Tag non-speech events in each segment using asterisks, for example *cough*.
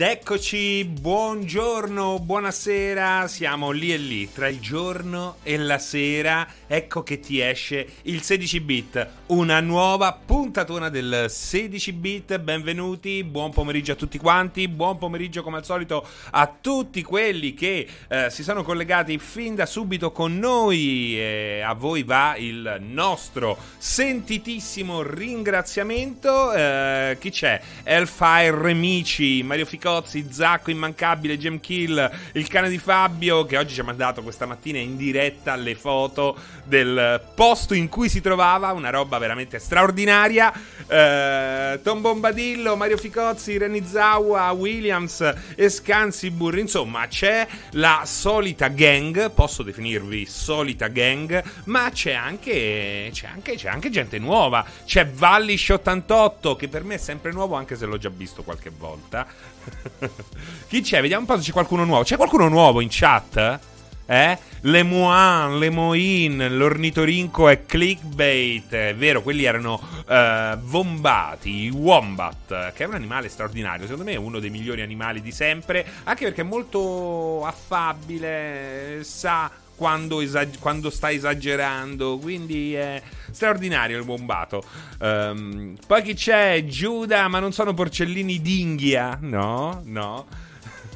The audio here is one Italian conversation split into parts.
Ed eccoci, buongiorno, buonasera, siamo lì e lì, tra il giorno e la sera, ecco che ti esce il 16 bit, una nuova puntatona del 16 bit, benvenuti, buon pomeriggio a tutti quanti, buon pomeriggio come al solito a tutti quelli che eh, si sono collegati fin da subito con noi, e a voi va il nostro sentitissimo ringraziamento, eh, chi c'è? Elfire Remici, Mario Ficozzi, Zacco Immancabile, Gem Kill, il cane di Fabio che oggi ci ha mandato questa mattina in diretta le foto del posto in cui si trovava, una roba veramente straordinaria. Eh, Tom Bombadillo, Mario Ficozzi, Renizawa, Williams e Scansibur, insomma c'è la solita gang, posso definirvi solita gang, ma c'è anche, c'è anche, c'è anche gente nuova. C'è Vallish 88 che per me è sempre nuovo anche se l'ho già visto qualche volta. Chi c'è? Vediamo un po' se c'è qualcuno nuovo. C'è qualcuno nuovo in chat? Eh? Le Moan, le Moin, l'ornitorinco e clickbait. È vero, quelli erano uh, Vombati, Wombat, che è un animale straordinario. Secondo me è uno dei migliori animali di sempre. Anche perché è molto affabile, sa quando, esag- quando, sta esagerando. Quindi è straordinario il bombato. Um, poi chi c'è? Giuda, ma non sono porcellini d'Inghia? No, no.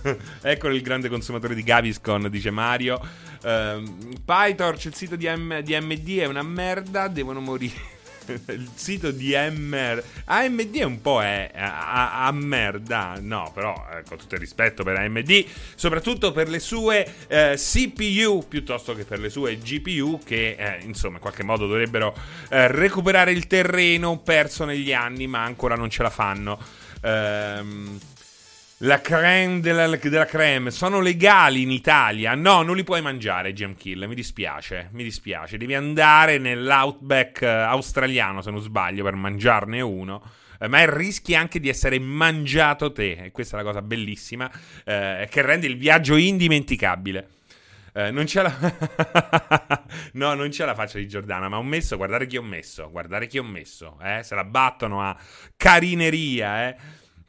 *laughs* Eccolo il grande consumatore di Gaviscon, dice Mario. Um, PyTorch, il sito di, M- di MD è una merda, devono morire. *laughs* il sito di MR AMD un po' è a, a merda no però eh, con tutto il rispetto per AMD soprattutto per le sue eh, CPU piuttosto che per le sue GPU che eh, insomma in qualche modo dovrebbero eh, recuperare il terreno perso negli anni ma ancora non ce la fanno. Ehm la creme della, della, creme sono legali in Italia? No, non li puoi mangiare, Gem Kill. Mi dispiace, mi dispiace. Devi andare nell'outback eh, australiano, se non sbaglio, per mangiarne uno. Eh, ma rischi anche di essere mangiato te. E questa è la cosa bellissima, eh, che rende il viaggio indimenticabile. Eh, non c'è la. *laughs* no, non c'è la faccia di Giordana, ma ho messo. Guardate chi ho messo. Guardate chi ho messo. Eh? Se la battono a carineria, eh.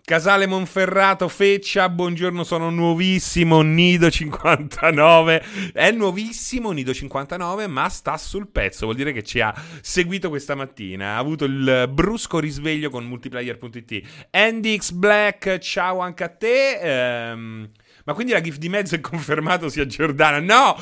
Casale Monferrato, Feccia, buongiorno, sono nuovissimo, Nido 59, è nuovissimo Nido 59, ma sta sul pezzo, vuol dire che ci ha seguito questa mattina, ha avuto il brusco risveglio con multiplayer.it. Andy X Black, ciao anche a te. Ehm... Ma quindi la GIF di mezzo è confermato sia Giordana? No,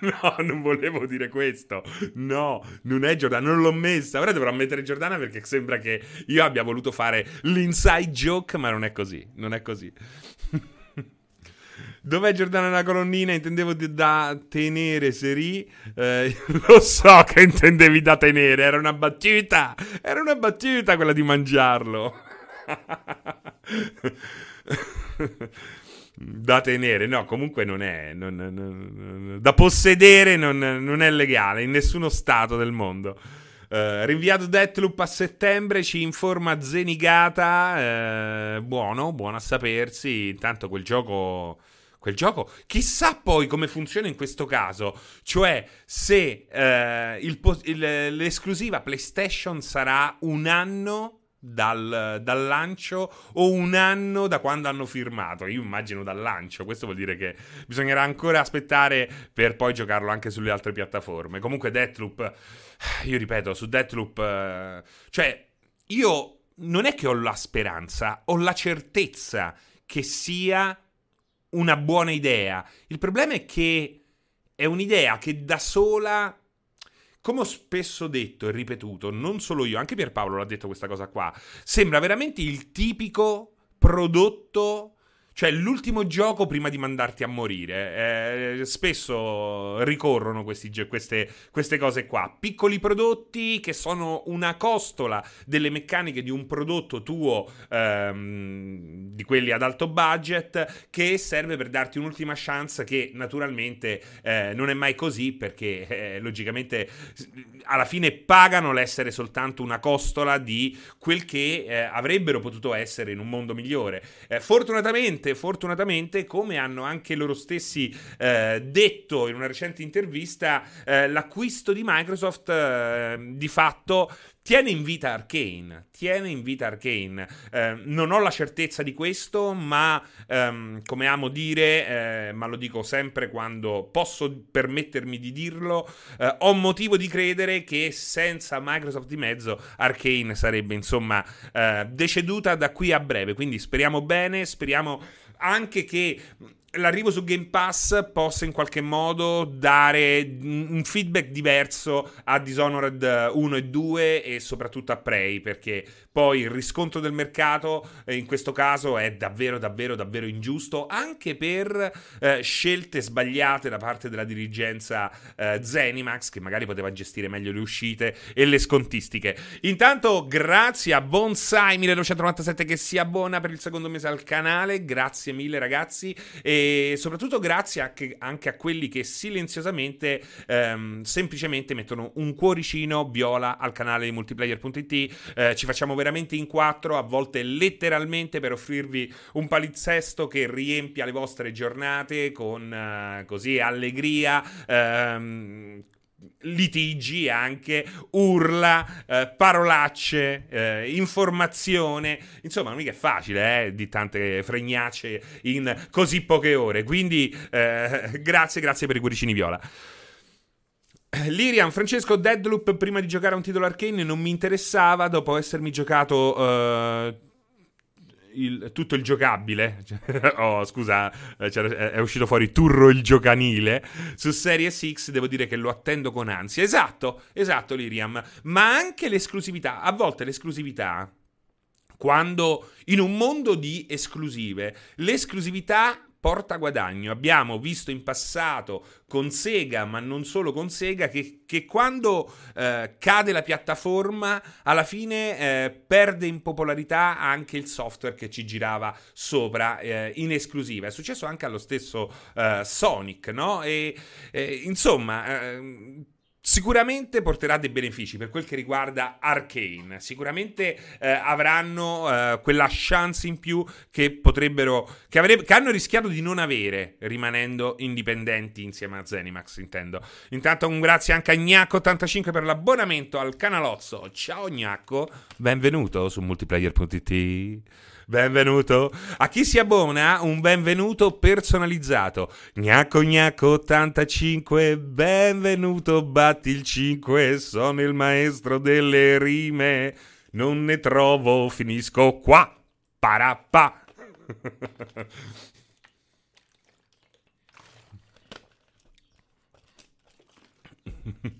no, non volevo dire questo. No, non è Giordana, non l'ho messa. Ora dovrò mettere Giordana perché sembra che io abbia voluto fare l'inside joke, ma non è così. Non è così. *laughs* Dov'è Giordana nella colonnina? Intendevo da tenere Seri. Eh, *laughs* lo so che intendevi da tenere, era una battuta. Era una battuta quella di mangiarlo. *laughs* da tenere, no, comunque non è non, non, non, da possedere non, è legale in nessuno stato del mondo. Uh, rinviato Deathloop a settembre, ci informa Zenigata. Uh, buono, buono a sapersi. Intanto quel gioco. Quel gioco, chissà poi come funziona in questo caso. Cioè, se uh, il, il, l'esclusiva PlayStation sarà un anno dal, dal, lancio o un anno da quando hanno firmato. Io immagino dal lancio. Questo vuol dire che bisognerà ancora aspettare per poi giocarlo anche sulle altre piattaforme. Comunque, Deathloop, io ripeto, su Deathloop, eh, cioè, io non è che ho la speranza, ho la certezza che sia una buona idea. Il problema è che è un'idea che da sola come ho spesso detto e ripetuto, non solo io, anche Pierpaolo l'ha detto questa cosa qua, sembra veramente il tipico prodotto cioè, l'ultimo gioco prima di mandarti a morire. Eh, spesso ricorrono questi, queste, queste, cose qua. Piccoli prodotti che sono una costola delle meccaniche di un prodotto tuo, ehm, di quelli ad alto budget, che serve per darti un'ultima chance che naturalmente eh, non è mai così perché eh, logicamente alla fine pagano l'essere soltanto una costola di quel che eh, avrebbero potuto essere in un mondo migliore. Eh, fortunatamente fortunatamente, fortunatamente, come hanno anche loro stessi eh, detto in una recente intervista, eh, l'acquisto di Microsoft eh, di fatto tiene in vita Arkane. Tiene in vita Arkane. Eh, non ho la certezza di questo, ma ehm, come amo dire, eh, ma lo dico sempre quando posso permettermi di dirlo, eh, ho motivo di credere che senza Microsoft di mezzo Arkane sarebbe insomma eh, deceduta da qui a breve. Quindi speriamo bene, speriamo anche che l'arrivo su Game Pass possa in qualche modo dare un feedback diverso a Dishonored 1 e 2 e soprattutto a Prey perché poi il riscontro del mercato eh, in questo caso è davvero davvero davvero ingiusto anche per eh, scelte sbagliate da parte della dirigenza eh, Zenimax che magari poteva gestire meglio le uscite e le scontistiche. Intanto grazie a Bonsai 1997 che si abbona per il secondo mese al canale. Grazie mille ragazzi. E soprattutto grazie anche, anche a quelli che silenziosamente ehm, semplicemente mettono un cuoricino viola al canale di multiplayer.it eh, ci facciamo veramente in quattro a volte letteralmente per offrirvi un palizzesto che riempia le vostre giornate con eh, così allegria ehm, litigi anche, urla, eh, parolacce, eh, informazione, insomma non mica è facile eh, di tante fregnacce in così poche ore, quindi eh, *laughs* grazie, grazie per i cuoricini viola. Lirian, Francesco, Deadloop prima di giocare a un titolo arcane non mi interessava, dopo essermi giocato uh, il, tutto il giocabile. *laughs* oh, scusa, eh, è uscito fuori Turro il giocanile. Su Series X devo dire che lo attendo con ansia. Esatto, esatto, Liriam. Ma anche l'esclusività. A volte l'esclusività. Quando in un mondo di esclusive, l'esclusività porta guadagno. Abbiamo visto in passato con Sega, ma non solo con Sega, che, che quando eh, cade la piattaforma, alla fine eh, perde in popolarità anche il software che ci girava sopra eh, in esclusiva. È successo anche allo stesso eh, Sonic, no? E insomma eh, Sicuramente porterà dei benefici per quel che riguarda Arkane. Sicuramente eh, avranno eh, quella chance in più che potrebbero. Che, avrebbe, che, hanno rischiato di non avere rimanendo indipendenti insieme a Zenimax, intendo. Intanto un grazie anche a Gnacco85 per l'abbonamento al canalozzo. Ciao Gnacco, benvenuto su multiplayer.it. Benvenuto. A chi si abbona, un benvenuto personalizzato. Gnacco gnacco 85, benvenuto, batti il 5, sono il maestro delle rime. Non ne trovo, finisco qua. Parappa. *laughs*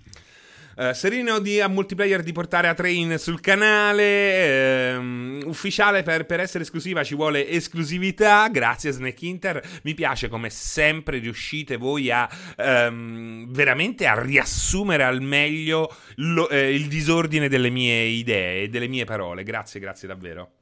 Uh, Serino di a multiplayer di portare a train sul canale. Uh, ufficiale per, per, essere esclusiva ci vuole esclusività. Grazie Snake Inter. Mi piace come sempre riuscite voi a um, veramente a riassumere al meglio lo, eh, il disordine delle mie idee e delle mie parole. Grazie, grazie davvero.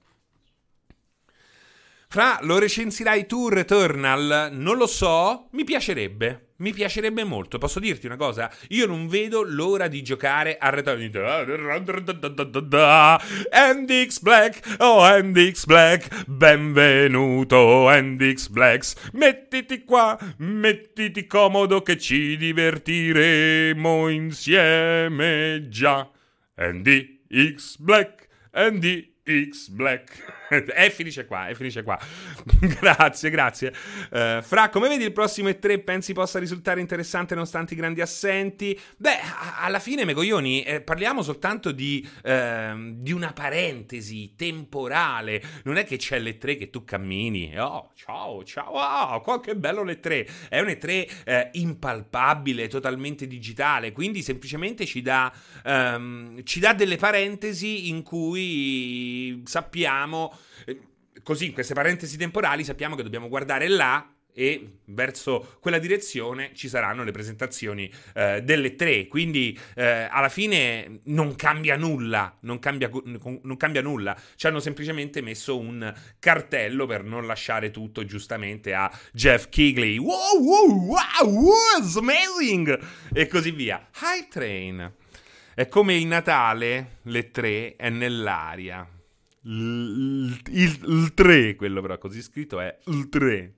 Fra lo recensirai tu Returnal? Non lo so, mi piacerebbe. Mi piacerebbe molto, posso dirti una cosa? Io non vedo l'ora di giocare a Returnal. NDX Black, oh NDX Black, benvenuto NDX Black. Mettiti qua, mettiti comodo che ci divertiremo insieme già. NDX Black, NDX Black *laughs* e finisce qua, e finisce qua. *laughs* grazie, grazie. Uh, Fra, come vedi il prossimo E3 pensi possa risultare interessante nonostante i grandi assenti? Beh, alla fine, Megoglioni, eh, parliamo soltanto di, eh, di, una parentesi temporale. Non è che c'è l'E3 che tu cammini. Oh, ciao, ciao, oh, qua che bello l'E3. È un E3 eh, impalpabile, totalmente digitale, quindi semplicemente ci dà, um, ci dà delle parentesi in cui sappiamo così, in queste parentesi temporali sappiamo che dobbiamo guardare là e verso quella direzione ci saranno le presentazioni eh, delle tre. Quindi eh, alla fine non cambia nulla, non cambia, non cambia, nulla. Ci hanno semplicemente messo un cartello per non lasciare tutto giustamente a Jeff Kigley. Wow, wow, wow, wow, amazing! E così via. High Train. È come il Natale, le tre, è nell'aria il, il, il 3, quello però così scritto è il 3.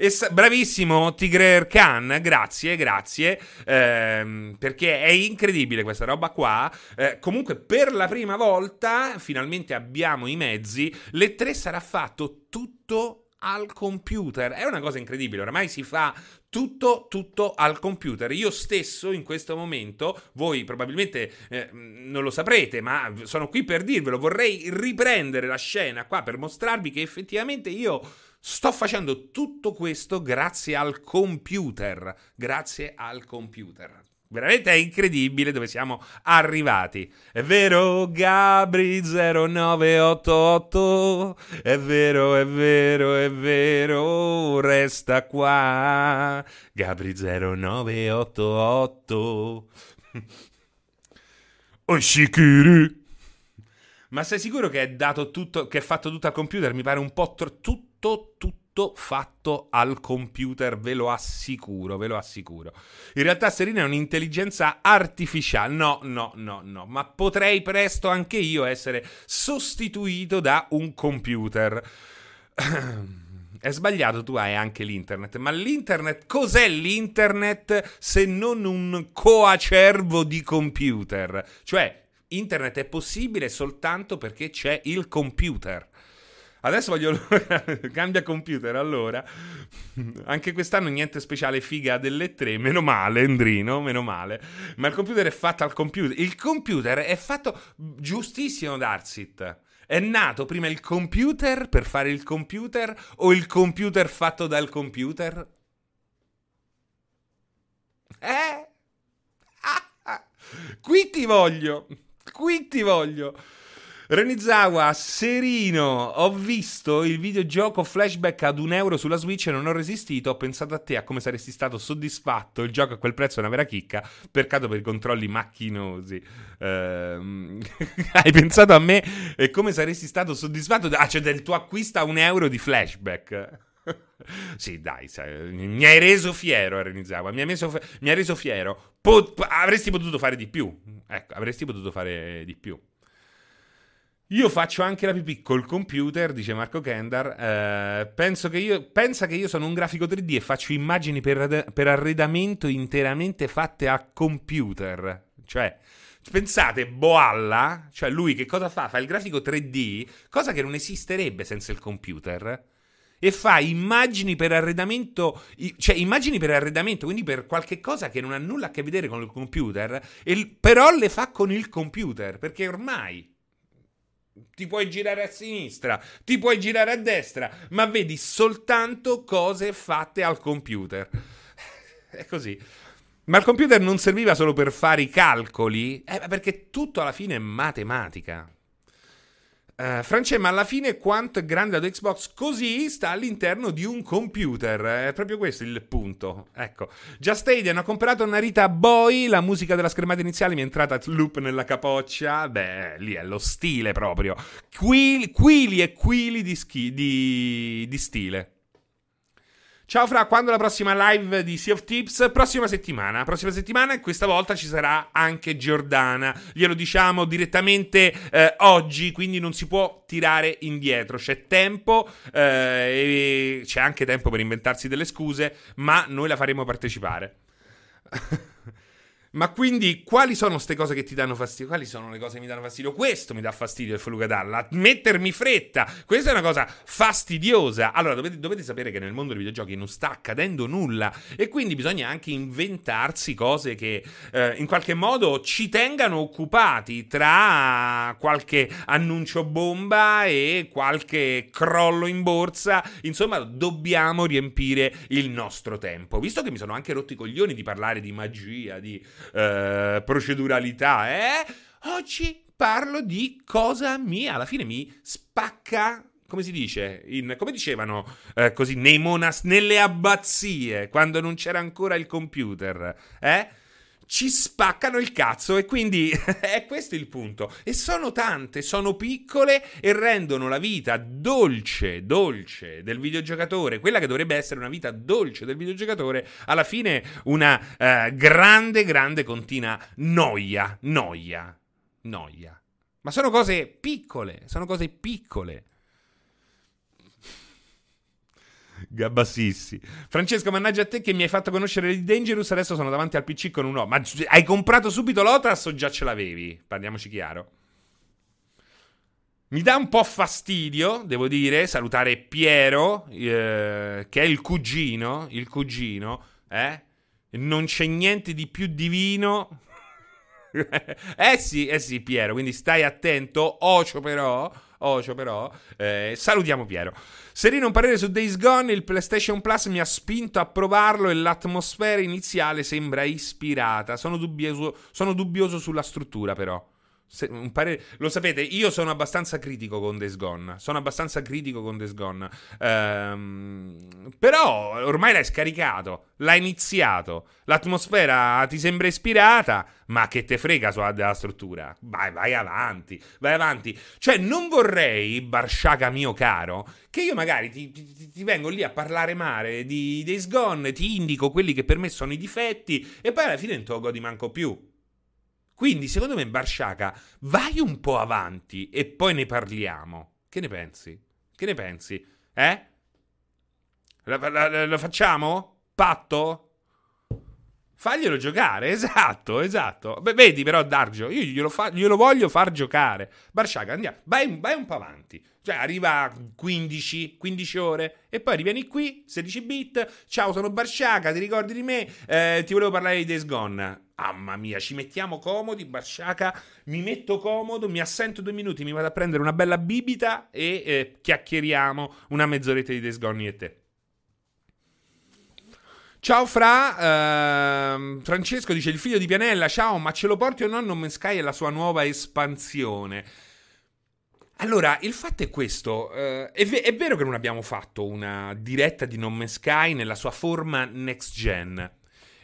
Es- bravissimo Tigrer Khan, grazie, grazie, ehm, perché è incredibile questa roba qua. Eh, comunque per la prima volta finalmente abbiamo i mezzi, le tre sarà fatto tutto al computer. È una cosa incredibile, oramai si fa tutto, tutto al computer. Io stesso in questo momento, voi probabilmente eh, non lo saprete, ma sono qui per dirvelo, vorrei riprendere la scena qua per mostrarvi che effettivamente io sto facendo tutto questo grazie al computer, grazie al computer. Veramente è incredibile dove siamo arrivati. È vero, Gabri 0988. È vero, è vero, è vero. Resta qua. Gabri 0988. *laughs* Oshikiri. Ma sei sicuro che è dato tutto, che è fatto tutto al computer? Mi pare un po' tr- tutto, tutto fatto al computer, ve lo assicuro, ve lo assicuro. In realtà Serena è un'intelligenza artificiale, no, no, no, no, ma potrei presto anche io essere sostituito da un computer. *clears throat* È sbagliato, tu hai anche l'internet, ma l'internet, cos'è l'internet se non un coacervo di computer? Cioè, internet è possibile soltanto perché c'è il computer. Adesso voglio. *laughs* Cambia computer allora. Anche quest'anno niente speciale figa delle tre. Meno male, Endrino, meno male. Ma il computer è fatto al computer. Il computer è fatto giustissimo, Darsit. È nato prima il computer per fare il computer o il computer fatto dal computer? Eh? Ah, ah. Qui ti voglio. Qui ti voglio. Renizawa, Serino, ho visto il videogioco flashback ad un euro sulla Switch e non ho resistito. Ho pensato a te, a come saresti stato soddisfatto. Il gioco a quel prezzo è una vera chicca. Peccato per i controlli macchinosi. Ehm, *laughs* hai pensato a me e come saresti stato soddisfatto? Ah, cioè del tuo acquisto a un euro di flashback. *laughs* sì, dai, sai, mi hai reso fiero, Renizawa. Mi, mi hai reso fiero. Pot- avresti potuto fare di più. Ecco, avresti potuto fare di più. Io faccio anche la pipì col computer, dice Marco Kendar. Eh, penso che io, pensa che io sono un grafico 3D e faccio immagini per, per arredamento interamente fatte a computer. Cioè, pensate, Boalla, cioè lui che cosa fa? Fa il grafico 3D, cosa che non esisterebbe senza il computer. E fa immagini per arredamento, cioè immagini per arredamento, quindi per qualche cosa che non ha nulla a che vedere con il computer, e, però le fa con il computer, perché ormai ti puoi girare a sinistra, ti puoi girare a destra, ma vedi soltanto cose fatte al computer. *laughs* È così. Ma il computer non serviva solo per fare i calcoli, eh, perché tutto alla fine è matematica. Uh, France, ma alla fine quanto è grande la Xbox così sta all'interno di un computer. È proprio questo il punto. Ecco. Già Stadia hanno comprato una Rita Boy. La musica della schermata iniziale mi è entrata loop nella capoccia. Beh, lì è lo stile proprio. Quili, quili e quili di, schi- di, di stile. Ciao Fra, quando la prossima live di Sea of Tips? Prossima settimana. Prossima settimana e questa volta ci sarà anche Giordana. Glielo diciamo direttamente eh, oggi, quindi non si può tirare indietro. C'è tempo eh, c'è anche tempo per inventarsi delle scuse, ma noi la faremo partecipare. *laughs* Ma quindi quali sono queste cose che ti danno fastidio? Quali sono le cose che mi danno fastidio? Questo mi dà fastidio il Flugadalla. Mettermi fretta. Questa è una cosa fastidiosa. Allora, dovete, dovete, sapere che nel mondo dei videogiochi non sta accadendo nulla. E quindi bisogna anche inventarsi cose che eh, in qualche modo ci tengano occupati tra qualche annuncio bomba e qualche crollo in borsa. Insomma, dobbiamo riempire il nostro tempo. Visto che mi sono anche rotti i coglioni di parlare di magia, di eh, proceduralità, eh? Oggi parlo di cosa mi alla fine mi spacca come si dice? In, come dicevano eh, così nei monas- nelle abbazie quando non c'era ancora il computer, eh? Ci spaccano il cazzo e quindi *laughs* è questo il punto. E sono tante, sono piccole e rendono la vita dolce, dolce del videogiocatore, quella che dovrebbe essere una vita dolce del videogiocatore, alla fine una uh, grande, grande continua noia, noia, noia. Ma sono cose piccole, sono cose piccole. Gabassissi. Francesco, mannaggia a te che mi hai fatto conoscere di Dangerous, adesso sono davanti al PC con un O. Ma hai comprato subito l'Otras o già ce l'avevi? Parliamoci chiaro. Mi dà un po' fastidio, devo dire, salutare Piero, eh, che è il cugino, il cugino, eh? Non c'è niente di più divino. *laughs* eh sì, eh sì, Piero, quindi stai attento, ocio però, ocio però. Eh, salutiamo Piero. Serino un parere su Days Gone, il PlayStation Plus mi ha spinto a provarlo e l'atmosfera iniziale sembra ispirata. Sono dubbioso, sono dubbioso sulla struttura però. Pare... Lo sapete, io sono abbastanza critico con Days Gone. Sono abbastanza critico con Days Gone. Ehm... Però ormai l'hai scaricato, l'hai iniziato. L'atmosfera ti sembra ispirata, ma che te frega sulla della struttura. Vai, vai avanti, vai avanti. Cioè, non vorrei, Barsciaca mio caro, che io magari ti, ti, ti, vengo lì a parlare male di Days Gone, ti indico quelli che per me sono i difetti, e poi alla fine non te lo godi manco più. Quindi, secondo me, Barsciaca, vai un po' avanti e poi ne parliamo. Che ne pensi? Che ne pensi? Eh? Lo facciamo? Patto? Faglielo giocare, *laughs* esatto, esatto. Beh, vedi però, Dargio, io glielo, fa, glielo, voglio far giocare. Barsciaca, andiamo, vai, vai un po' avanti. Cioè, arriva a 15, 15 ore e poi rivieni qui, 16 bit. Ciao, sono Barsciaca, ti ricordi di me? Eh, ti volevo parlare di Days Gone. Mamma mia, ci mettiamo comodi, Barsciaca, mi metto comodo, mi assento due minuti, mi vado a prendere una bella bibita e eh, chiacchieriamo una mezz'oretta di Days Gone e te. Ciao Fra, uh, Francesco dice il figlio di Pianella, ciao, ma ce lo porti o no No Man's Sky e la sua nuova espansione? Allora, il fatto è questo, uh, è, v- è, vero che non abbiamo fatto una diretta di No Man's Sky nella sua forma next gen,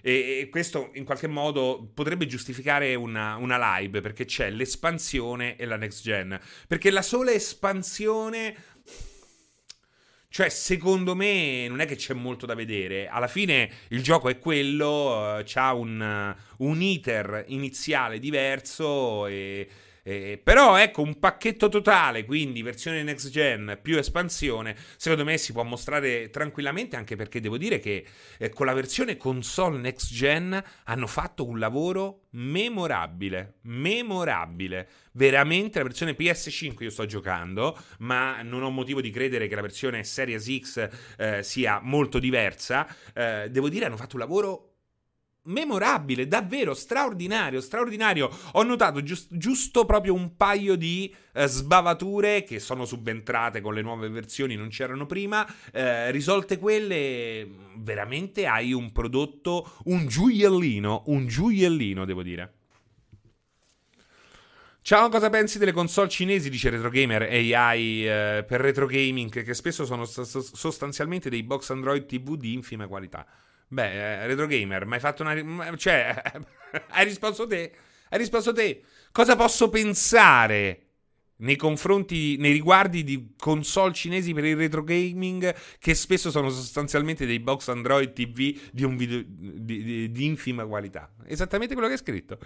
e, questo in qualche modo potrebbe giustificare una, una live perché c'è l'espansione e la next gen. Perché la sola espansione cioè, secondo me non è che c'è molto da vedere. Alla fine il gioco è quello, uh, ha un, un iter iniziale diverso e eh, però ecco un pacchetto totale, quindi versione next gen più espansione, secondo me si può mostrare tranquillamente anche perché devo dire che eh, con la versione console next gen hanno fatto un lavoro memorabile, memorabile. Veramente la versione PS5 io sto giocando, ma non ho motivo di credere che la versione Series X eh, sia molto diversa. Eh, devo dire hanno fatto un lavoro memorabile, davvero straordinario, straordinario. Ho notato giust- giusto proprio un paio di eh, sbavature che sono subentrate con le nuove versioni, non c'erano prima. Eh, risolte quelle, veramente hai un prodotto, un gioiellino, un gioiellino, devo dire. Ciao, cosa pensi delle console cinesi? Dice RetroGamer AI eh, per retro gaming, che spesso sono sostanzialmente dei box Android TV di infima qualità. Beh, eh, Retro Gamer, ma hai fatto una. Cioè, *laughs* hai risposto te? Hai risposto te? Cosa posso pensare nei confronti, nei riguardi di console cinesi per il retro gaming che spesso sono sostanzialmente dei box Android TV di, un video, di, di, di infima qualità? Esattamente quello che hai scritto.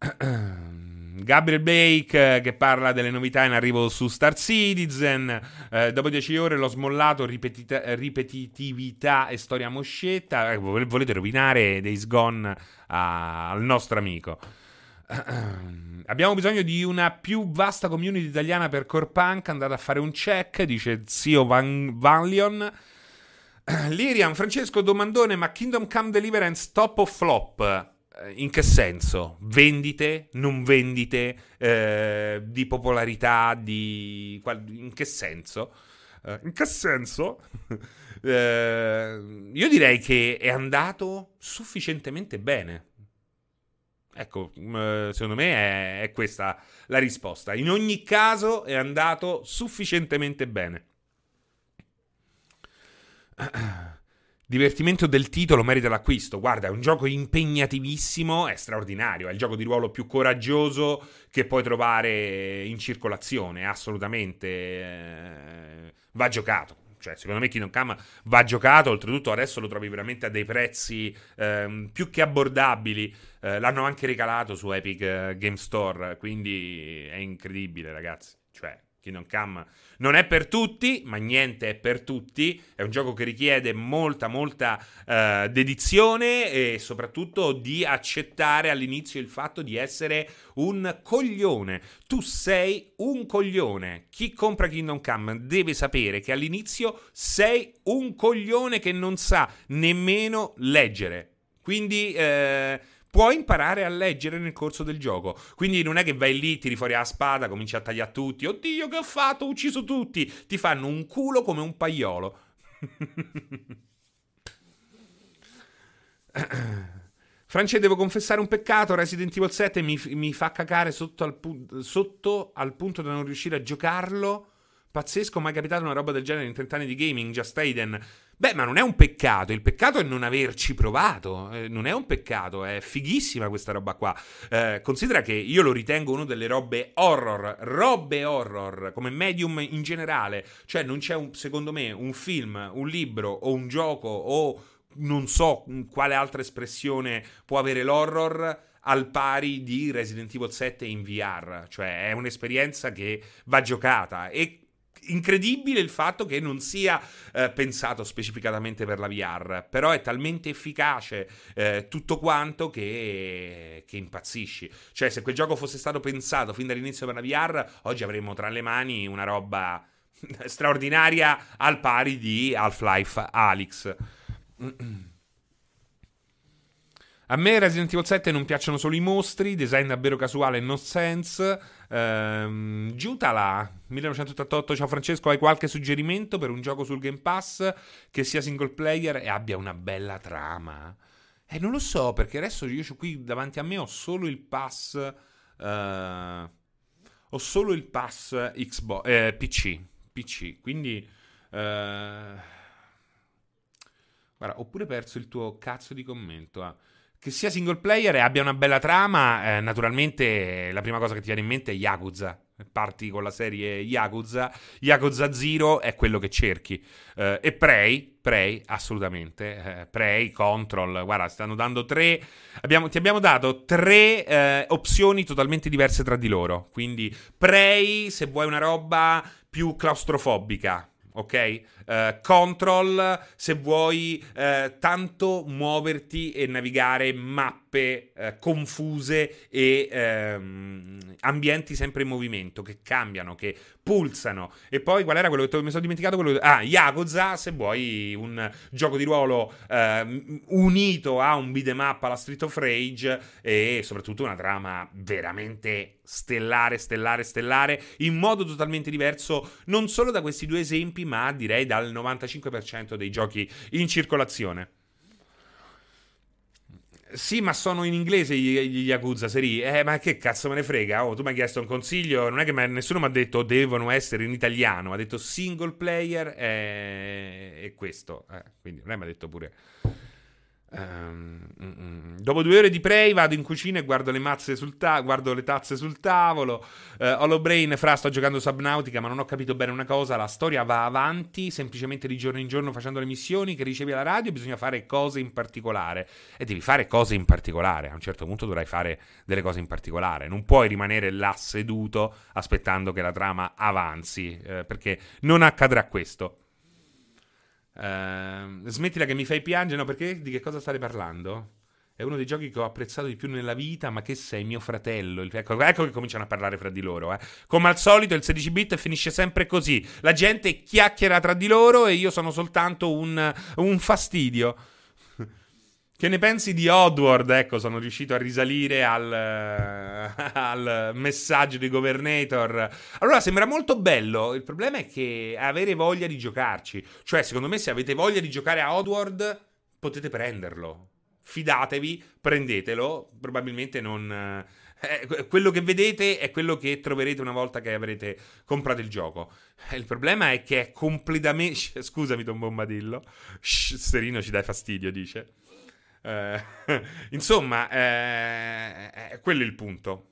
*clears throat* Gabriel Bake eh, che parla delle novità in arrivo su Star Citizen. Eh, dopo 10 ore l'ho smollato, ripetita- ripetitività e storia moscetta. Eh, volete rovinare Days Gone a- al nostro amico. *clears throat* Abbiamo bisogno di una più vasta community italiana per Core Punk. Andate a fare un check, dice zio Van- Vanlion. *clears throat* Lirian, Francesco Domandone, ma Kingdom Come Deliverance top o flop? Eh, in che senso? Vendite, non vendite, eh, di popolarità, di... in che senso? Eh, in che senso? *laughs* eh, io direi che è andato sufficientemente bene. Ecco, mm, eh, secondo me è, è questa la risposta. In ogni caso è andato sufficientemente bene. *clears throat* divertimento del titolo merita l'acquisto. Guarda, è un gioco impegnativissimo, è straordinario, è il gioco di ruolo più coraggioso che puoi trovare in circolazione, assolutamente. Eh, va giocato. Cioè, secondo me Kingdom Come va giocato, oltretutto adesso lo trovi veramente a dei prezzi eh, più che abbordabili. Eh, l'hanno anche regalato su Epic eh, Game Store, quindi è incredibile, ragazzi. Cioè, Kingdom Come non è per tutti, ma niente è per tutti. È un gioco che richiede molta, molta uh, dedizione e soprattutto di accettare all'inizio il fatto di essere un coglione. Tu sei un coglione. Chi compra Kingdom Come deve sapere che all'inizio sei un coglione che non sa nemmeno leggere. Quindi. Eh, puoi imparare a leggere nel corso del gioco. Quindi non è che vai lì, tiri fuori la spada, cominci a tagliare tutti. Oddio, che ho fatto? Ho ucciso tutti. Ti fanno un culo come un paiolo. *coughs* France, devo confessare un peccato. Resident Evil 7 mi, mi fa cacare sotto al, pu- sotto al punto da non riuscire a giocarlo. Pazzesco, mai capitato una roba del genere in 30 anni di gaming. Just Aiden. Beh, ma non è un peccato. Il peccato è non averci provato. Eh, non è un peccato, è fighissima questa roba qua. Eh, considera che io lo ritengo una delle robe horror, robe horror, come medium in generale. Cioè, non c'è, un, secondo me, un film, un libro o un gioco o non so quale altra espressione può avere l'horror al pari di Resident Evil 7 in VR, cioè è un'esperienza che va giocata e incredibile il fatto che non sia eh, pensato specificatamente per la VR, però è talmente efficace eh, tutto quanto che, che, impazzisci. Cioè, se quel gioco fosse stato pensato fin dall'inizio per la VR, oggi avremmo tra le mani una roba *laughs* straordinaria al pari di Half-Life Alyx. *clears throat* A me Resident Evil 7 non piacciono solo i mostri, design davvero casuale e no sense. Ehm, Giutala 1988, ciao Francesco, hai qualche suggerimento per un gioco sul Game Pass che sia single player e abbia una bella trama? Eh, non lo so, perché adesso io qui davanti a me ho solo il pass... Uh, ho solo il pass Xbox, eh, PC, PC, quindi... Uh, guarda, ho pure perso il tuo cazzo di commento. Ah che sia single player e abbia una bella trama, eh, naturalmente la prima cosa che ti viene in mente è Yakuza. Parti con la serie Yakuza, Yakuza Zero è quello che cerchi. Eh, e Prey, Prey, assolutamente. Eh, Prey, Control, guarda, stanno dando tre. Abbiamo, ti abbiamo dato tre eh, opzioni totalmente diverse tra di loro. Quindi Prey, se vuoi una roba più claustrofobica, ok? Uh, control se vuoi uh, tanto muoverti e navigare mappe uh, confuse e um, ambienti sempre in movimento che cambiano, che pulsano. E poi qual era quello che mi sono dimenticato? Quello... Ah, Yakuza se vuoi un gioco di ruolo unito a un beat'em up alla Street of Rage e soprattutto una trama veramente stellare, stellare, stellare in modo totalmente diverso non solo da questi due esempi ma direi al 95% dei giochi in circolazione. Sì, ma sono in inglese gli, Yakuza seri. Eh, ma che cazzo me ne frega? Oh, tu mi hai chiesto un consiglio. Non è che nessuno mi ha detto devono essere in italiano. Ha detto single player e, e questo. Eh, quindi è mi ha detto pure. Um, mm, dopo due ore di prey vado in cucina e guardo le, ta- guardo le tazze sul tavolo. Uh, Holobrain, fra, sto giocando Subnautica, ma non ho capito bene una cosa. La storia va avanti semplicemente di giorno in giorno facendo le missioni che ricevi alla radio. Bisogna fare cose in particolare. E devi fare cose in particolare. A un certo punto dovrai fare delle cose in particolare. Non puoi rimanere là seduto aspettando che la trama avanzi, uh, perché non accadrà questo. Uh, smettila che mi fai piangere, no? Perché di che cosa state parlando? È uno dei giochi che ho apprezzato di più nella vita, ma che sei mio fratello. Ecco, ecco che cominciano a parlare fra di loro. Eh. Come al solito, il 16 bit finisce sempre così. La gente chiacchiera tra di loro e io sono soltanto un, un fastidio. Che ne pensi di Oddworld? Ecco, sono riuscito a risalire al, *laughs* al, messaggio di Governator. Allora, sembra molto bello. Il problema è che avere voglia di giocarci. Cioè, secondo me, se avete voglia di giocare a Oddworld, potete prenderlo. Fidatevi, prendetelo. Probabilmente non. Eh, quello che vedete è quello che troverete una volta che avrete comprato il gioco. Eh, il problema è che è completamente. *laughs* Scusami, Tom Bombadillo. Serino ci dai fastidio, dice. Eh, *laughs* insomma, eh, eh, quello è il punto.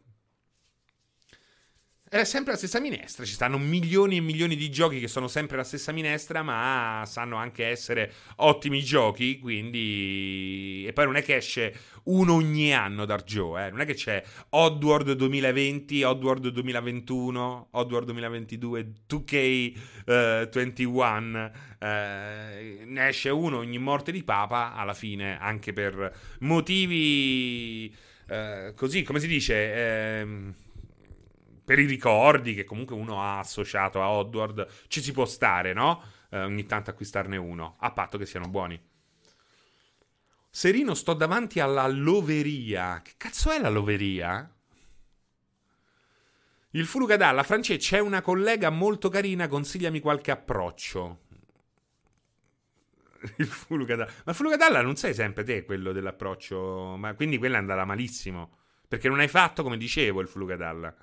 È sempre la stessa minestra, ci stanno milioni e milioni di giochi che sono sempre la stessa minestra, ma sanno anche essere ottimi giochi, quindi... E poi non è che esce uno ogni anno da Joe, eh? non è che c'è Oddworld 2020, Oddworld 2021, Oddworld 2022, 2K21, eh, ne esce uno ogni morte di papa, alla fine, anche per motivi... Eh, così, come si dice... Eh, per i ricordi che comunque uno ha associato a Oddworld, ci si può stare, no? Eh, ogni tanto acquistarne uno, a patto che siano buoni. Serino, sto davanti alla loveria. Che cazzo è la loveria? Il Furugadalla, Francesco, c'è una collega molto carina, consigliami qualche approccio. *laughs* Il Furugadalla. Ma Furugadalla non sei sempre te quello dell'approccio, ma quindi quella è andata malissimo. Perché non hai fatto come dicevo il Furugadalla.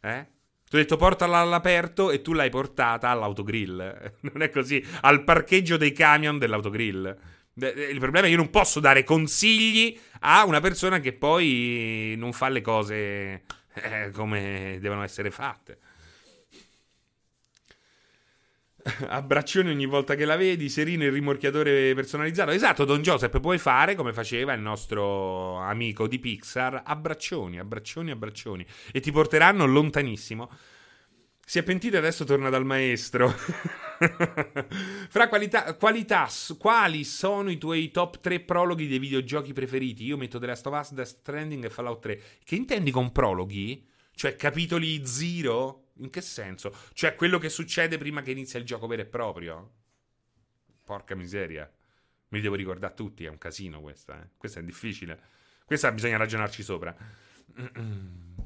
Eh? Ti ho detto portala all'aperto e tu l'hai portata all'autogrill. *laughs* Non è così. Al parcheggio dei camion dell'autogrill. Il problema è che io non posso dare consigli a una persona che poi non fa le cose eh, come devono essere fatte. *laughs* Abbraccioni ogni volta che la vedi, Serino il rimorchiatore personalizzato. Esatto, Don Joseph, puoi fare come faceva il nostro amico di Pixar, abbraccioni, abbraccioni, abbraccioni e ti porteranno lontanissimo. Si è pentito e adesso torna dal maestro. *laughs* Fra qualità, qualità, quali sono i tuoi top 3 prologhi dei videogiochi preferiti? Io metto The Last of Us, Death Stranding e Fallout 3. Che intendi con prologhi? Cioè capitoli zero? In che senso? Cioè quello che succede prima che inizia il gioco vero e proprio? Porca miseria. Me li devo ricordare tutti, è un casino questa. Eh. Questa è difficile. Questa bisogna ragionarci sopra. *clears throat*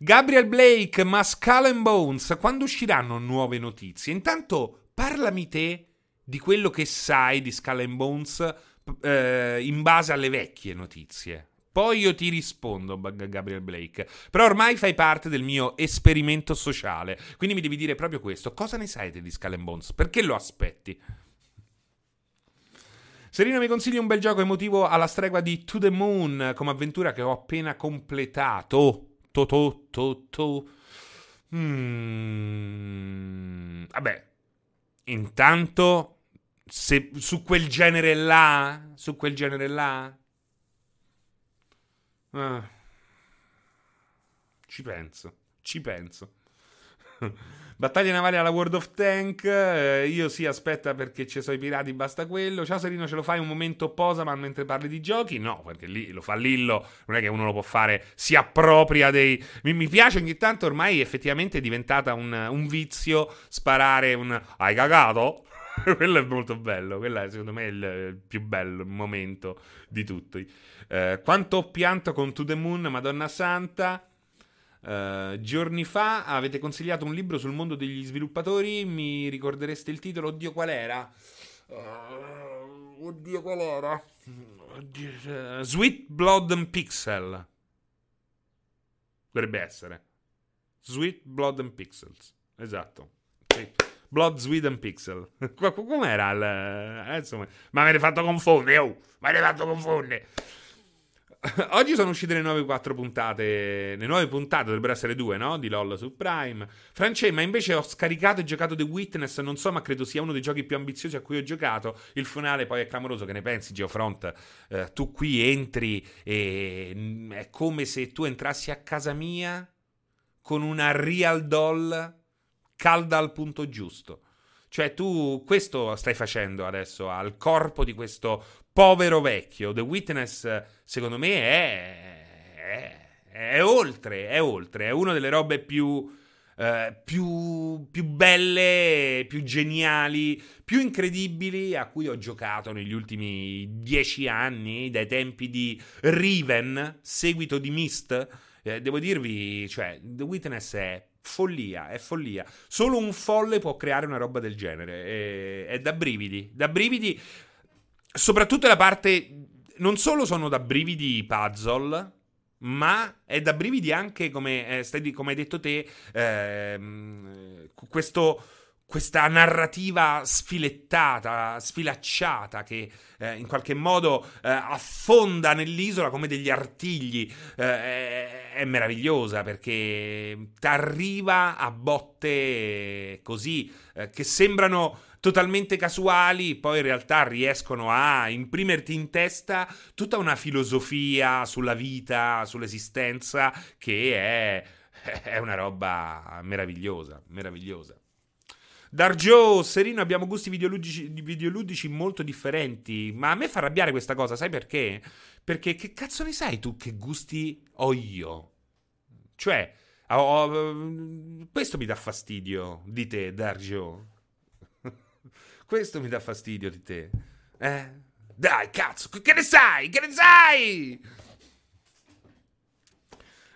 Gabriel Blake, ma Skull and Bones, quando usciranno nuove notizie? Intanto parlami te di quello che sai di Skull and Bones eh, in base alle vecchie notizie. Poi io ti rispondo, Gabriel Blake. Però ormai fai parte del mio esperimento sociale. Quindi mi devi dire proprio questo. Cosa ne sai di Skull Bones? Perché lo aspetti? Serino mi consigli un bel gioco emotivo alla stregua di To the Moon come avventura che ho appena completato. To to to to. Mm. Vabbè, intanto se, su quel genere là, su quel genere là, Ah. Ci penso, ci penso. *laughs* Battaglie navali alla World of Tank. Eh, io sì, aspetta perché ci sono i pirati, basta quello. Ciao Serino, ce lo fai un momento posa, ma mentre parli di giochi? No, perché lì lo fa Lillo. Non è che uno lo può fare, si appropria dei. Mi, mi piace ogni tanto, ormai effettivamente è diventata un, un vizio sparare un. Hai cagato? *laughs* quello è molto bello. Quello è secondo me il più bello momento di tutti. Eh, quanto ho pianto con To the Moon, Madonna Santa. Uh, giorni fa avete consigliato un libro sul mondo degli sviluppatori. Mi ricordereste il titolo? Oddio, qual era? Uh, oddio, qual era? Oddio, uh, Sweet Blood and Pixel. Dovrebbe essere. Sweet Blood and Pixels. Esatto. Blood, Sweet and Pixel. *laughs* Com'era il... Eh, insomma, ma avete fatto confondere, oh! Ma avete fatto confondere! *laughs* Oggi sono uscite le nuove quattro puntate. Le nuove puntate dovrebbero essere due, no? Di LOL su Prime. France, ma invece ho scaricato e giocato The Witness. Non so, ma credo sia uno dei giochi più ambiziosi a cui ho giocato. Il finale poi è clamoroso. Che ne pensi, Geofront? Eh, tu qui entri e mm, è come se tu entrassi a casa mia con una real doll calda al punto giusto. Cioè, tu questo stai facendo adesso al corpo di questo povero vecchio. The Witness, secondo me, è, è, è oltre, è oltre, è una delle robe più, eh, più, più belle, più geniali, più incredibili a cui ho giocato negli ultimi dieci anni, dai tempi di Riven, seguito di Mist. Eh, devo dirvi, cioè, The Witness è follia, è follia. Solo un folle può creare una roba del genere. È, è da brividi, da brividi soprattutto la parte. Non solo sono da brividi i puzzle, ma è da brividi anche, come, eh, come hai detto te, eh, questo questa narrativa sfilettata, sfilacciata che eh, in qualche modo eh, affonda nell'isola come degli artigli. Eh, è, meravigliosa perché ti arriva a botte così eh, che sembrano totalmente casuali, poi in realtà riescono a imprimerti in testa tutta una filosofia sulla vita, sull'esistenza che è, è una roba meravigliosa, meravigliosa. Darjo, Serino, abbiamo gusti videoludici, videoludici, molto differenti. Ma a me fa arrabbiare questa cosa, sai perché? Perché che cazzo ne sai tu che gusti ho io? Cioè, ho, questo mi dà fastidio di te, Darjo. *laughs* questo mi dà fastidio di te. Eh? Dai, cazzo, che ne sai? Che ne sai?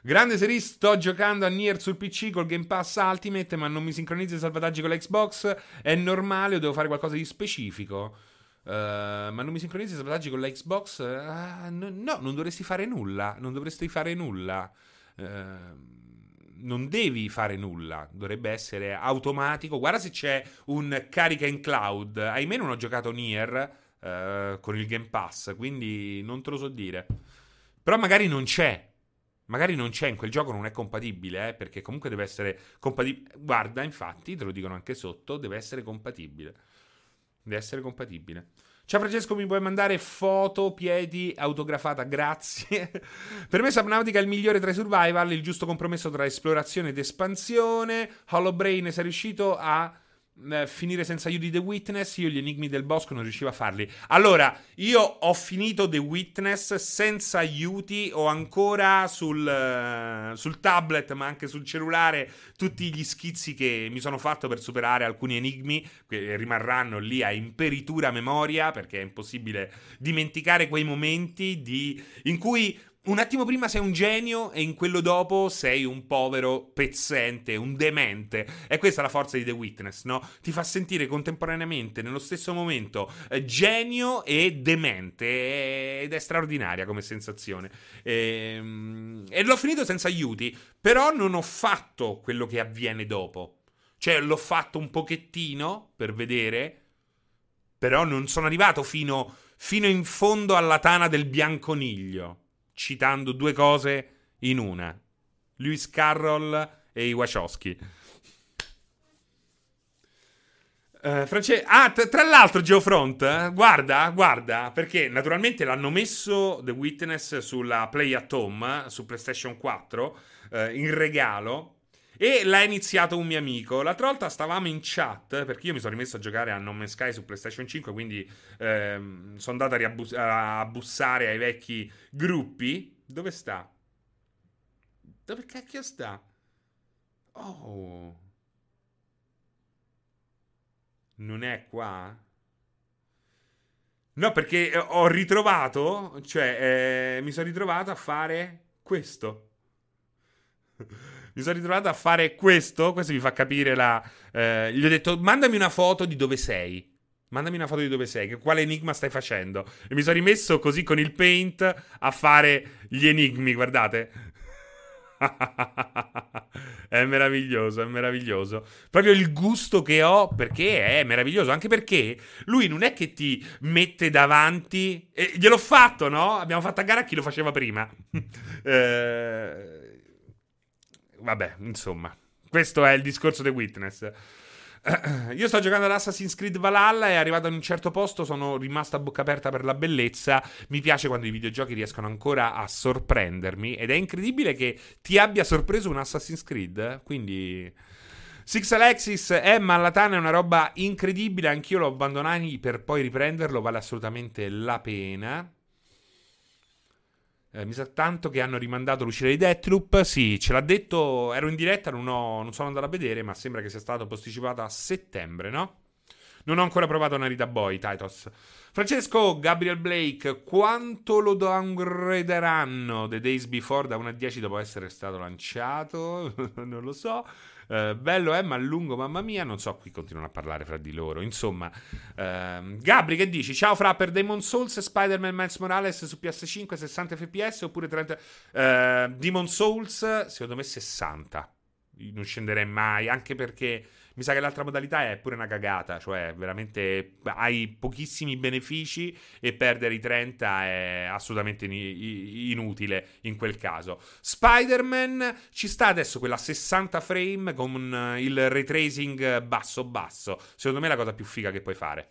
Grande serie, sto giocando a Nier sul PC col Game Pass Ultimate, ma non mi sincronizza i salvataggi con l'Xbox. È normale o devo fare qualcosa di specifico? Uh, ma non mi sincronizza i salvataggi con l'Xbox? Uh, no, no, non dovresti fare nulla. Non dovresti fare nulla. Uh, non devi fare nulla, dovrebbe essere automatico. Guarda se c'è un carica in cloud. Ahimè, non ho giocato Nier con il Game Pass, quindi non te lo so dire. Però magari non c'è. Magari non c'è in quel gioco, non è compatibile, eh, perché comunque deve essere compatibile. Guarda, infatti, te lo dicono anche sotto, deve essere compatibile. Deve essere compatibile. Ciao Francesco, mi puoi mandare foto, piedi, autografata, grazie. *laughs* per me Subnautica è il migliore tra i survival, il giusto compromesso tra esplorazione ed espansione. Hollow Brain sei riuscito a eh, finire senza aiuti The Witness, io gli enigmi del bosco non riuscivo a farli. Allora, io ho finito The Witness senza aiuti, ho ancora sul, uh, sul, tablet, ma anche sul cellulare, tutti gli schizzi che mi sono fatto per superare alcuni enigmi, che rimarranno lì a imperitura memoria, perché è impossibile dimenticare quei momenti di, in cui un attimo prima sei un genio e in quello dopo sei un povero pezzente, un demente. E questa è la forza di The Witness, no? Ti fa sentire contemporaneamente, nello stesso momento, eh, genio e demente. Ed è straordinaria come sensazione. E, ehm, e l'ho finito senza aiuti, però non ho fatto quello che avviene dopo. Cioè, l'ho fatto un pochettino per vedere, però non sono arrivato fino, fino in fondo alla tana del bianconiglio citando due cose in una. Lewis Carroll e i Wachowski. Uh, France... Ah, t- tra l'altro, Geofront, eh, guarda, guarda, perché naturalmente l'hanno messo The Witness sulla Play at Home su PlayStation 4 uh, in regalo. E l'ha iniziato un mio amico. L'altra volta stavamo in chat, perché io mi sono rimesso a giocare a No Man's Sky su PlayStation 5, quindi ehm, sono andato a, riabbus- a bussare ai vecchi gruppi. Dove sta? Dove cacchio sta? Oh. Non è qua? No, perché ho ritrovato, cioè, eh, mi sono ritrovato a fare questo mi sono ritrovato a fare questo. Questo mi fa capire la. Eh, gli ho detto: mandami una foto di dove sei. Mandami una foto di dove sei, che quale enigma stai facendo. E mi sono rimesso così con il paint a fare gli enigmi, guardate. *laughs* è meraviglioso, è meraviglioso. Proprio il gusto che ho perché è meraviglioso. Anche perché lui non è che ti mette davanti. E gliel'ho fatto, no? Abbiamo fatto a gara a chi lo faceva prima. *laughs* eh vabbè, insomma, questo è il discorso The Witness. *clears throat* Io sto giocando ad Assassin's Creed Valhalla e arrivato in un certo posto sono rimasto a bocca aperta per la bellezza. Mi piace quando i videogiochi riescono ancora a sorprendermi ed è incredibile che ti abbia sorpreso un Assassin's Creed. Quindi Six Alexis è Mallatana, è una roba incredibile, anch'io l'ho abbandonato per poi riprenderlo, vale assolutamente la pena. Eh, mi sa tanto che hanno rimandato l'uscita di Deathloop. Sì, ce l'ha detto. Ero in diretta, non, ho, non sono andato a vedere, ma sembra che sia stato posticipato a settembre, no? Non ho ancora provato Narita Boy, Titus. Francesco, Gabriel Blake, quanto lo downgraderanno The Days Before da 1 a 10 dopo essere stato lanciato? *laughs* non lo so. Uh, bello è, ma lungo, mamma mia. Non so, qui continuano a parlare fra di loro. Insomma, uh, Gabri, che dici? Ciao, fra per Demon Souls, Spider-Man Miles Morales su PS5, 60 fps oppure 30. Uh, Demon Souls, secondo me 60. non scenderei mai, anche perché mi sa che l'altra modalità è pure una cagata, cioè veramente hai pochissimi benefici e perdere i 30 è assolutamente inutile in quel caso. Spider-Man ci sta adesso quella 60 frame con il ray tracing basso basso, secondo me è la cosa più figa che puoi fare.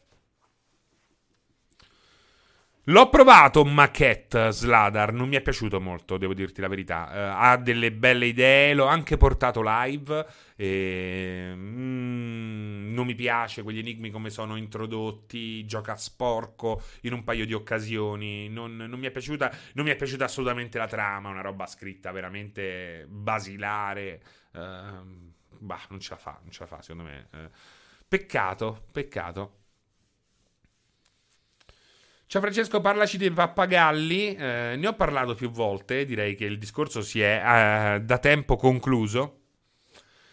L'ho provato Maquette Sladar, non mi è piaciuto molto, devo dirti la verità. Uh, ha delle belle idee, l'ho anche portato live. E, mm, non mi piace quegli enigmi come sono introdotti, gioca sporco in un paio di occasioni. Non, non, mi, è piaciuta, non mi è piaciuta assolutamente la trama, una roba scritta veramente basilare. Uh, bah, non ce la fa, non ce la fa secondo me. Uh, peccato, peccato. Ciao Francesco, parlaci dei pappagalli. Eh, ne ho parlato più volte, direi che il discorso si è eh, da tempo concluso.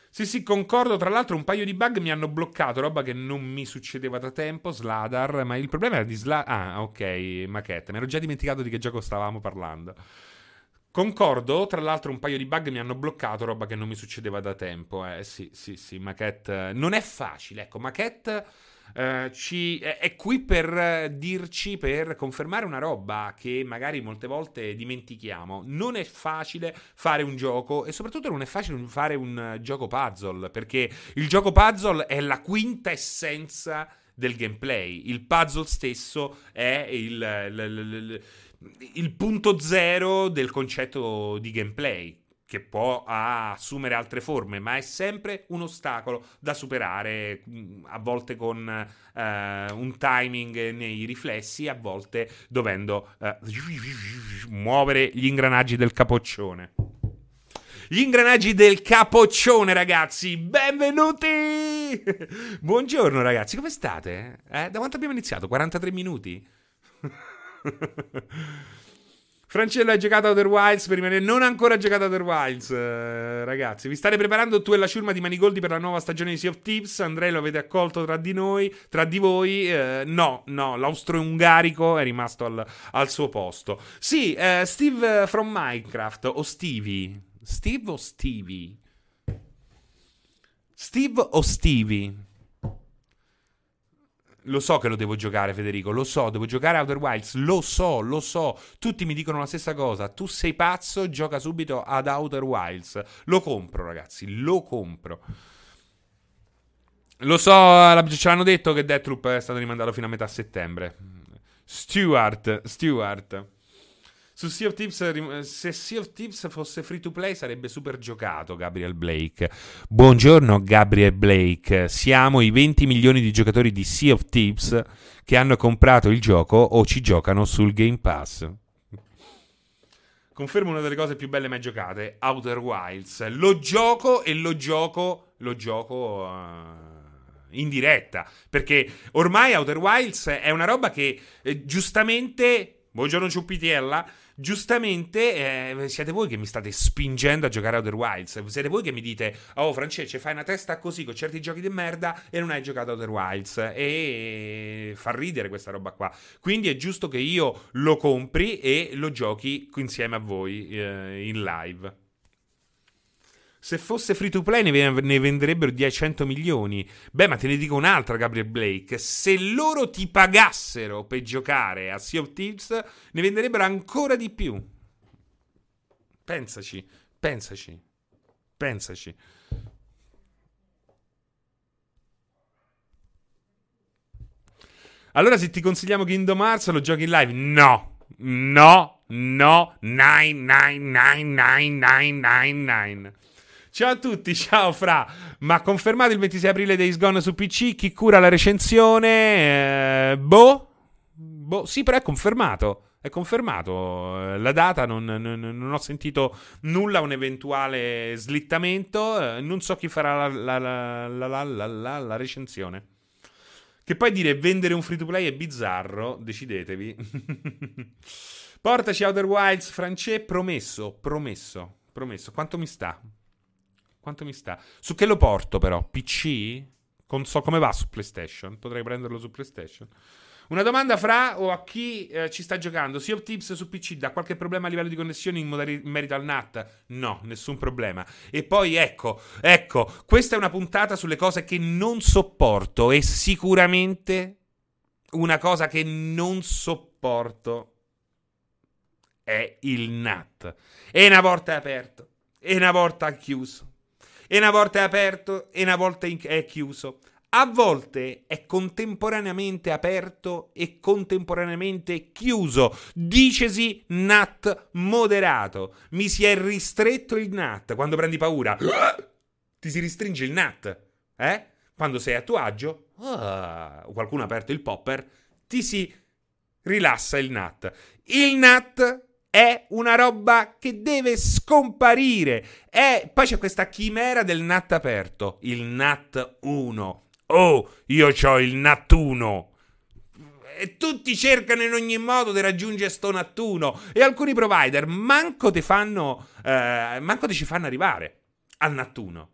Sì, sì, concordo. Tra l'altro, un paio di bug mi hanno bloccato, roba che non mi succedeva da tempo. Sladar, ma il problema era di Sladar. Ah, ok, maquette. Mi ero già dimenticato di che gioco stavamo parlando. Concordo, tra l'altro un paio di bug mi hanno bloccato, roba che non mi succedeva da tempo. Eh, sì, sì, sì, maquette. Non è facile, ecco, maquette eh, ci, è, è, qui per eh, dirci, per confermare una roba che magari molte volte dimentichiamo. Non è facile fare un gioco e soprattutto non è facile fare un uh, gioco puzzle, perché il gioco puzzle è la quinta essenza del gameplay. Il puzzle stesso è il, il, il, il punto zero del concetto di gameplay che può assumere altre forme, ma è sempre un ostacolo da superare, mm, a volte con uh, un timing nei riflessi, a volte dovendo uh, muovere gli ingranaggi del capoccione. Gli ingranaggi del capoccione, ragazzi, benvenuti! Buongiorno, ragazzi, come state? Eh? Da quanto abbiamo iniziato? 43 minuti? *laughs* Francello hai giocato a Outer Wilds per rimanere. Non ha ancora giocato a Outer Wilds, eh, ragazzi. Vi state preparando tu e la ciurma di Manigoldi per la nuova stagione di Sea of Tips? Andrei lo avete accolto tra di noi, tra di voi? Eh, no, no, l'austro-ungarico è rimasto al, al suo posto. Sì, eh, Steve from Minecraft o Stevie? Steve o Stevie? Steve o Stevie? Lo so che lo devo giocare, Federico. Lo so, devo giocare Outer Wilds. Lo so, lo so. Tutti mi dicono la stessa cosa. Tu sei pazzo, gioca subito ad Outer Wilds. Lo compro, ragazzi. Lo compro. Lo so, ce l'hanno detto che Deathloop è stato rimandato fino a metà settembre. Stuart, Stuart. Su Sea of Tips, se Sea of Tips fosse free to play sarebbe super giocato, Gabriel Blake. Buongiorno, Gabriel Blake. Siamo i 20 milioni di giocatori di Sea of Tips che hanno comprato il gioco o ci giocano sul Game Pass. Confermo una delle cose più belle mai giocate, Outer Wilds. Lo gioco e lo gioco, lo gioco... Uh in diretta. Perché ormai Outer Wilds è una roba che eh, giustamente. Buongiorno Ciuppitiella giustamente eh, siete voi che mi state spingendo a giocare a Outer Wilds. Siete voi che mi dite: Oh, Francesco, fai una testa così con certi giochi di merda e non hai giocato a Outer Wilds. E fa ridere questa roba qua. Quindi è giusto che io lo compri e lo giochi insieme a voi eh, in live. Se fosse free to play ne, ne venderebbero 10 milioni. Beh, ma te ne dico un'altra, Gabriel Blake. Se loro ti pagassero per giocare a Sea of Thieves, ne venderebbero ancora di più. Pensaci, pensaci, pensaci. Allora, se ti consigliamo Kingdom Hearts, lo giochi in live? No, no, no, 9999999. Ciao a tutti, ciao Fra. Ma confermato il 26 aprile Days Gone su PC? Chi cura la recensione? Eh, boh? boh? Sì, però è confermato. È confermato. La data non, non, non ho sentito nulla, un eventuale slittamento. Eh, non so chi farà la, la, la, la recensione. Che poi dire vendere un free to play è bizzarro, decidetevi. *laughs* Portaci Outer Wilds, France, promesso, promesso, promesso. Quanto mi sta? Quanto mi sta? Su che lo porto però? PC? Non so come va su PlayStation. Potrei prenderlo su PlayStation. Una domanda fra o a chi eh, ci sta giocando? Sea of Tips su PC dà qualche problema a livello di connessione in, modali- in merito al NAT? No, nessun problema. E poi ecco, ecco, questa è una puntata sulle cose che non sopporto e sicuramente una cosa che non sopporto è il NAT. E una volta è aperto, e una volta è chiuso, e una volta è aperto, e una volta è chiuso. A volte è contemporaneamente aperto e contemporaneamente chiuso. Dicesi NAT moderato. Mi si è ristretto il NAT. Quando prendi paura, *gasps* ti si ristringe il NAT. Eh? Quando sei a tuo agio, uh, qualcuno ha aperto il popper, ti si rilassa il NAT. Il NAT è una roba che deve scomparire. È... Poi c'è questa chimera del NAT aperto, il NAT 1. Oh, io ho il NAT 1. E tutti cercano in ogni modo di raggiungere sto NAT 1. E alcuni provider manco ti fanno... Eh, manco ti ci fanno arrivare al NAT 1.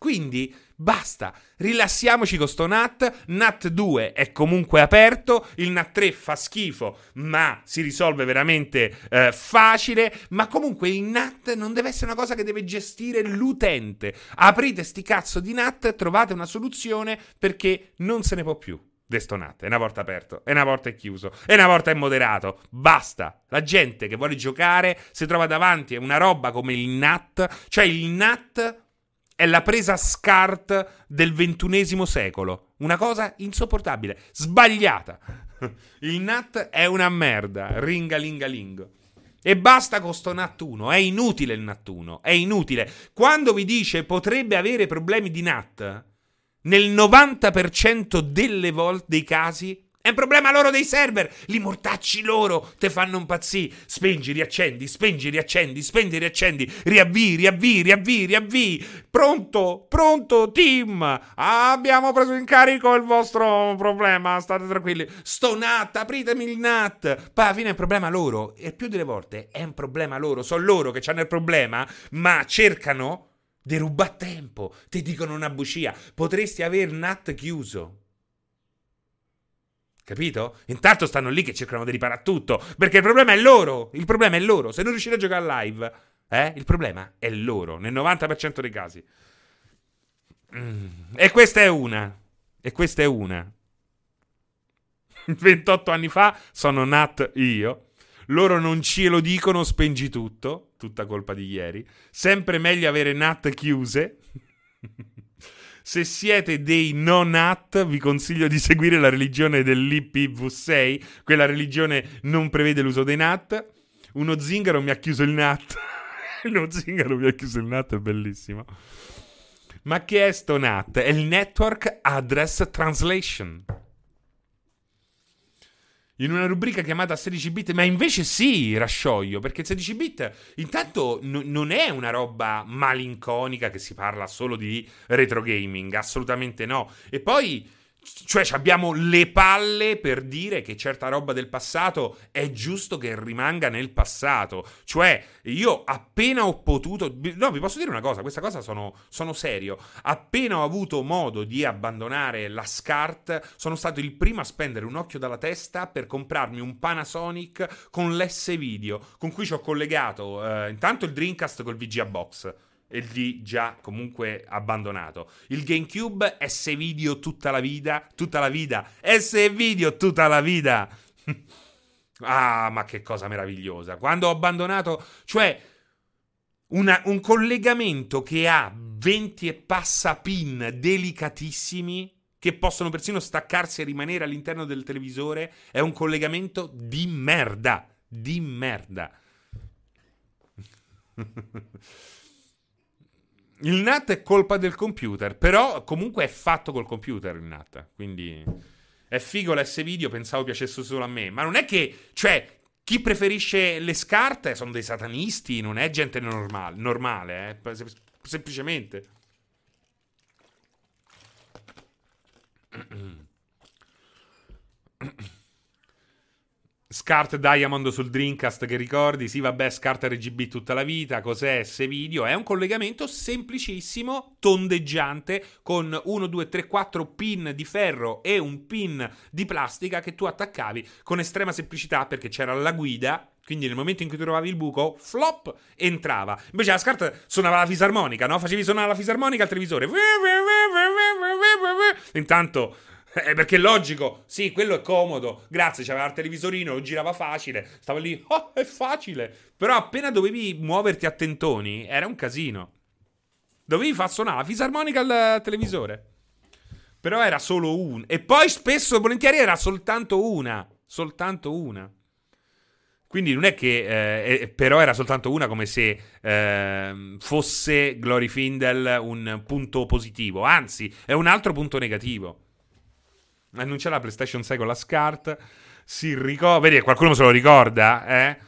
Quindi basta, rilassiamoci con sto NAT. NAT 2 è comunque aperto, il NAT 3 fa schifo, ma si risolve veramente eh, facile. Ma comunque il NAT non deve essere una cosa che deve gestire l'utente. Aprite sti cazzo di NAT, trovate una soluzione perché non se ne può più. Destonate, è una volta aperto, e una volta è chiuso, e una volta è moderato. Basta. La gente che vuole giocare si trova davanti a una roba come il NAT, cioè il NAT è la presa SCART del ventunesimo secolo. Una cosa insopportabile, sbagliata. *laughs* Il NAT è una merda, ringalingalingo. E basta con sto NAT 1, è inutile il NAT 1, è inutile. Quando vi dice potrebbe avere problemi di NAT, nel 90% delle volte dei casi è un problema loro dei server. Li mortacci loro te fanno pazzì. Spengi, riaccendi, spengi, riaccendi, spengi, riaccendi. Riavvii, riavvii, riavvii, riavvii. Pronto, pronto, team. Abbiamo preso in carico il vostro problema. State tranquilli. Sto NAT, apritemi il NAT. Poi alla fine è un problema loro. E più delle volte è un problema loro. Sono loro che hanno il problema, ma cercano di tempo. Ti dicono una bugia. Potresti aver NAT chiuso. Capito? Intanto stanno lì che cercano di riparare tutto. Perché il problema è loro. Il problema è loro. Se non riuscite a giocare live, eh, il problema è loro. Nel 90% dei casi. Mm. E questa è una. E questa è una. *laughs* 28 anni fa sono Nat io. Loro non ce lo dicono, spengi tutto. Tutta colpa di ieri. Sempre meglio avere Nat chiuse. *laughs* Se siete dei non-nat, vi consiglio di seguire la religione dell'IPv6. Quella religione non prevede l'uso dei NAT. Uno zingaro mi ha chiuso il NAT. *laughs* Uno zingaro mi ha chiuso il NAT, è bellissimo. Ma che è sto NAT? È il Network Address Translation in una rubrica chiamata 16 bit, ma invece sì, rascioglio, perché il 16 bit intanto n- non è una roba malinconica che si parla solo di retro gaming, assolutamente no. E poi cioè abbiamo le palle per dire che certa roba del passato è giusto che rimanga nel passato. Cioè, io appena ho potuto... No, vi posso dire una cosa, questa cosa sono, sono serio. Appena ho avuto modo di abbandonare la SCART, sono stato il primo a spendere un occhio dalla testa per comprarmi un Panasonic con l'S video, con cui ci ho collegato eh, intanto il Dreamcast col VGA Box lì già comunque abbandonato. Il GameCube S video tutta la vita, tutta la vita, S video tutta la vita. *laughs* ah, ma che cosa meravigliosa. Quando ho abbandonato, cioè una, un collegamento che ha 20 e passa pin delicatissimi che possono persino staccarsi e rimanere all'interno del televisore, è un collegamento di merda, di merda. *laughs* Il NAT è colpa del computer, però comunque è fatto col computer il NAT, quindi è figo l'S video, pensavo piacesse solo a me, ma non è che, cioè, chi preferisce le scarte sono dei satanisti, non è gente normale, normale eh? semplicemente. *clears throat* SCART Diamond sul Dreamcast che ricordi, sì vabbè SCART RGB tutta la vita, cos'è S-Video? È un collegamento semplicissimo, tondeggiante, con 1, 2, 3, 4 pin di ferro e un pin di plastica che tu attaccavi con estrema semplicità perché c'era la guida quindi nel momento in cui trovavi il buco, flop, entrava. Invece la SCART suonava la fisarmonica, no? Facevi suonare la fisarmonica al televisore. Intanto *laughs* eh, perché è logico, sì, quello è comodo. Grazie, c'aveva il televisorino, lo girava facile. Stavo lì, oh, è facile. Però appena dovevi muoverti a tentoni, era un casino. Dovevi far suonare la fisarmonica al televisore. Però era solo una. E poi spesso e volentieri era soltanto una. Soltanto una. Quindi non è che, eh, però era soltanto una come se eh, fosse Glory Findle un punto positivo, anzi è un altro punto negativo. Annunciare la PlayStation 6 con la SCART, si ricorda, vedi qualcuno se lo ricorda, eh?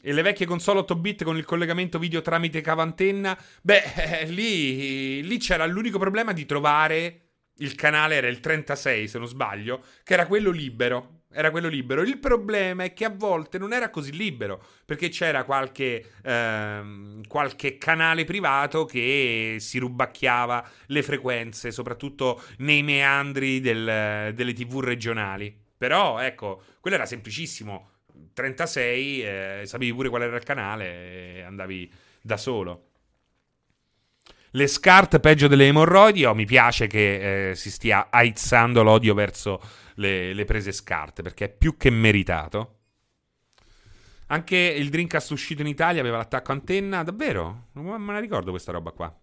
E le vecchie console 8 bit con il collegamento video tramite cavantenna, beh, eh, lì, lì c'era l'unico problema di trovare il canale, era il 36 se non sbaglio, che era quello libero era quello libero. Il problema è che a volte non era così libero, perché c'era qualche, ehm, qualche canale privato che si rubacchiava le frequenze, soprattutto nei meandri del, delle tv regionali. Però, ecco, quello era semplicissimo. 36, eh, sapevi pure qual era il canale e andavi da solo. Le scart peggio delle emorroidi. Oh, mi piace che eh, si stia aizzando l'odio verso le, le prese scarte, perché è più che meritato. Anche il Dreamcast uscito in Italia aveva l'attacco antenna, davvero? Non me la ricordo questa roba qua.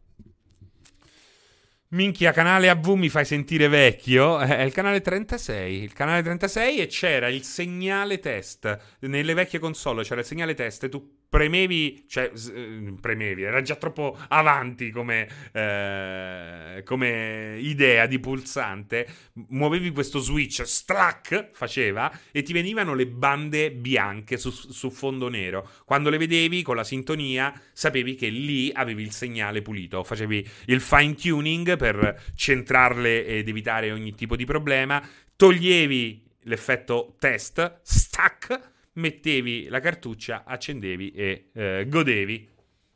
Minchia, canale AV mi fai sentire vecchio. Eh, è il canale 36. Il canale 36 e c'era il segnale test. Nelle vecchie console c'era il segnale test e tu premevi, cioè eh, premevi, era già troppo avanti come, eh, come idea di pulsante, muovevi questo switch, strack faceva e ti venivano le bande bianche su, su fondo nero. Quando le vedevi con la sintonia sapevi che lì avevi il segnale pulito, facevi il fine tuning per centrarle ed evitare ogni tipo di problema, toglievi l'effetto test, stack mettevi la cartuccia, accendevi e eh, godevi.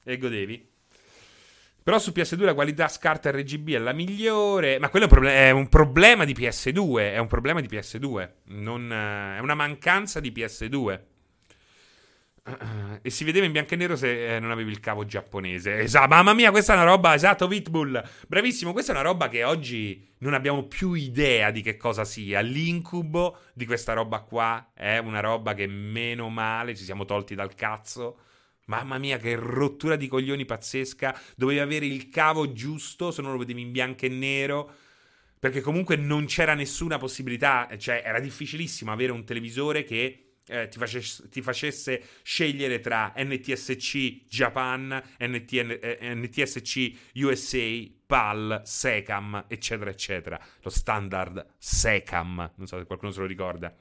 E godevi. Però su PS2 la qualità scarta RGB è la migliore. Ma quello è un, proble- è un problema di PS2. È un problema di PS2. Non, uh, è una mancanza di PS2. *clears throat* E si vedeva in bianco e nero se eh, non avevi il cavo giapponese. Esatto, mamma mia, questa è una roba. Esatto, Vitbull. Bravissimo, questa è una roba che oggi non abbiamo più idea di che cosa sia. L'incubo di questa roba qua è una roba che meno male ci siamo tolti dal cazzo. Mamma mia, che rottura di coglioni pazzesca. Dovevi avere il cavo giusto, se non lo vedevi in bianco e nero. Perché comunque non c'era nessuna possibilità, cioè era difficilissimo avere un televisore che eh, ti, facesse, ti, facesse, scegliere tra NTSC Japan, NT, eh, NTSC USA, PAL, SECAM, eccetera, eccetera. Lo standard SECAM, non so se qualcuno se lo ricorda.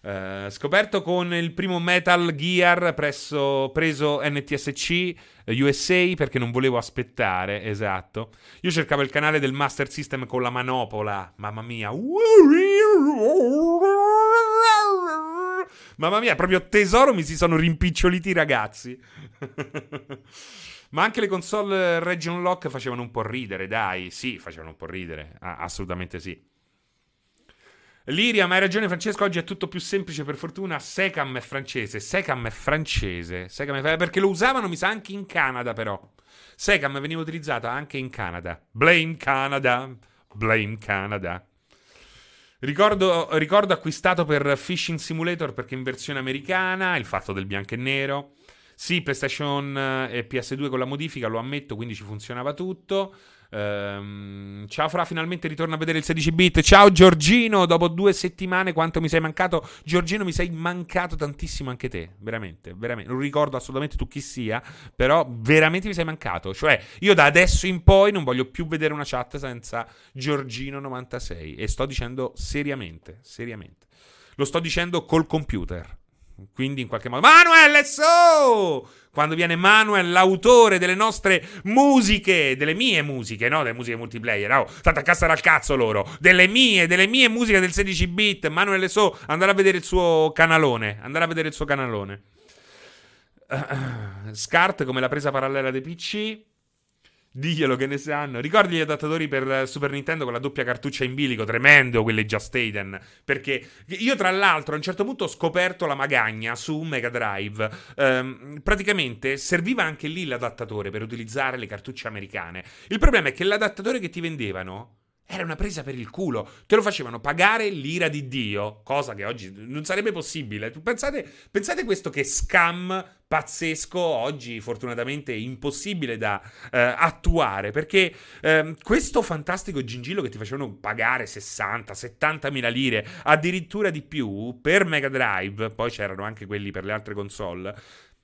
Uh, scoperto con il primo Metal Gear presso, preso NTSC USA perché non volevo aspettare, esatto. Io cercavo il canale del Master System con la manopola, mamma mia. Mamma mia, proprio tesoro mi si sono rimpiccioliti i ragazzi. Ma anche le console Region Lock facevano un po' ridere, dai. Sì, facevano un po' ridere. Ah, assolutamente sì. Liria, ma hai ragione Francesco, oggi è tutto più semplice per fortuna. Secam è francese. Secam è francese. Secam è... Perché lo usavano, mi sa, anche in Canada però. Secam veniva utilizzata anche in Canada. Blame Canada. Blame Canada. Ricordo, ricordo, acquistato per Fishing Simulator perché in versione americana, il fatto del bianco e nero. Sì, PlayStation eh, e PS2 con la modifica, lo ammetto, quindi ci funzionava tutto. Ehm, ciao Fra, finalmente ritorno a vedere il 16 bit. Ciao Giorgino, dopo due settimane quanto mi sei mancato? Giorgino, mi sei mancato tantissimo anche te, veramente, veramente. Non ricordo assolutamente tu chi sia, però veramente mi sei mancato. Cioè, io da adesso in poi non voglio più vedere una chat senza Giorgino96 e sto dicendo seriamente, seriamente. Lo sto dicendo col computer. Quindi in qualche modo... Manuel So! Quando viene Manuel, l'autore delle nostre musiche, delle mie musiche, no? Delle musiche multiplayer. Oh, state a cassare al cazzo loro. Delle mie, delle mie musiche del 16 bit. Manuel So, andare a vedere il suo canalone. Andare a vedere il suo canalone. Uh, *clears throat* SCART come la presa parallela dei PC. Diglielo che ne sanno. Ricordi gli adattatori per Super Nintendo con la doppia cartuccia in bilico? Tremendo quelle Just Aiden. Perché io, tra l'altro, a un certo punto ho scoperto la magagna su Mega Drive. Ehm, praticamente serviva anche lì l'adattatore per utilizzare le cartucce americane. Il problema è che l'adattatore che ti vendevano era una presa per il culo. Te lo facevano pagare l'ira di Dio, cosa che oggi non sarebbe possibile. Pensate, pensate questo che scam pazzesco, oggi fortunatamente impossibile da eh, attuare, perché eh, questo fantastico gingillo che ti facevano pagare 60, 70 mila lire, addirittura di più, per Mega Drive, poi c'erano anche quelli per le altre console,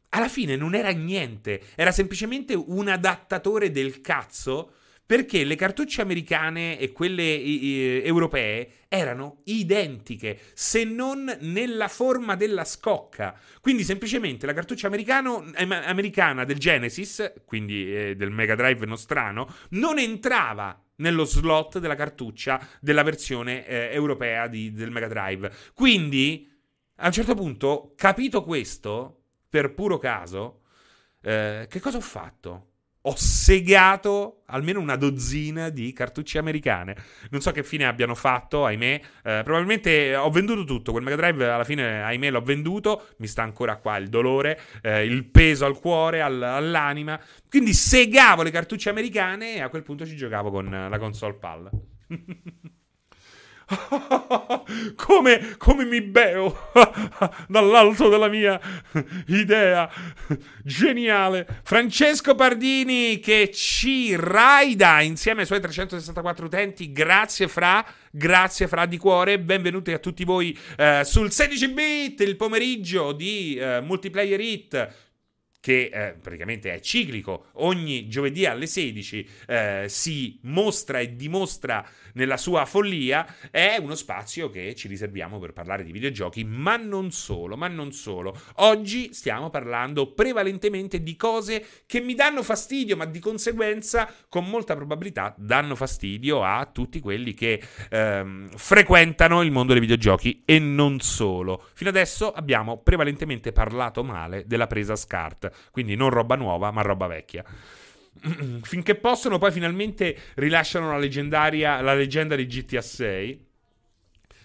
alla fine non era niente, era semplicemente un adattatore del cazzo perché le cartucce americane e quelle i, europee erano identiche, se non nella forma della scocca. Quindi semplicemente la cartuccia americana del Genesis, quindi eh, del Mega Drive nostrano, non entrava nello slot della cartuccia della versione eh, europea di, del Mega Drive. Quindi, a un certo punto, capito questo, per puro caso, eh, che cosa ho fatto? Ho segato almeno una dozzina di cartucce americane. Non so che fine abbiano fatto, ahimè. Eh, probabilmente ho venduto tutto. Quel Mega Drive alla fine, ahimè, l'ho venduto. Mi sta ancora qua il dolore, eh, il peso al cuore, al, all'anima. Quindi segavo le cartucce americane e a quel punto ci giocavo con la console PAL. *laughs* *laughs* come, come mi beo *laughs* dall'alto della mia idea geniale. Francesco Pardini che ci raida insieme ai suoi 364 utenti. Grazie Fra, grazie Fra di cuore. Benvenuti a tutti voi eh, sul 16 bit, il pomeriggio di eh, Multiplayer Hit che eh, praticamente è ciclico, ogni giovedì alle 16 eh, si mostra e dimostra nella sua follia, è uno spazio che ci riserviamo per parlare di videogiochi, ma non solo, ma non solo. Oggi stiamo parlando prevalentemente di cose che mi danno fastidio, ma di conseguenza con molta probabilità danno fastidio a tutti quelli che ehm, frequentano il mondo dei videogiochi e non solo. Fino adesso abbiamo prevalentemente parlato male della presa SCART, quindi non roba nuova, ma roba vecchia. *clears throat* finché possono, poi finalmente rilasciano la leggendaria la leggenda di GTA 6.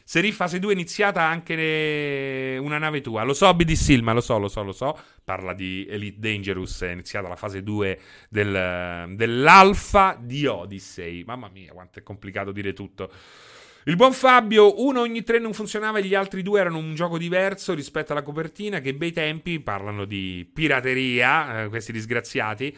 Serif fase 2 è iniziata anche una nave tua. Lo so, BD Silma, lo so, lo so, lo so. Parla di Elite Dangerous. È iniziata la fase 2 del, dell'alfa di Odyssey. Mamma mia, quanto è complicato dire tutto. Il buon Fabio, uno ogni tre non funzionava e gli altri due erano un gioco diverso rispetto alla copertina. Che bei tempi, parlano di pirateria, eh, questi disgraziati.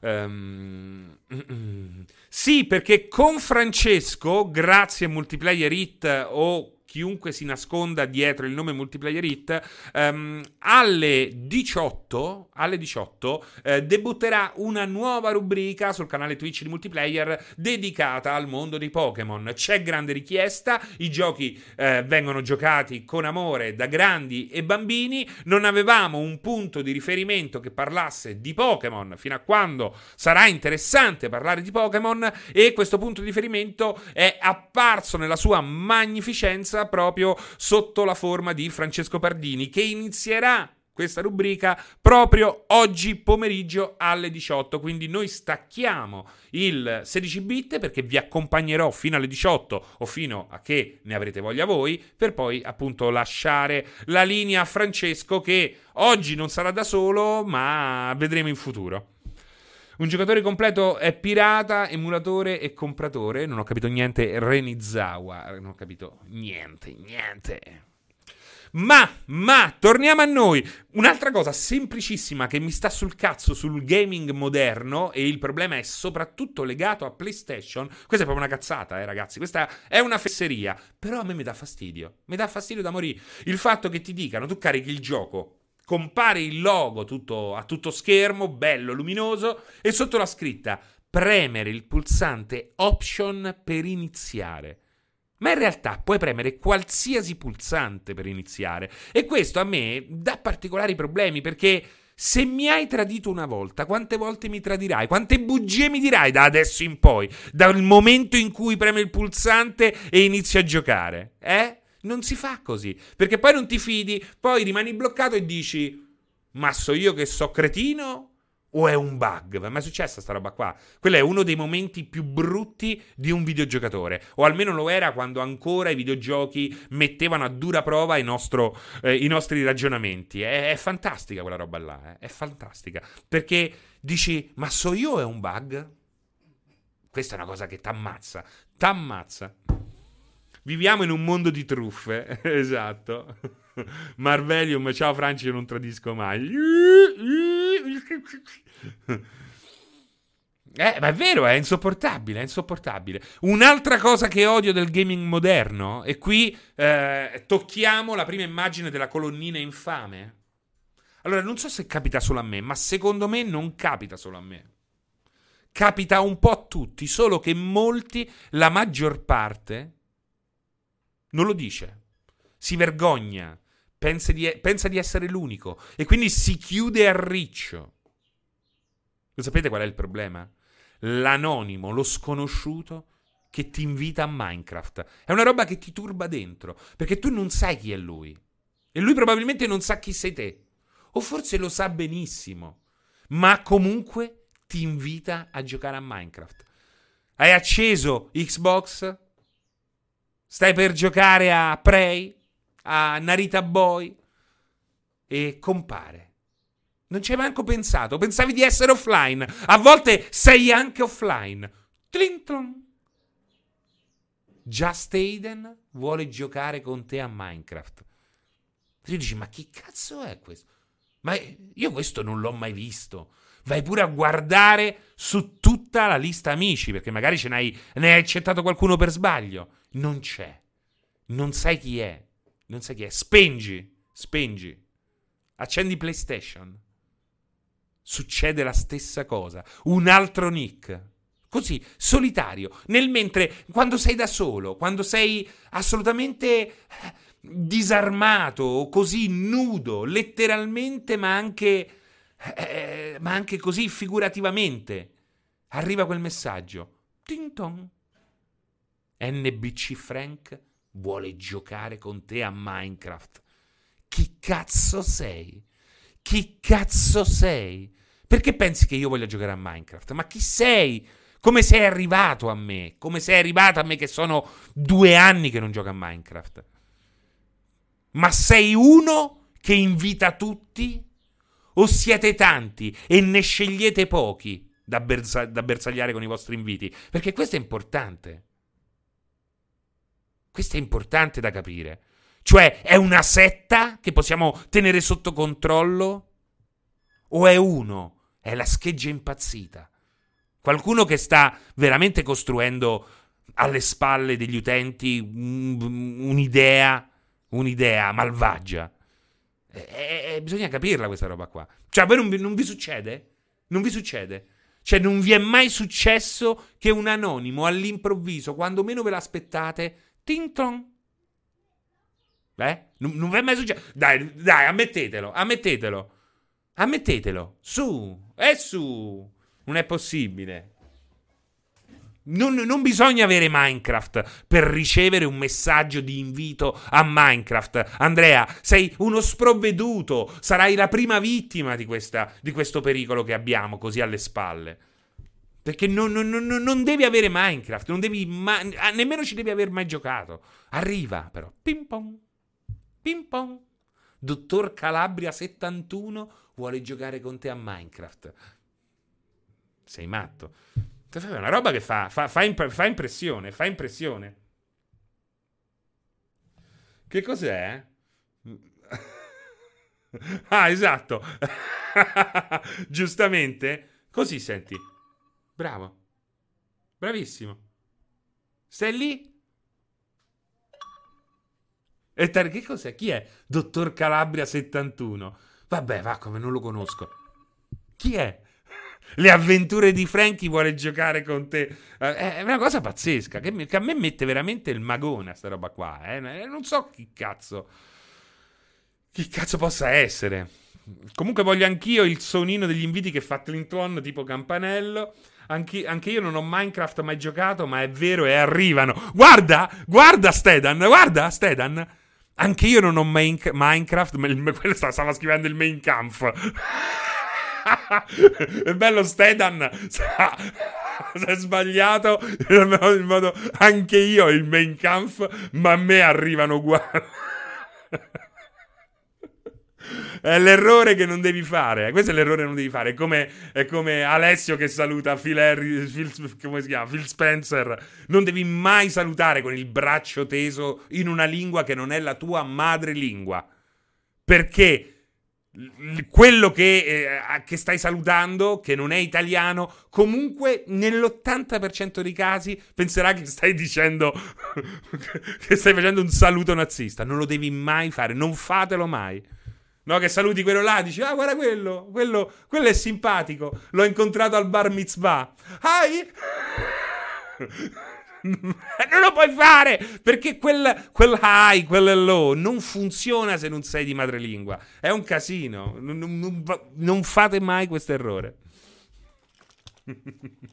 Um, *clears throat* sì, perché con Francesco, grazie a Multiplayer Hit o chiunque si nasconda dietro il nome Multiplayer Hit, um, alle 18, alle 18 eh, debutterà una nuova rubrica sul canale Twitch di Multiplayer dedicata al mondo dei Pokémon. C'è grande richiesta, i giochi eh, vengono giocati con amore da grandi e bambini, non avevamo un punto di riferimento che parlasse di Pokémon fino a quando sarà interessante parlare di Pokémon e questo punto di riferimento è apparso nella sua magnificenza passa proprio sotto la forma di Francesco Pardini che inizierà questa rubrica proprio oggi pomeriggio alle 18. Quindi noi stacchiamo il 16 bit perché vi accompagnerò fino alle 18 o fino a che ne avrete voglia voi per poi appunto lasciare la linea a Francesco che oggi non sarà da solo ma vedremo in futuro. Un giocatore completo è pirata, emulatore e compratore. Non ho capito niente. Renizawa. Non ho capito niente, niente. Ma, ma, torniamo a noi. Un'altra cosa semplicissima che mi sta sul cazzo sul gaming moderno e il problema è soprattutto legato a PlayStation. Questa è proprio una cazzata, eh, ragazzi. Questa è una fesseria. Però a me mi dà fastidio. Mi dà fastidio da morire. Il fatto che ti dicano, tu carichi il gioco compare il logo tutto, a tutto schermo, bello, luminoso, e sotto la scritta premere il pulsante option per iniziare. Ma in realtà puoi premere qualsiasi pulsante per iniziare. E questo a me dà particolari problemi perché se mi hai tradito una volta, quante volte mi tradirai? Quante bugie mi dirai da adesso in poi? Dal momento in cui premi il pulsante e inizi a giocare? Eh? Non si fa così. Perché poi non ti fidi, poi rimani bloccato e dici: Ma so io che so cretino? O è un bug? Ma è successa sta roba qua? Quello è uno dei momenti più brutti di un videogiocatore. O almeno lo era quando ancora i videogiochi mettevano a dura prova nostro, eh, i nostri ragionamenti. È, è, fantastica quella roba là. Eh? È fantastica. Perché dici, ma so io è un bug? Questa è una cosa che t'ammazza. T'ammazza. Viviamo in un mondo di truffe. *laughs* esatto. Marvelium, ciao Franci, io non tradisco mai. Eh, ma è vero, è insopportabile, è insopportabile. Un'altra cosa che odio del gaming moderno, e qui eh, tocchiamo la prima immagine della colonnina infame. Allora, non so se capita solo a me, ma secondo me non capita solo a me. Capita un po' a tutti, solo che molti, la maggior parte, non lo dice. Si vergogna, pensa di, pensa di essere l'unico e quindi si chiude a riccio. Lo sapete qual è il problema? L'anonimo, lo sconosciuto che ti invita a Minecraft. È una roba che ti turba dentro, perché tu non sai chi è lui. E lui probabilmente non sa chi sei te. O forse lo sa benissimo, ma comunque ti invita a giocare a Minecraft. Hai acceso Xbox? Stai per giocare a Prey? A Narita Boy? E compare non ci hai manco pensato. Pensavi di essere offline. A volte sei anche offline. Tlintlon. Just Aiden vuole giocare con te a Minecraft. E tu dici, ma chi cazzo è questo? Ma io questo non l'ho mai visto. Vai pure a guardare su tutta la lista amici, perché magari ce n'hai, ne hai accettato qualcuno per sbaglio. Non c'è. Non sai chi è. Non sai chi è. Spengi. Spengi. Accendi PlayStation succede la stessa cosa. Un altro nick. Così, solitario. Nel mentre, quando sei da solo, quando sei assolutamente eh, disarmato, così nudo, letteralmente, ma anche, eh, ma anche così figurativamente, arriva quel messaggio. Tinton. NBC Frank vuole giocare con te a Minecraft. Chi cazzo sei? Chi cazzo sei? Perché pensi che io voglia giocare a Minecraft? Ma chi sei? Come sei arrivato a me? Come sei arrivato a me che sono due anni che non gioco a Minecraft? Ma sei uno che invita tutti? O siete tanti e ne scegliete pochi da, bersa- da bersagliare con i vostri inviti? Perché questo è importante. Questo è importante da capire. Cioè, è una setta che possiamo tenere sotto controllo? O è uno è la scheggia impazzita. Qualcuno che sta veramente costruendo alle spalle degli utenti un'idea, un'idea malvagia. E, e, bisogna capirla questa roba qua. Cioè, a voi non, non vi succede? Non vi succede? Cioè, non vi è mai successo che un anonimo all'improvviso, quando meno ve l'aspettate, tintron. Eh? Non, non vi è mai successo? Dai, dai, ammettetelo, ammettetelo. Ammettetelo, su, è su. Non è possibile. Non, non, bisogna avere Minecraft per ricevere un messaggio di invito a Minecraft. Andrea, sei uno sprovveduto. Sarai la prima vittima di, questa, di questo pericolo che abbiamo così alle spalle. Perché non, non, non devi avere Minecraft, non devi ma- nemmeno ci devi aver mai giocato. Arriva però. Ping pong. Ping pong. Dottor Calabria 71 vuole giocare con te a Minecraft. Sei matto. È una roba che fa, fa, fa, imp- fa impressione, fa impressione. Che cos'è? *laughs* ah, esatto. *laughs* Giustamente. Così senti. Bravo. Bravissimo. Stai lì e tar- che cos'è? Chi è? Dottor Calabria 71. Vabbè, va, come non lo conosco. Chi è? Le avventure di Frankie vuole giocare con te. Eh, è una cosa pazzesca. Che, a me mette veramente il magone, sta roba qua. Eh. Non so chi cazzo. Chi cazzo possa essere. Comunque voglio anch'io il sonino degli inviti che fa Clinton tipo campanello. Anche, anche, io non ho Minecraft mai giocato, ma è vero e arrivano. Guarda, guarda Stedan, guarda Stedan. Anche io non ho main, Minecraft, ma il, quello stava scrivendo il main camp. *laughs* è bello Stedan. Si è sbagliato in modo anche io il main camp, ma a me arrivano uguali. È l'errore che non devi fare. Questo è l'errore che non devi fare. È come, è come Alessio che saluta Phil, Harry, Phil, chiama? Phil Spencer. Non devi mai salutare con il braccio teso in una lingua che non è la tua madrelingua. Perché quello che, eh, che, stai salutando, che non è italiano, comunque nell'80% dei casi penserà che stai dicendo *laughs* che stai facendo un saluto nazista. Non lo devi mai fare, non fatelo mai. No, che saluti quello là, dici, ah, guarda quello, quello, quello è simpatico. L'ho incontrato al bar mitzvah. Hai? *laughs* *laughs* non lo puoi fare perché quel, quel high, quel low non funziona se non sei di madrelingua. È un casino. Non, non, non fate mai questo errore. *laughs*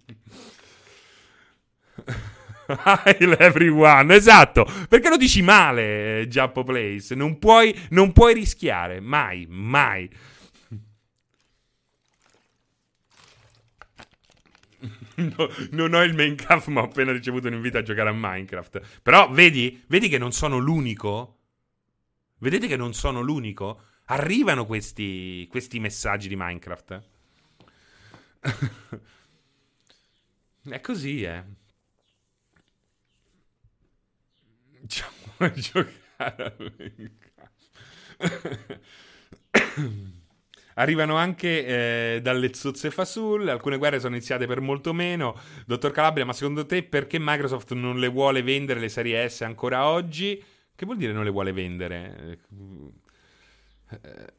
Hail everyone, esatto. Perché lo dici male, Giappo Place? Non puoi, non puoi rischiare, mai, mai. No, non ho il main caf, ma ho appena ricevuto un invito a giocare a Minecraft. Però vedi, vedi che non sono l'unico. Vedete che non sono l'unico? Arrivano questi, questi messaggi di Minecraft. *laughs* È così, eh. Diciamo *laughs* giocare *coughs* Arrivano anche eh, dalle zozze fasulle. Alcune guerre sono iniziate per molto meno. Dottor Calabria, ma secondo te perché Microsoft non le vuole vendere le serie S ancora oggi? Che vuol dire non le vuole vendere? Eh,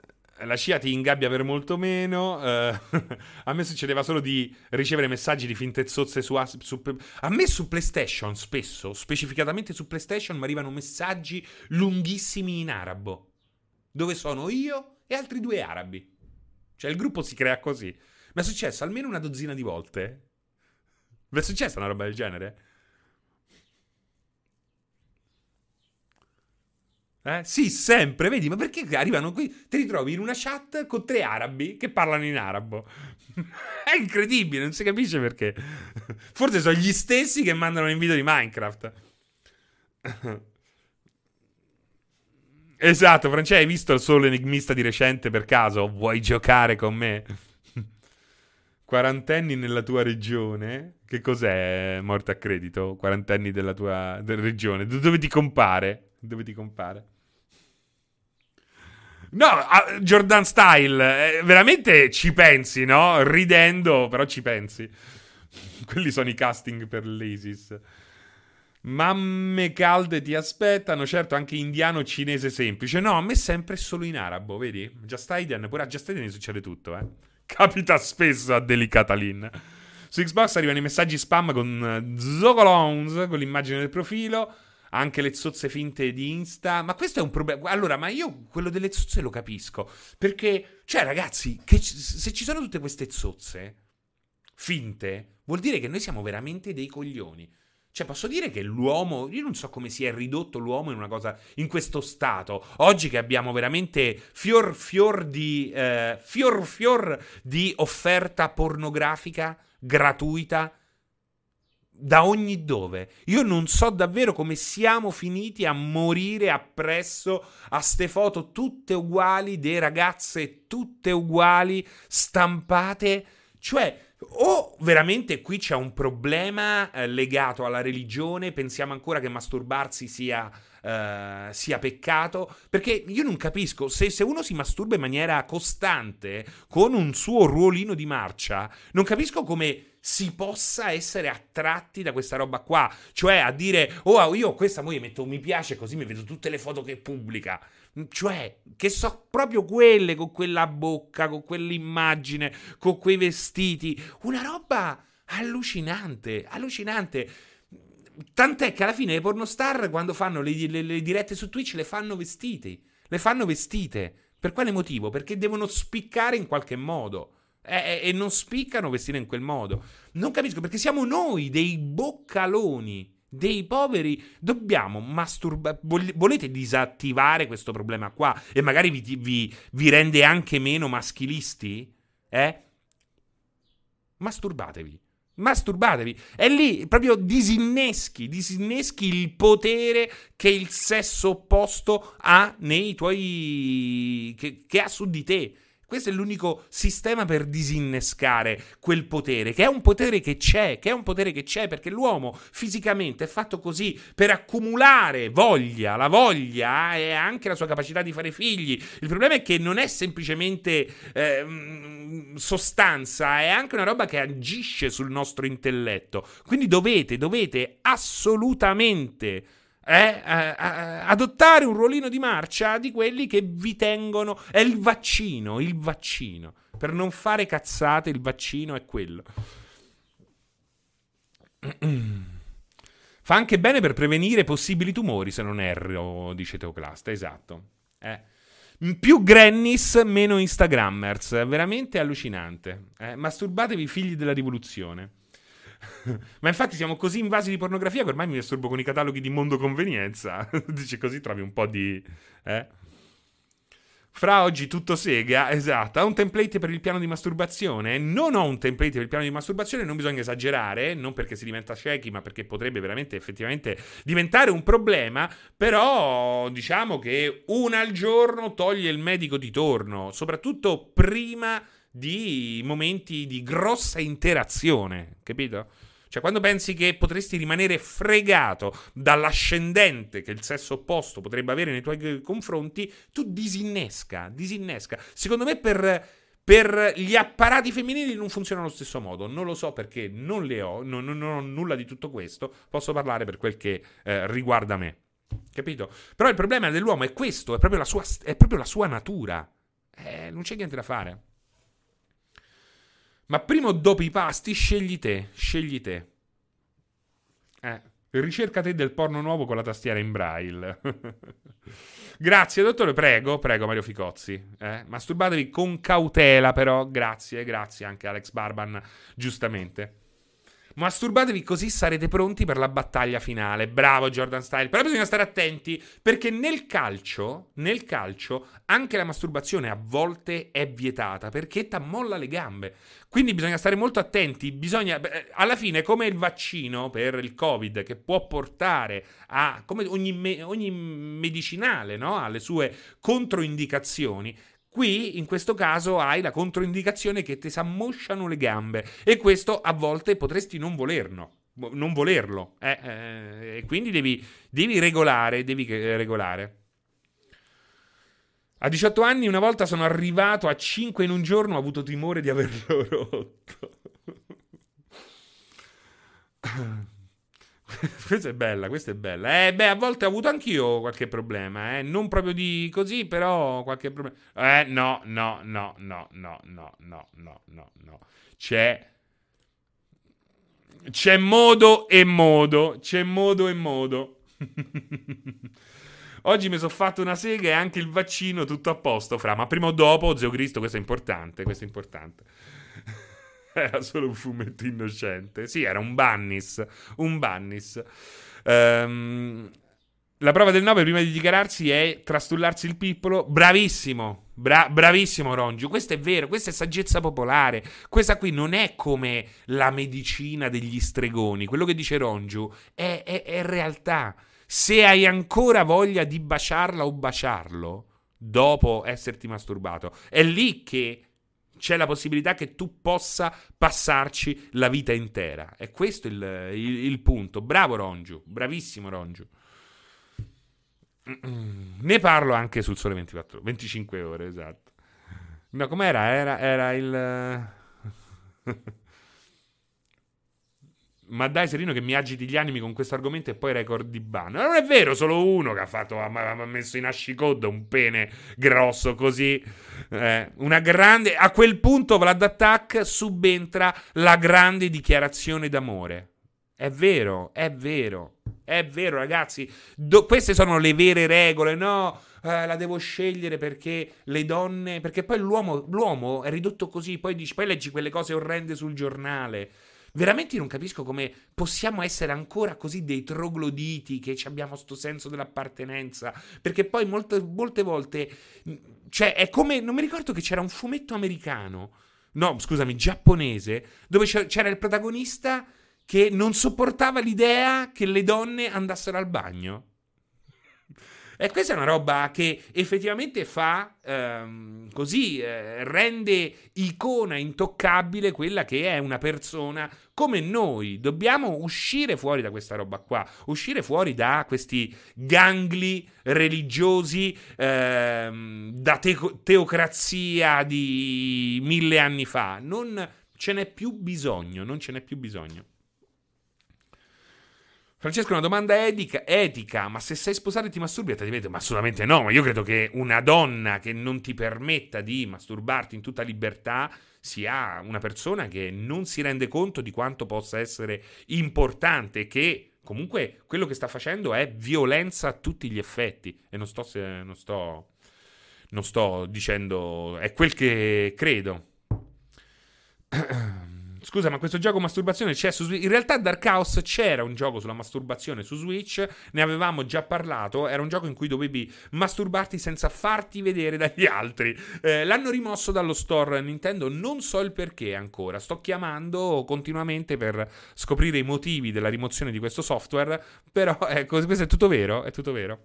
la scia ti ingabbia per molto meno. Uh, *laughs* a me succedeva solo di ricevere messaggi di finte zozze su, su, A me su PlayStation spesso, specificatamente su PlayStation, mi arrivano messaggi lunghissimi in arabo. Dove sono io e altri due arabi. Cioè il gruppo si crea così. Mi è successo almeno una dozzina di volte. Vi è successa una roba del genere? Eh? Sì, sempre, vedi, ma perché arrivano qui? Ti ritrovi in una chat con tre arabi che parlano in arabo. *laughs* È incredibile, non si capisce perché. Forse sono gli stessi che mandano l'invito di Minecraft. *laughs* Esatto, Francesco, hai visto il solo enigmista di recente per caso? Vuoi giocare con me? Quarantenni nella tua regione? Che cos'è morte a credito? Quarantenni della tua regione? Dove ti compare? Dove ti compare? No, Jordan Style, eh, veramente ci pensi, no? Ridendo, però ci pensi. *laughs* Quelli sono i casting per l'ISIS. Mamme calde ti aspettano, certo anche indiano cinese semplice. No, a me sempre solo in arabo, vedi? Just Aiden, pure a Just Aiden succede tutto, eh. *laughs* Capita spesso a Delicatalin. Su Xbox arrivano i messaggi spam con eh, Zogolons, con l'immagine del profilo anche le zozze finte di Insta. Ma questo è un problema. Allora, ma io quello delle zozze lo capisco. Perché, cioè, ragazzi, che se ci sono tutte queste zozze finte, vuol dire che noi siamo veramente dei coglioni. Cioè, posso dire che l'uomo, io non so come si è ridotto l'uomo in una cosa, in questo stato. Oggi che abbiamo veramente fior fior di, eh, fior fior di offerta pornografica gratuita da ogni dove. Io non so davvero come siamo finiti a morire appresso a ste foto tutte uguali, delle ragazze tutte uguali, stampate. Cioè, o veramente qui c'è un problema eh, legato alla religione, pensiamo ancora che masturbarsi sia, eh, sia peccato, perché io non capisco, se, se, uno si masturba in maniera costante, con un suo ruolino di marcia, non capisco come si possa essere attratti da questa roba qua. Cioè a dire, oh, io questa moglie metto mi piace così mi vedo tutte le foto che pubblica. Cioè, che so proprio quelle con quella bocca, con quell'immagine, con quei vestiti. Una roba allucinante, allucinante. Tant'è che alla fine le pornostar, quando fanno le, le, le dirette su Twitch, le fanno vestiti. Le fanno vestite. Per quale motivo? Perché devono spiccare in qualche modo. E, e non spiccano vestire in quel modo. Non capisco perché siamo noi dei boccaloni dei poveri. Dobbiamo masturbare. Volete disattivare questo problema qua? E magari vi, vi, vi rende anche meno maschilisti? Eh? Masturbatevi. Masturbatevi. E lì proprio disinneschi, disinneschi il potere che il sesso opposto ha nei tuoi. che, che ha su di te. Questo è l'unico sistema per disinnescare quel potere, che è un potere che c'è, che è un potere che c'è, perché l'uomo fisicamente è fatto così per accumulare voglia, la voglia e anche la sua capacità di fare figli. Il problema è che non è semplicemente eh, sostanza, è anche una roba che agisce sul nostro intelletto. Quindi dovete, dovete assolutamente è eh, adottare un ruolino di marcia di quelli che vi tengono. È il vaccino, il vaccino. Per non fare cazzate, il vaccino è quello. Fa anche bene per prevenire possibili tumori, se non erro, dice Teoclasta. Esatto. Eh. Più Grannis, meno Instagrammers. Veramente allucinante. Eh. Masturbatevi, figli della rivoluzione. *laughs* Ma infatti siamo così invasi di pornografia che ormai mi disturbo con i cataloghi di mondo convenienza. *laughs* Dici così trovi un po' di... Eh? Fra oggi tutto sega, esatto. Ha un template per il piano di masturbazione? Non ho un template per il piano di masturbazione, non bisogna esagerare, non perché si diventa shaky, ma perché potrebbe veramente effettivamente diventare un problema. Però diciamo che una al giorno toglie il medico di torno, soprattutto prima di momenti di grossa interazione, capito? Cioè, quando pensi che potresti rimanere fregato dall'ascendente che il sesso opposto potrebbe avere nei tuoi confronti, tu disinnesca, disinnesca. Secondo me per, per gli apparati femminili non funziona allo stesso modo. Non lo so perché non le ho, non, non ho nulla di tutto questo. Posso parlare per quel che eh, riguarda me. Capito? Però il problema dell'uomo è questo, è proprio la sua, proprio la sua natura. Eh, non c'è niente da fare. Ma prima o dopo i pasti, scegli te, scegli te. Eh, ricerca te del porno nuovo con la tastiera in braille. *laughs* grazie, dottore, prego, prego Mario Ficozzi. Eh, masturbatevi con cautela, però, grazie, grazie anche Alex Barban, giustamente. Masturbatevi così sarete pronti per la battaglia finale. Bravo Jordan Style. Però bisogna stare attenti perché nel calcio, nel calcio, anche la masturbazione a volte è vietata perché t'ammolla le gambe. Quindi bisogna stare molto attenti. Bisogna, alla fine, come il vaccino per il Covid che può portare a, come ogni, ogni medicinale, no? ha le sue controindicazioni. Qui, in questo caso, hai la controindicazione che ti s'ammosciano le gambe e questo a volte potresti non volerlo. Non volerlo, eh, eh, e quindi devi, devi regolare, devi regolare. A 18 anni una volta sono arrivato a 5 in un giorno, ho avuto timore di averlo *laughs* rotto. *laughs* questa è bella, questa è bella. Eh, beh, a volte ho avuto anch'io qualche problema, eh. Non proprio di così, però qualche problema. Eh, no, no, no, no, no, no, no, no, no, no. C'è... C'è modo e modo, c'è modo e modo. *laughs* Oggi mi sono fatto una sega e anche il vaccino tutto a posto, fra. Ma prima o dopo, Zio Cristo, questo è importante, questo è importante. *laughs* era solo un fumetto innocente. Sì, era un Bannis. Un Bannis. Um, la prova del 9 prima di dichiararsi è trastullarsi il pippolo. Bravissimo. Bra- bravissimo Rongiu, questo è vero, questa è saggezza popolare. Questa qui non è come la medicina degli stregoni. Quello che dice Rongiu è, è, è realtà. Se hai ancora voglia di baciarla o baciarlo dopo esserti masturbato, è lì che c'è la possibilità che tu possa passarci la vita intera. E questo è il, il, il punto. Bravo Rongiu, bravissimo Rongiu. Ne parlo anche sul sole 24, 25 ore, esatto. No, com'era? Era, era il... *laughs* ma dai Serino che mi agiti gli animi con questo argomento e poi record di ban. Non è vero, solo uno che ha, fatto, ha, ha messo in ascicode un pene grosso così. Eh, una grande... A quel punto Vlad Attack subentra la grande dichiarazione d'amore. È vero, è vero, è vero ragazzi. Do- queste sono le vere regole, no? eh, la devo scegliere perché le donne. Perché poi l'uomo, l'uomo è ridotto così. Poi, dici, poi leggi quelle cose orrende sul giornale. Veramente non capisco come possiamo essere ancora così dei trogloditi che abbiamo questo senso dell'appartenenza. Perché poi molte, molte volte. Cioè, è come. Non mi ricordo che c'era un fumetto americano. No, scusami, giapponese. Dove c'era il protagonista che non sopportava l'idea che le donne andassero al bagno. E questa è una roba che effettivamente fa ehm, così, eh, rende icona intoccabile quella che è una persona come noi. Dobbiamo uscire fuori da questa roba qua, uscire fuori da questi gangli religiosi, ehm, da te- teocrazia di mille anni fa. Non ce n'è più bisogno, non ce n'è più bisogno. Francesco, una domanda etica, etica, ma se sei sposato e ti masturbi attivamente? Ma assolutamente no, ma io credo che una donna che non ti permetta di masturbarti in tutta libertà sia una persona che non si rende conto di quanto possa essere importante, che comunque quello che sta facendo è violenza a tutti gli effetti. E non sto, se, non sto, non sto dicendo, è quel che credo. *clears throat* Scusa, ma questo gioco masturbazione c'è su Switch? In realtà Dark House c'era un gioco sulla masturbazione su Switch, ne avevamo già parlato, era un gioco in cui dovevi masturbarti senza farti vedere dagli altri. Eh, l'hanno rimosso dallo store Nintendo, non so il perché ancora, sto chiamando continuamente per scoprire i motivi della rimozione di questo software, però ecco, questo è tutto vero, è tutto vero.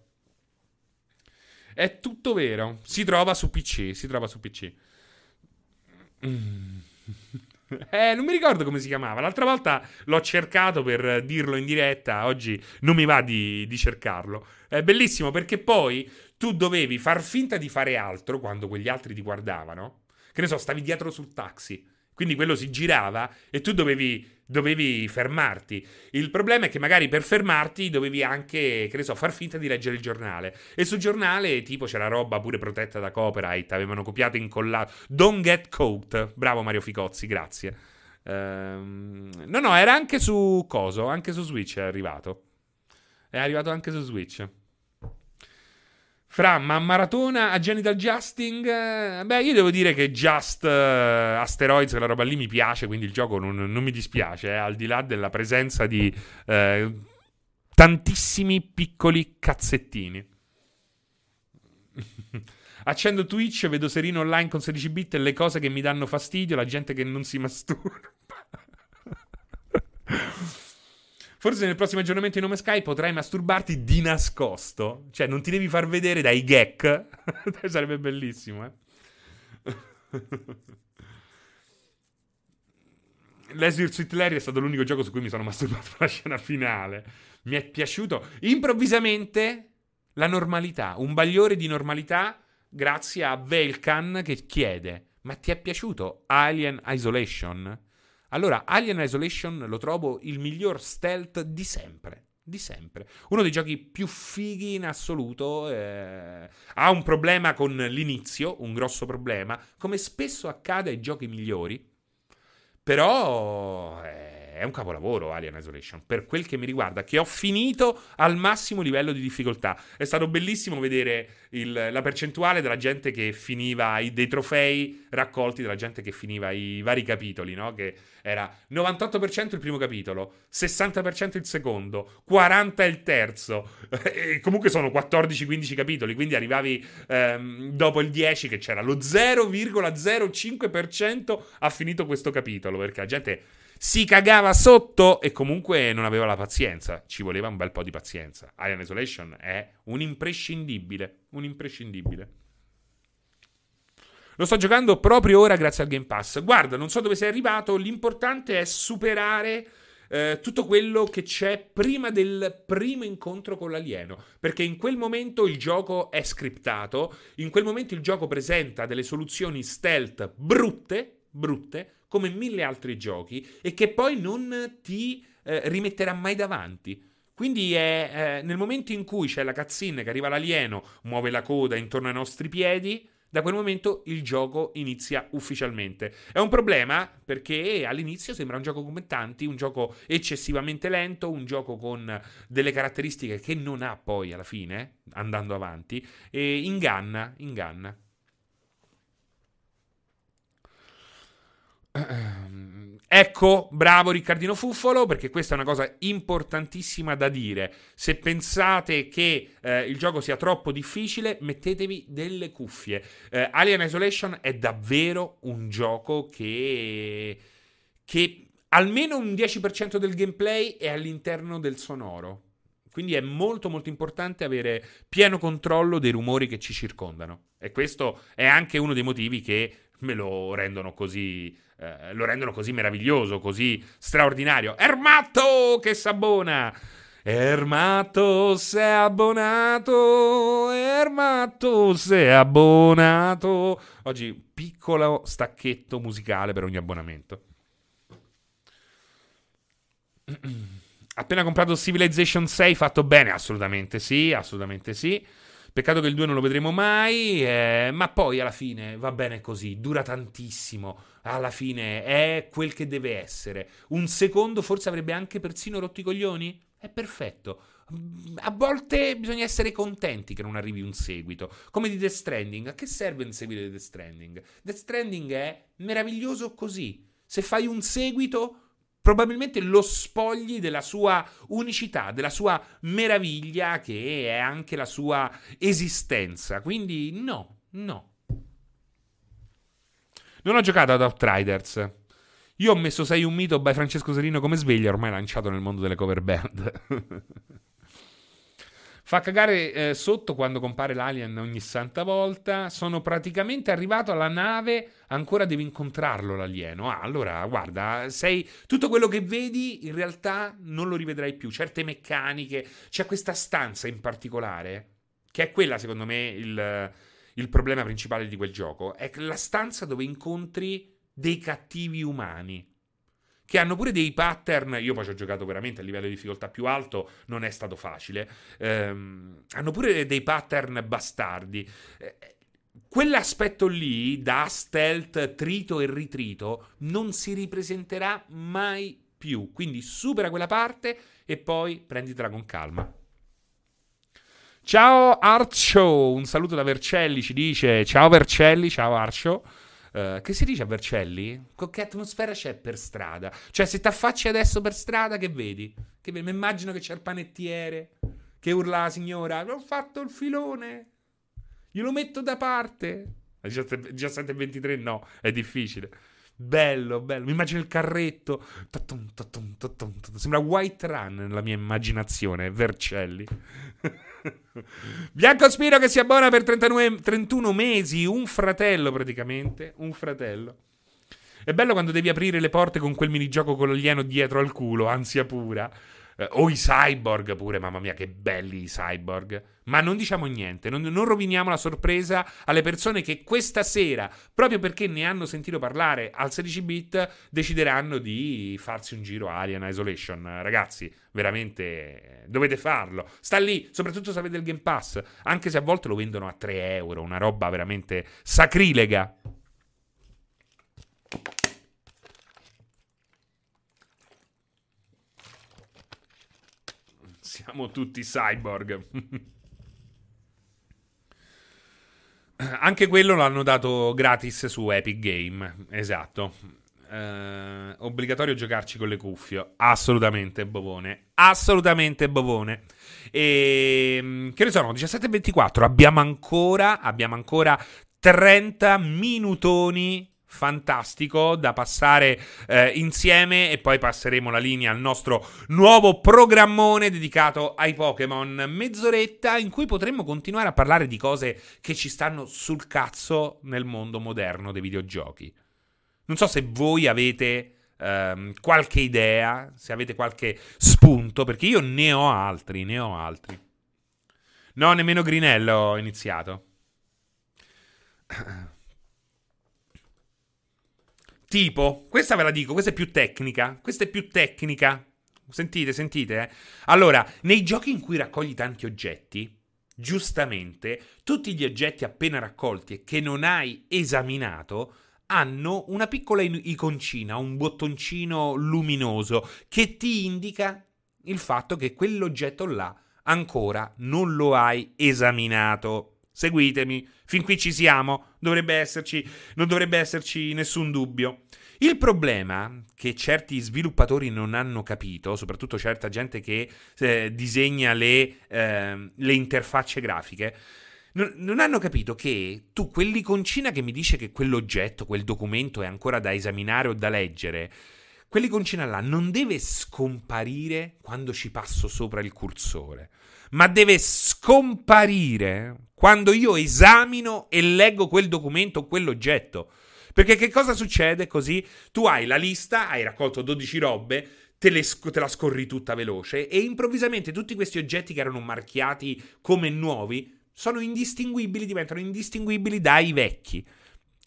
È tutto vero, si trova su PC, si trova su PC. Mm. *laughs* *laughs* Eh, non mi ricordo come si chiamava. L'altra volta l'ho cercato per dirlo in diretta. Oggi non mi va di, di, cercarlo. È bellissimo perché poi tu dovevi far finta di fare altro quando quegli altri ti guardavano. Che ne so, stavi dietro sul taxi. Quindi quello si girava e tu dovevi, dovevi, fermarti. Il problema è che magari per fermarti dovevi anche, che ne so, far finta di leggere il giornale. E sul giornale, tipo, c'era roba pure protetta da copyright, avevano copiato e incollato. Don't get caught. Bravo Mario Ficozzi, grazie. Ehm, no, no, era anche su Coso, anche su Switch è arrivato. È arrivato anche su Switch. Fra, ma maratona a genital justing? Eh, beh, io devo dire che Just uh, Asteroids, quella roba lì mi piace, quindi il gioco non, non mi dispiace, eh, al di là della presenza di uh, tantissimi piccoli cazzettini. *laughs* Accendo Twitch, vedo Serino online con 16 bit e le cose che mi danno fastidio, la gente che non si masturba. *laughs* Forse nel prossimo aggiornamento di nome Sky potrai masturbarti di nascosto. Cioè, non ti devi far vedere dai gag. *laughs* Sarebbe bellissimo, eh. Leslie Sweet Larry è stato l'unico gioco su cui mi sono masturbato la scena finale. Mi è piaciuto improvvisamente la normalità, un bagliore di normalità grazie a Velkan che chiede: Ma ti è piaciuto Alien Isolation? Allora, Alien Isolation lo trovo il miglior stealth di sempre. Di sempre. Uno dei giochi più fighi in assoluto. Eh, ha un problema con l'inizio, un grosso problema, come spesso accade ai giochi migliori. Però. Eh, è un capolavoro Alien Isolation, per quel che mi riguarda, che ho finito al massimo livello di difficoltà. È stato bellissimo vedere il, la percentuale della gente che finiva i, dei trofei raccolti dalla gente che finiva i vari capitoli, no? Che era 98% il primo capitolo, 60% il secondo, 40% il terzo. *laughs* e comunque sono 14-15 capitoli, quindi arrivavi ehm, dopo il 10 che c'era lo 0,05% ha finito questo capitolo, perché la gente si cagava sotto e comunque non aveva la pazienza. Ci voleva un bel po' di pazienza. Alien Isolation è un imprescindibile. Un imprescindibile. Lo sto giocando proprio ora grazie al Game Pass. Guarda, non so dove sei arrivato. L'importante è superare eh, tutto quello che c'è prima del primo incontro con l'alieno. Perché in quel momento il gioco è scriptato. In quel momento il gioco presenta delle soluzioni stealth brutte. Brutte come mille altri giochi e che poi non ti eh, rimetterà mai davanti. Quindi è eh, nel momento in cui c'è la cutscene che arriva l'alieno, muove la coda intorno ai nostri piedi, da quel momento il gioco inizia ufficialmente. È un problema perché all'inizio sembra un gioco come tanti, un gioco eccessivamente lento, un gioco con delle caratteristiche che non ha poi alla fine, andando avanti, e inganna, inganna. Ecco, bravo Riccardino Fuffolo, perché questa è una cosa importantissima da dire. Se pensate che eh, il gioco sia troppo difficile, mettetevi delle cuffie. Eh, Alien Isolation è davvero un gioco che, che almeno un 10% del gameplay è all'interno del sonoro. Quindi è molto molto importante avere pieno controllo dei rumori che ci circondano. E questo è anche uno dei motivi che me lo rendono così eh, lo rendono così meraviglioso, così straordinario. Ermato che s'abbona! Ermato sei abbonato, Ermato sei abbonato. Oggi piccolo stacchetto musicale per ogni abbonamento. *clears throat* Appena comprato Civilization 6, fatto bene? Assolutamente sì, assolutamente sì. Peccato che il 2 non lo vedremo mai, eh, ma poi alla fine va bene così, dura tantissimo, alla fine è quel che deve essere. Un secondo forse avrebbe anche persino rotto i coglioni? È perfetto. A volte bisogna essere contenti che non arrivi un seguito. Come di Death Stranding. A che serve un seguito di Death Stranding? Death Stranding è meraviglioso così. Se fai un seguito, probabilmente lo spogli della sua unicità, della sua meraviglia che è anche la sua esistenza. Quindi no, no. Non ho giocato ad Outriders. Io ho messo 6 un mito by Francesco Serino come sveglia, ormai lanciato nel mondo delle cover band. *laughs* Fa cagare eh, sotto quando compare l'alien ogni santa volta. Sono praticamente arrivato alla nave, ancora devi incontrarlo l'alieno. Ah, allora, guarda, sei tutto quello che vedi in realtà non lo rivedrai più. Certe meccaniche, c'è questa stanza in particolare, che è quella secondo me il, il problema principale di quel gioco. È la stanza dove incontri dei cattivi umani che hanno pure dei pattern. Io poi ci ho giocato veramente a livello di difficoltà più alto, non è stato facile. Ehm, hanno pure dei pattern bastardi. Eh, quell'aspetto lì, da stealth, trito e ritrito, non si ripresenterà mai più. Quindi supera quella parte e poi prenditela con calma. Ciao Arcio, un saluto da Vercelli, ci dice ciao Vercelli, ciao Arcio. Uh, che si dice a Vercelli? Con che atmosfera c'è per strada? Cioè, se ti affacci adesso per strada, che vedi? Che mi immagino che c'è il panettiere che urla la signora: Ho fatto il filone, glielo metto da parte. 17.23 no, è difficile. Bello, bello. Mi immagino il carretto. Sembra White Run nella mia immaginazione. Vercelli. *laughs* Bianco Spiro che si abbona per 39, 31 mesi. Un fratello praticamente. Un fratello. È bello quando devi aprire le porte con quel minigioco con l'alieno dietro al culo. Ansia pura. Eh, o i cyborg pure, mamma mia, che belli i cyborg. Ma non diciamo niente, non, non, roviniamo la sorpresa alle persone che questa sera, proprio perché ne hanno sentito parlare al 16 bit, decideranno di farsi un giro Alien Isolation. Ragazzi, veramente dovete farlo. Sta lì, soprattutto se avete il Game Pass, anche se a volte lo vendono a 3 euro, una roba veramente sacrilega. Siamo tutti cyborg. Anche quello l'hanno dato gratis su Epic Game. Esatto. Eh, obbligatorio giocarci con le cuffie. Assolutamente bovone. Assolutamente bovone. E ehm, che ne sono? 17.24. Abbiamo ancora, abbiamo ancora 30 minutoni fantastico da passare eh, insieme e poi passeremo la linea al nostro nuovo programmone dedicato ai Pokémon. Mezz'oretta in cui potremmo continuare a parlare di cose che ci stanno sul cazzo nel mondo moderno dei videogiochi. Non so se voi avete ehm, qualche idea, se avete qualche spunto, perché io ne ho altri, ne ho altri. No, nemmeno Grinello ho iniziato. *clears throat* Tipo, questa ve la dico, questa è più tecnica. Questa è più tecnica. Sentite, sentite. Eh? Allora, nei giochi in cui raccogli tanti oggetti, giustamente, tutti gli oggetti appena raccolti e che non hai esaminato hanno una piccola iconcina, un bottoncino luminoso che ti indica il fatto che quell'oggetto là ancora non lo hai esaminato. Seguitemi, fin qui ci siamo, dovrebbe esserci, non dovrebbe esserci nessun dubbio. Il problema che certi sviluppatori non hanno capito, soprattutto certa gente che eh, disegna le, eh, le interfacce grafiche, non, non, hanno capito che tu quell'iconcina che mi dice che quell'oggetto, quel documento è ancora da esaminare o da leggere, quell'iconcina là non deve scomparire quando ci passo sopra il cursore, ma deve scomparire quando io esamino e leggo quel documento o quell'oggetto. Perché che cosa succede così? Tu hai la lista, hai raccolto 12 robe, te, le, te, la scorri tutta veloce e improvvisamente tutti questi oggetti che erano marchiati come nuovi sono indistinguibili, diventano indistinguibili dai vecchi.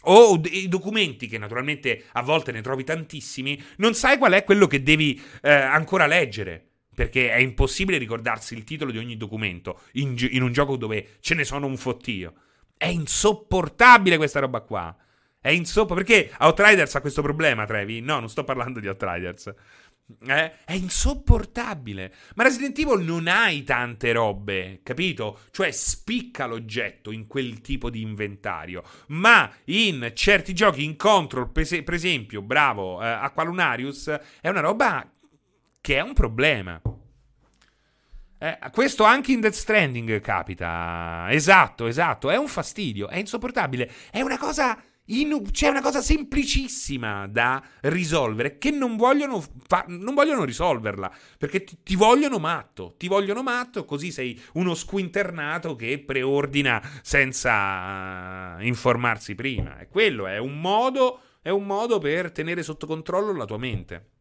O i documenti, che naturalmente a volte ne trovi tantissimi, non sai qual è quello che devi eh, ancora leggere. Perché è impossibile ricordarsi il titolo di ogni documento in, in un gioco dove ce ne sono un fottio. È insopportabile questa roba qua. È insopportabile. Perché Outriders ha questo problema, Trevi? No, non sto parlando di Outriders. Eh? È insopportabile. Ma Resident Evil non hai tante robe, capito? Cioè spicca l'oggetto in quel tipo di inventario. Ma in certi giochi in control, per esempio, bravo, eh, Aqualunarius, è una roba che è un problema. Eh, questo anche in Death Stranding capita. Esatto, esatto. È un fastidio, è insopportabile. È una cosa in, c'è una cosa semplicissima da risolvere che non vogliono, fa, non vogliono risolverla perché ti, ti, vogliono matto. Ti vogliono matto, così sei uno squinternato che preordina senza informarsi prima. E quello è un modo, è un modo per tenere sotto controllo la tua mente.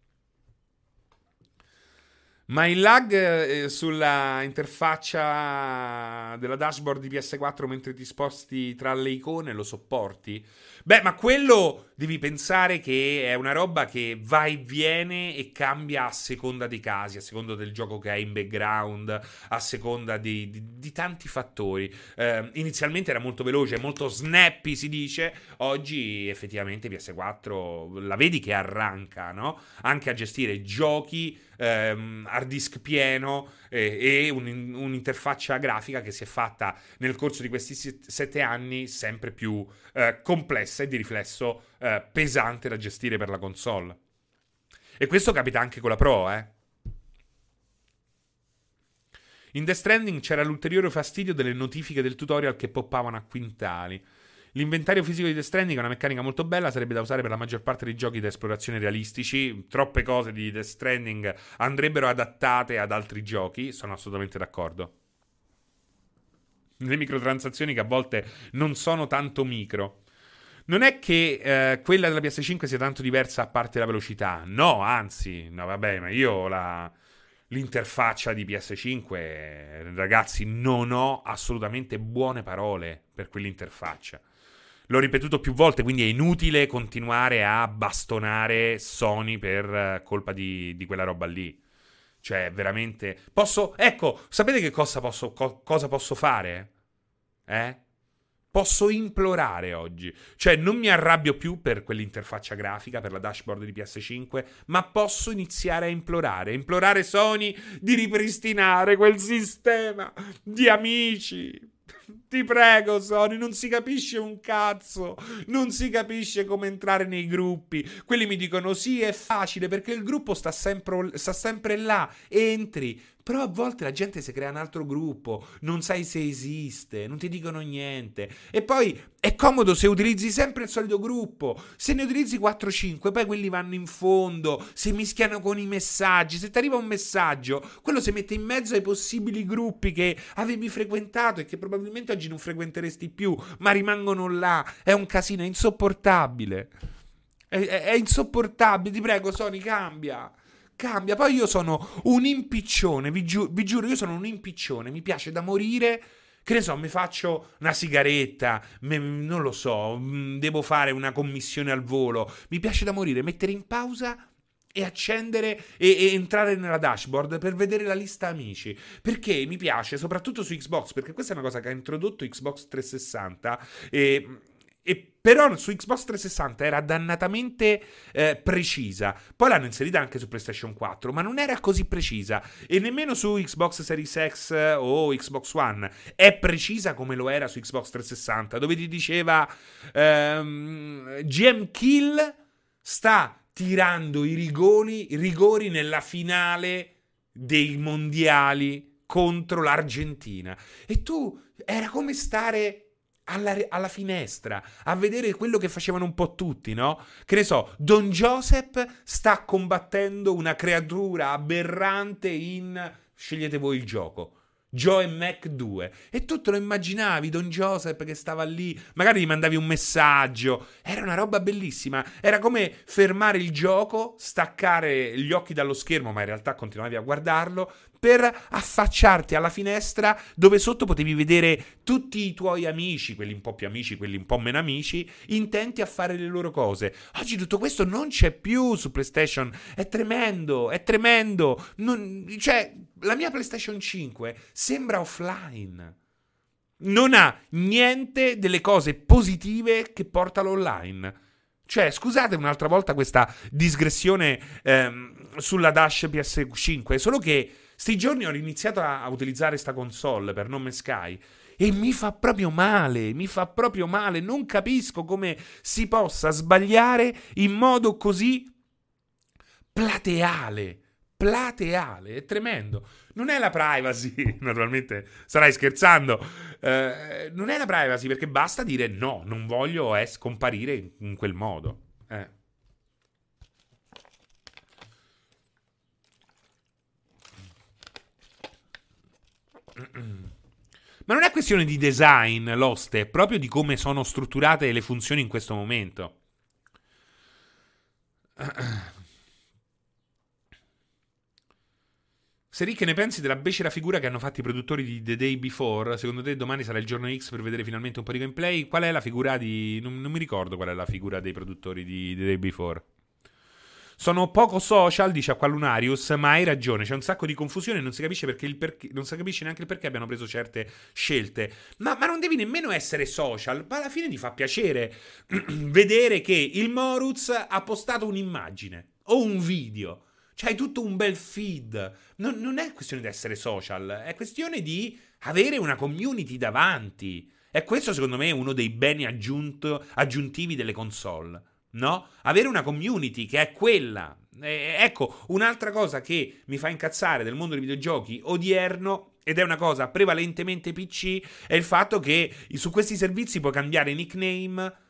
Ma il lag eh, sulla interfaccia della dashboard di PS4 mentre ti sposti tra le icone lo sopporti? Beh, ma quello devi pensare che è una roba che va e viene e cambia a seconda dei casi, a seconda del gioco che hai in background, a seconda di, di, di tanti fattori. Eh, inizialmente era molto veloce, molto snappy si dice, oggi effettivamente PS4 la vedi che arranca, no? Anche a gestire giochi ehm, hard disk pieno eh, e un, un'interfaccia grafica che si è fatta nel corso di questi sette anni sempre più eh, complessa e di riflesso eh, pesante da gestire per la console. E questo capita anche con la Pro, eh. In Death Stranding c'era l'ulteriore fastidio delle notifiche del tutorial che poppavano a quintali. L'inventario fisico di Death Stranding è una meccanica molto bella, sarebbe da usare per la maggior parte dei giochi di esplorazione realistici. Troppe cose di Death Stranding andrebbero adattate ad altri giochi, sono assolutamente d'accordo. Le microtransazioni che a volte non sono tanto micro. Non è che eh, quella della PS5 sia tanto diversa a parte la velocità, no, anzi, no, vabbè, ma io la, l'interfaccia di PS5, ragazzi, non ho assolutamente buone parole per quell'interfaccia. L'ho ripetuto più volte, quindi è inutile continuare a bastonare Sony per eh, colpa di, di quella roba lì. Cioè, veramente. Posso. Ecco, sapete che cosa posso, co- cosa posso fare? Eh? Posso implorare oggi. Cioè, non mi arrabbio più per quell'interfaccia grafica, per la dashboard di PS5, ma posso iniziare a implorare. Implorare Sony di ripristinare quel sistema di amici ti prego, Sony, non si capisce un cazzo. Non si capisce come entrare nei gruppi. Quelli mi dicono: sì, è facile perché il gruppo sta sempre, sta sempre là. Entri, però a volte la gente si crea un altro gruppo, non sai se esiste, non ti dicono niente. E poi è comodo se utilizzi sempre il solito gruppo. Se ne utilizzi 4-5, poi quelli vanno in fondo, si mischiano con i messaggi. Se ti arriva un messaggio, quello si mette in mezzo ai possibili gruppi che avevi frequentato e che probabilmente oggi non frequenteresti più, ma rimangono là. È un casino, è insopportabile. È, è, è insopportabile, ti prego, Sony, cambia cambia. Poi io sono un impiccione, vi, giu- vi giuro, io sono un impiccione, mi piace da morire. Che ne so, mi faccio una sigaretta, me, non lo so, mm, devo fare una commissione al volo. Mi piace da morire, mettere in pausa e accendere e, e, entrare nella dashboard per vedere la lista amici. Perché mi piace, soprattutto su Xbox, perché questa è una cosa che ha introdotto Xbox 360 e e però su Xbox 360 era dannatamente eh, precisa. Poi l'hanno inserita anche su PlayStation 4, ma non era così precisa. E nemmeno su Xbox Series X o Xbox One è precisa come lo era su Xbox 360, dove ti diceva ehm, GM Kill sta tirando i rigori, rigori nella finale dei mondiali contro l'Argentina. E tu era come stare alla, alla, finestra a vedere quello che facevano un po' tutti, no? Che ne so, Don Joseph sta combattendo una creatura aberrante in scegliete voi il gioco. Joe e Mac 2. E tu te lo immaginavi, Don Joseph che stava lì, magari gli mandavi un messaggio. Era una roba bellissima. Era come fermare il gioco, staccare gli occhi dallo schermo, ma in realtà continuavi a guardarlo, per affacciarti alla finestra dove sotto potevi vedere tutti i tuoi amici, quelli un po' più amici, quelli un po' meno amici, intenti a fare le loro cose. Oggi tutto questo non c'è più su PlayStation. È tremendo, è tremendo. Non, cioè, la mia PlayStation 5 sembra offline. Non ha niente delle cose positive che porta l'online. Cioè, scusate un'altra volta questa digressione ehm, sulla Dash PS5, solo che sti giorni ho iniziato a, utilizzare questa console per nome Sky e mi fa proprio male, mi fa proprio male, non capisco come si possa sbagliare in modo così plateale plateale, è tremendo. Non è la privacy, *laughs* naturalmente starai scherzando, eh, non è la privacy perché basta dire no, non voglio scomparire in quel modo. Eh. *clears throat* Ma non è questione di design, l'oste, è proprio di come sono strutturate le funzioni in questo momento. *clears throat* Seri, che ne pensi della becera figura che hanno fatto i produttori di The Day Before? Secondo te domani sarà il giorno X per vedere finalmente un po' di gameplay? Qual è la figura di... Non, non mi ricordo qual è la figura dei produttori di The Day Before. Sono poco social, dice Aqualunarius, ma hai ragione, c'è un sacco di confusione non si capisce, perché, non si capisce neanche il perché abbiano preso certe scelte. Ma, ma non devi nemmeno essere social, ma alla fine ti fa piacere *clears throat* vedere che il Moruz ha postato un'immagine o un video C'hai tutto un bel feed. Non, non, è questione di essere social, è questione di avere una community davanti. E questo, secondo me, è uno dei beni aggiunto, aggiuntivi delle console. No? Avere una community che è quella. Eh, ecco, un'altra cosa che mi fa incazzare del mondo dei videogiochi odierno ed è una cosa prevalentemente PC, è il fatto che su questi servizi puoi cambiare nickname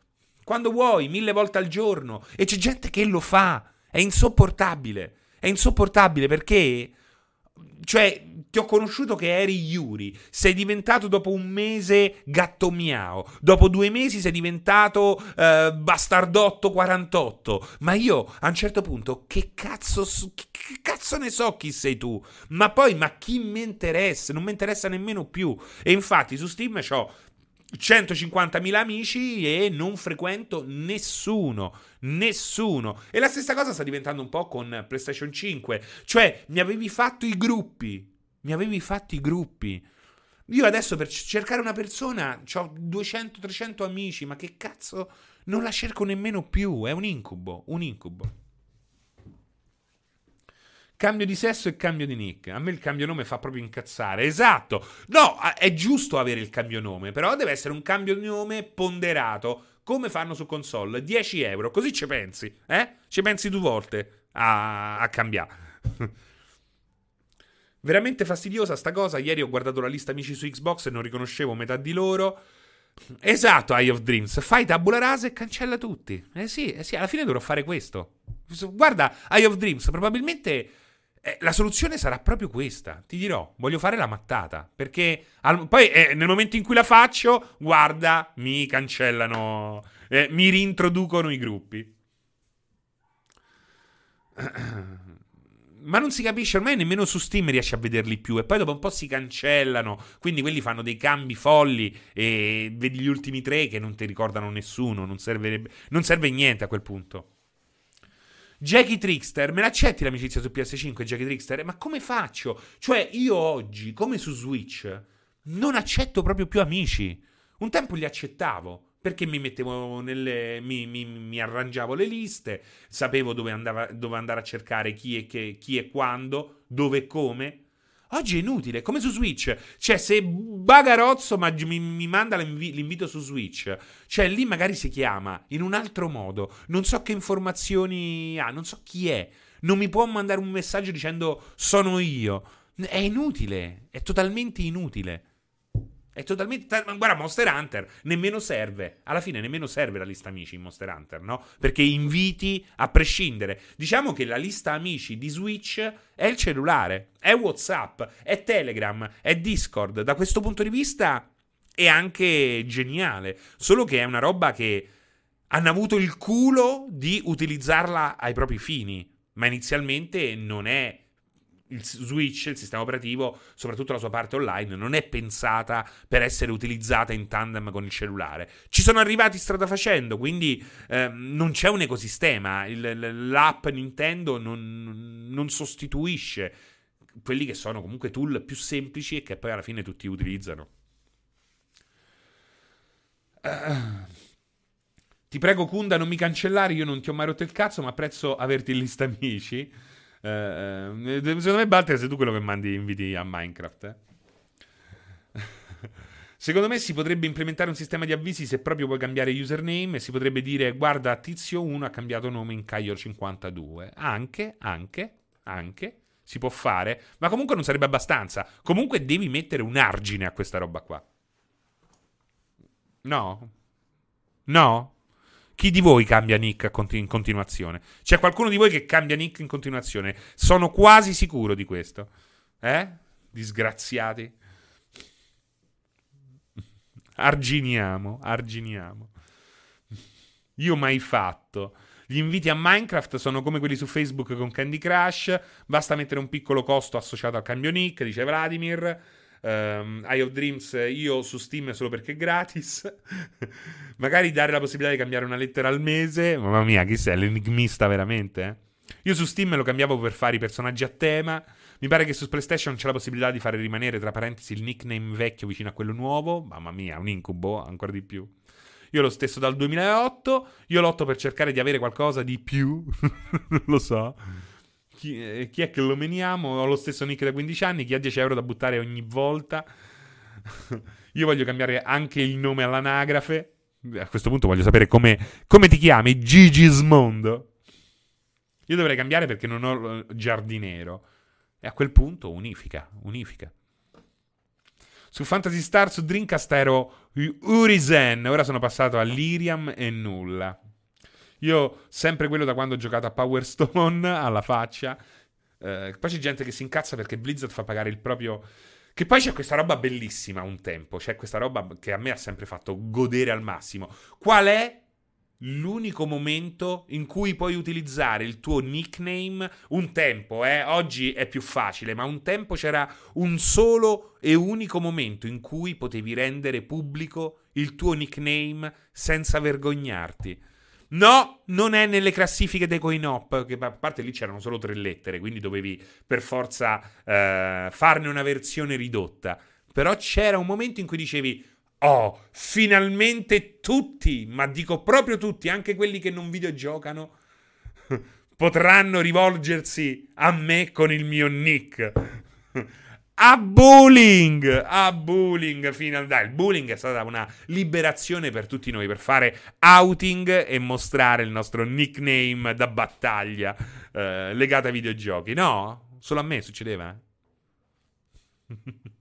quando vuoi, mille volte al giorno. E c'è gente che lo fa. È insopportabile. È insopportabile perché, cioè, ti ho conosciuto che eri Yuri, sei diventato dopo un mese gatto miao, dopo due mesi sei diventato uh, bastardotto 48, ma io a un certo punto che cazzo, che cazzo ne so chi sei tu? Ma poi, ma chi mi interessa? Non mi interessa nemmeno più. E infatti su Steam ho 150.000 amici e non frequento nessuno. Nessuno. E la stessa cosa sta diventando un po' con PlayStation 5. Cioè, mi avevi fatto i gruppi. Mi avevi fatto i gruppi. Io adesso per cercare una persona ho 200-300 amici, ma che cazzo non la cerco nemmeno più. È un incubo, un incubo. Cambio di sesso e cambio di nick. A me il cambio nome fa proprio incazzare. Esatto. No, è giusto avere il cambio nome, però deve essere un cambio nome ponderato, come fanno su console. 10 euro, così ci pensi, eh? Ci pensi due volte a, a cambiare. *laughs* Veramente fastidiosa sta cosa. Ieri ho guardato la lista amici su Xbox e non riconoscevo metà di loro. Esatto, Eye of Dreams. Fai tabula rasa e cancella tutti. Eh sì, eh sì, alla fine dovrò fare questo. Guarda, Eye of Dreams, probabilmente eh, la soluzione sarà proprio questa. Ti dirò, voglio fare la mattata. Perché al, poi eh, nel momento in cui la faccio, guarda, mi cancellano, eh, mi rintroducono i gruppi. *clears throat* Ma non si capisce, ormai nemmeno su Steam riesci a vederli più. E poi dopo un po' si cancellano. Quindi quelli fanno dei cambi folli. E vedi gli ultimi tre che non ti ricordano nessuno. Non non serve niente a quel punto. Jackie Trickster, me l'accetti l'amicizia su PS5, Jackie Trickster? Ma come faccio? Cioè, io oggi, come su Switch, non accetto proprio più amici. Un tempo li accettavo perché mi mettevo nelle. mi, mi, mi arrangiavo le liste, sapevo dove, andava, dove andare a cercare chi e, che, chi e quando, dove e come. Oggi è inutile, come su Switch. Cioè, se Bagarozzo mi, mi, manda l'invito su Switch, cioè lì magari si chiama in un altro modo. Non so che informazioni ha, non so chi è. Non mi può mandare un messaggio dicendo sono io. È inutile, è totalmente inutile. È totalmente. Guarda, Monster Hunter nemmeno serve. Alla fine nemmeno serve la lista amici in Monster Hunter, no? Perché inviti a prescindere. Diciamo che la lista amici di Switch è il cellulare, è WhatsApp, è Telegram, è Discord. Da questo punto di vista è anche geniale. Solo che è una roba che hanno avuto il culo di utilizzarla ai propri fini. Ma inizialmente non è il Switch, il sistema operativo, soprattutto la sua parte online, non è pensata per essere utilizzata in tandem con il cellulare. Ci sono arrivati strada facendo, quindi eh, non c'è un ecosistema. Il, l'app Nintendo non, non sostituisce quelli che sono comunque tool più semplici e che poi alla fine tutti utilizzano. Uh, ti prego, Kunda, non mi cancellare. Io non ti ho mai rotto il cazzo, ma apprezzo averti in lista amici. Eh, eh, secondo me, Balter, sei tu quello che mandi inviti a Minecraft. Eh? *laughs* Secondo me si potrebbe implementare un sistema di avvisi se proprio puoi cambiare username e si potrebbe dire guarda Tizio 1 ha cambiato nome in Caio 52. Anche, anche, anche si può fare, ma comunque non sarebbe abbastanza. Comunque devi mettere un argine a questa roba qua. No? No? Chi di voi cambia nick in continuazione? C'è qualcuno di voi che cambia nick in continuazione? Sono quasi sicuro di questo. Eh? Disgraziati. Arginiamo, arginiamo. Io mai fatto. Gli inviti a Minecraft sono come quelli su Facebook con Candy Crush. Basta mettere un piccolo costo associato al cambio nick, dice Vladimir um, Eye of Dreams io su Steam solo perché è gratis. *laughs* Magari dare la possibilità di cambiare una lettera al mese. Mamma mia, chi sei? L'enigmista veramente? Eh? Io su Steam lo cambiavo per fare i personaggi a tema. Mi pare che su PlayStation c'è la possibilità di fare rimanere tra parentesi il nickname vecchio vicino a quello nuovo. Mamma mia, un incubo, ancora di più. Io lo stesso dal 2008. Io lotto per cercare di avere qualcosa di più. *laughs* lo so chi, eh, chi, è che lo meniamo? Ho lo stesso nick da 15 anni, chi ha 10 euro da buttare ogni volta. *laughs* Io voglio cambiare anche il nome all'anagrafe. A questo punto voglio sapere come, come ti chiami, Gigismondo. Io dovrei cambiare perché non ho giardinero. E a quel punto unifica, unifica. Su Fantasy Star, su Dreamcast ero Urizen, ora sono passato a Liriam e nulla. Io, sempre quello da quando ho giocato a Power Stone, *laughs* alla faccia. Eh, poi c'è gente che si incazza perché Blizzard fa pagare il proprio... Che poi c'è questa roba bellissima un tempo, c'è questa roba che a me ha sempre fatto godere al massimo. Qual è l'unico momento in cui puoi utilizzare il tuo nickname? Un tempo, eh? Oggi è più facile, ma un tempo c'era un solo e unico momento in cui potevi rendere pubblico il tuo nickname senza vergognarti. No, non è nelle classifiche dei coin op, che a parte lì c'erano solo tre lettere, quindi dovevi per forza eh, farne una versione ridotta. Però c'era un momento in cui dicevi, oh, finalmente tutti, ma dico proprio tutti, anche quelli che non videogiocano, *laughs* potranno rivolgersi a me con il mio nick a bullying, a bullying fino dai, il bullying è stata una liberazione per tutti noi per fare outing e mostrare il nostro nickname da battaglia eh, legato ai videogiochi. No, solo a me succedeva. *laughs*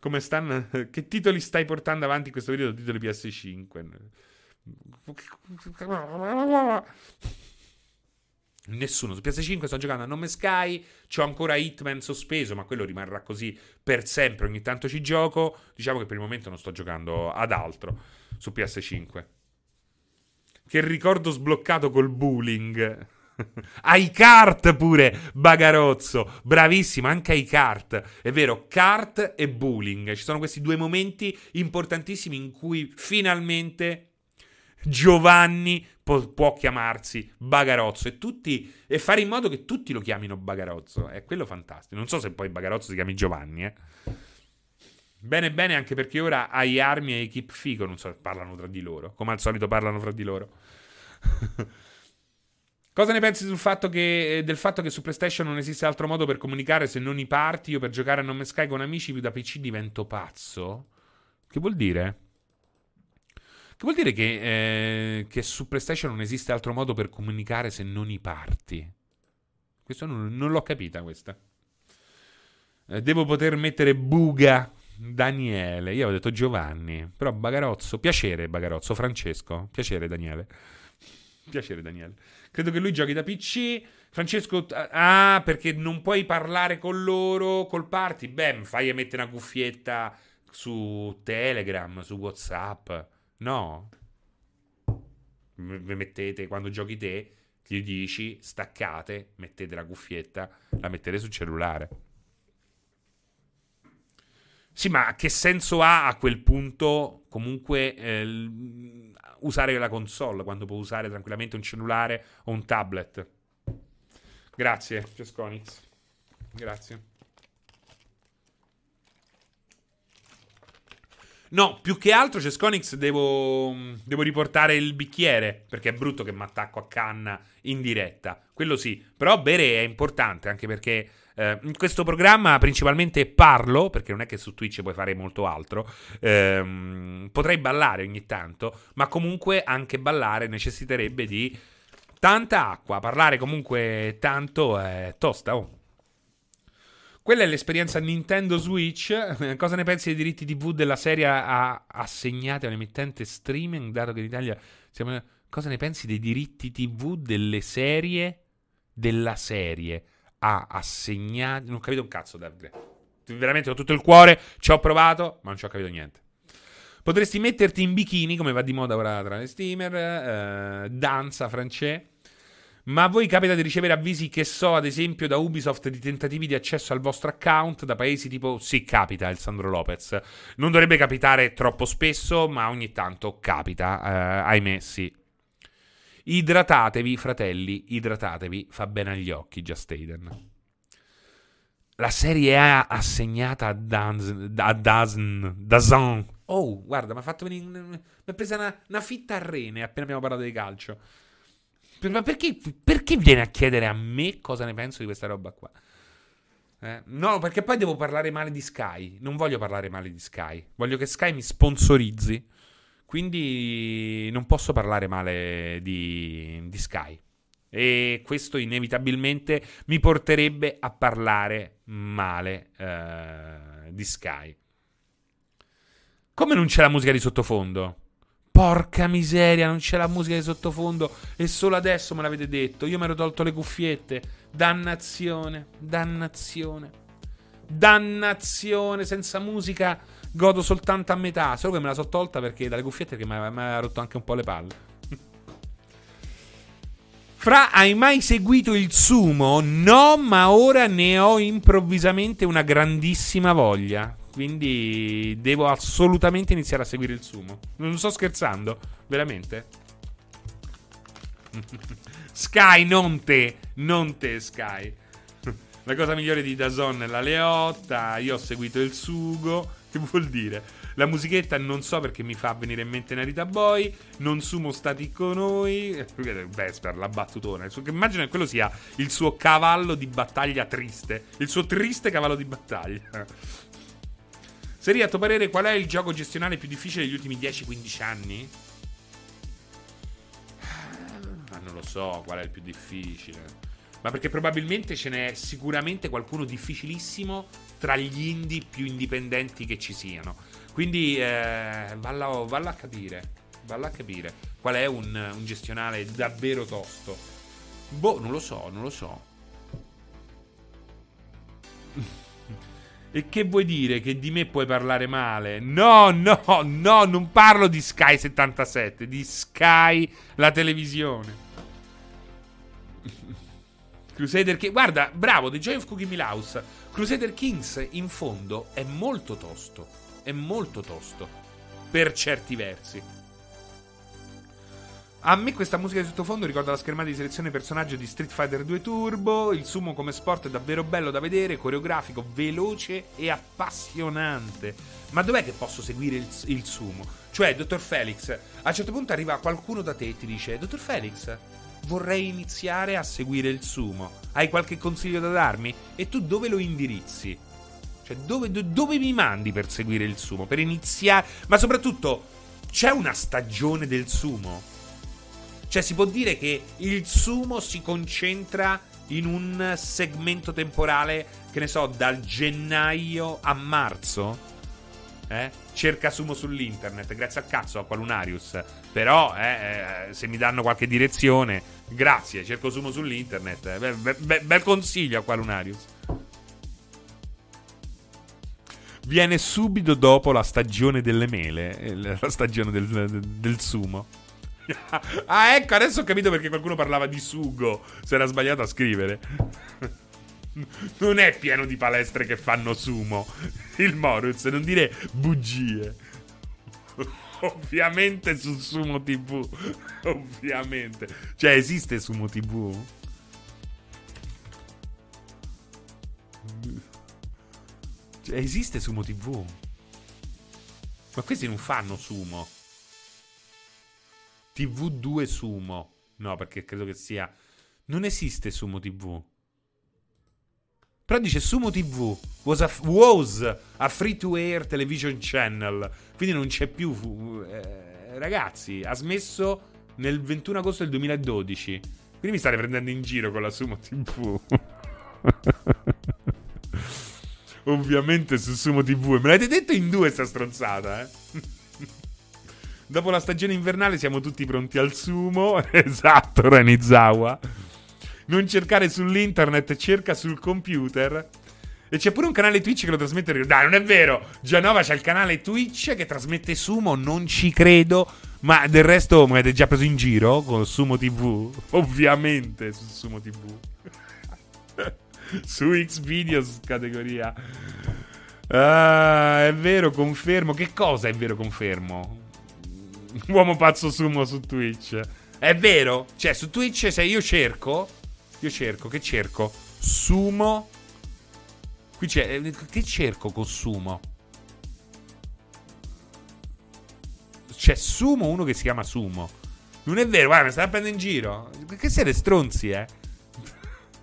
Come stanno che titoli stai portando avanti in questo video? Titoli PS5. Nessuno. Su PS5 sto giocando a Nome Sky. C'ho ancora Hitman sospeso, ma quello rimarrà così per sempre. Ogni tanto ci gioco. Diciamo che per il momento non sto giocando ad altro su PS5. Che ricordo sbloccato col bullying. *laughs* ai kart pure, Bagarozzo. Bravissimo, anche ai kart. È vero, kart e bullying. Ci sono questi due momenti importantissimi in cui finalmente Giovanni po- può chiamarsi Bagarozzo e, tutti, e fare in modo che tutti lo chiamino Bagarozzo. È quello fantastico. Non so se poi Bagarozzo si chiami Giovanni, eh. Bene, bene, anche perché ora hai armi e equip figo, non so, parlano tra di loro. Come al solito parlano fra di loro. *laughs* Cosa ne pensi sul fatto che, del fatto che su PlayStation non esiste altro modo per comunicare se non i party? Io per giocare a Nome Sky con amici più da PC divento pazzo? Che vuol dire? Che vuol dire che, eh, che su PlayStation non esiste altro modo per comunicare se non i party? Questo non, non l'ho capita questa. Eh, devo poter mettere buga Daniele. Io avevo detto Giovanni, però Bagarozzo, piacere Bagarozzo, Francesco, piacere Daniele. Piacere Daniele. Credo che lui giochi da PC. Francesco, ah, perché non puoi parlare con loro, col party? Beh, fai mettere una cuffietta su Telegram, su WhatsApp. No. Vi mettete quando giochi te, gli dici staccate, mettete la cuffietta, la mettete sul cellulare. Sì, ma che senso ha a quel punto comunque eh, usare la console quando può usare tranquillamente un cellulare o un tablet? Grazie, Cesconix. Grazie. No, più che altro Cesconix devo, devo riportare il bicchiere, perché è brutto che mi attacco a canna in diretta. Quello sì, però bere è importante, anche perché eh, in questo programma principalmente parlo, perché non è che su Twitch puoi fare molto altro. Ehm, potrei ballare ogni tanto, ma comunque anche ballare necessiterebbe di tanta acqua. Parlare comunque tanto è tosta, oh. Quella è l'esperienza Nintendo Switch. *laughs* Cosa ne pensi dei diritti TV della serie a- assegnati all'emittente streaming, dato che in Italia siamo... Cosa ne pensi dei diritti TV delle serie della serie a assegnati... Non ho capito un cazzo, David Veramente ho tutto il cuore, ci ho provato, ma non ci ho capito niente. Potresti metterti in bikini, come va di moda ora tra le steamer, eh, danza francese ma a voi capita di ricevere avvisi, che so, ad esempio da Ubisoft di tentativi di accesso al vostro account da paesi tipo... Sì, capita, il Sandro Lopez. Non dovrebbe capitare troppo spesso, ma ogni tanto capita. Eh, ahimè, sì. Idratatevi, fratelli, idratatevi. Fa bene agli occhi, Just Aiden. La serie A assegnata a Dazn. A Dazn. Dazn. Oh, guarda, mi ha fatto venire... Mi ha preso una, una fitta a rene appena abbiamo parlato di calcio. Ma perché, perché viene a chiedere a me cosa ne penso di questa roba qua? Eh? No, perché poi devo parlare male di Sky. Non voglio parlare male di Sky. Voglio che Sky mi sponsorizzi. Quindi non posso parlare male di, di Sky. E questo inevitabilmente mi porterebbe a parlare male eh, di Sky. Come non c'è la musica di sottofondo? Porca miseria, non c'è la musica di sottofondo e solo adesso me l'avete detto. Io mi ero tolto le cuffiette. Dannazione, dannazione. Dannazione, senza musica godo soltanto a metà. Solo che me la so tolta perché dalle cuffiette che mi aveva rotto anche un po' le palle. *laughs* Fra, hai mai seguito il sumo? No, ma ora ne ho improvvisamente una grandissima voglia. Quindi devo assolutamente iniziare a seguire il sumo. Non sto scherzando, veramente. *laughs* Sky, non te, non te, Sky. La cosa migliore di Dazon è la Leotta. Io ho seguito il sugo. *laughs* Che vuol dire? La musichetta non so perché mi fa venire in mente Narita Boy. Non sumo stati con noi. *laughs* Vesper, la battutona. Immagino che quello sia il suo cavallo di battaglia triste. Il suo triste cavallo di battaglia. Seri, a tuo parere, qual è il gioco gestionale più difficile degli ultimi 10-15 anni? Ah, non lo so qual è il più difficile. Ma perché probabilmente ce n'è sicuramente qualcuno difficilissimo tra gli indie più indipendenti che ci siano. Quindi eh, valla, valla, a capire. Valla a capire qual è un, un gestionale davvero tosto. Boh, non lo so, non lo so. E che vuoi dire? Che di me puoi parlare male? No, no, no, non parlo di Sky 77, di Sky la televisione. *laughs* Crusader Kings, guarda, bravo, The Joy of Cookie Milhouse. Crusader Kings in fondo è molto tosto, è molto tosto per certi versi. A me questa musica di sottofondo ricorda la schermata di selezione personaggio di Street Fighter 2 Turbo. Il sumo come sport è davvero bello da vedere, coreografico, veloce e appassionante. Ma dov'è che posso seguire il, il sumo? Cioè, dottor Felix, a un certo punto arriva qualcuno da te e ti dice: Dottor Felix, vorrei iniziare a seguire il sumo. Hai qualche consiglio da darmi? E tu dove lo indirizzi? Cioè, dove, dove mi mandi per seguire il sumo? Per iniziare. Ma soprattutto, c'è una stagione del sumo? Cioè, si può dire che il sumo si concentra in un segmento temporale, che ne so, dal gennaio a marzo? Eh? Cerca sumo sull'internet, grazie al cazzo a Qualunarius. Però, eh, eh, se mi danno qualche direzione, grazie, cerco sumo sull'internet. Bel, bel, bel consiglio a Qualunarius. Viene subito dopo la stagione delle mele, eh, la stagione del, del sumo. *laughs* ah, ecco, adesso ho capito perché qualcuno parlava di sugo. Se era sbagliato a scrivere. *laughs* non è pieno di palestre che fanno sumo. Il Moruz, non dire bugie. *laughs* Ovviamente su Sumo TV. Ovviamente. Cioè, esiste Sumo TV? Cioè, esiste Sumo TV? Ma questi non fanno sumo. TV2 Sumo. No, perché credo che sia. Non esiste Sumo TV. Però dice Sumo TV was a, was a free to air television channel. Quindi non c'è più. Eh, ragazzi, ha smesso nel 21 agosto del 2012. Quindi mi state prendendo in giro con la Sumo TV. *laughs* Ovviamente su Sumo TV. Me l'avete detto in due sta stronzata, eh. *laughs* Dopo la stagione invernale siamo tutti pronti al sumo. *laughs* esatto, Renizawa. Non cercare sull'internet, cerca sul computer. E c'è pure un canale Twitch che lo trasmette. Dai, non è vero. Gianova c'ha il canale Twitch che trasmette Sumo. Non ci credo. Ma del resto mi avete già preso in giro con Sumo TV. *laughs* Ovviamente su Sumo TV. *laughs* su Xvideos categoria. Ah, è vero, confermo. Che cosa è vero, confermo? *laughs* Uomo pazzo sumo su Twitch. È vero? Cioè, su Twitch se io cerco. Io cerco, che cerco? Sumo. Qui c'è. Eh, che cerco con sumo? C'è sumo uno che si chiama sumo. Non è vero, guarda, mi stai prendendo in giro. Che siete stronzi, eh?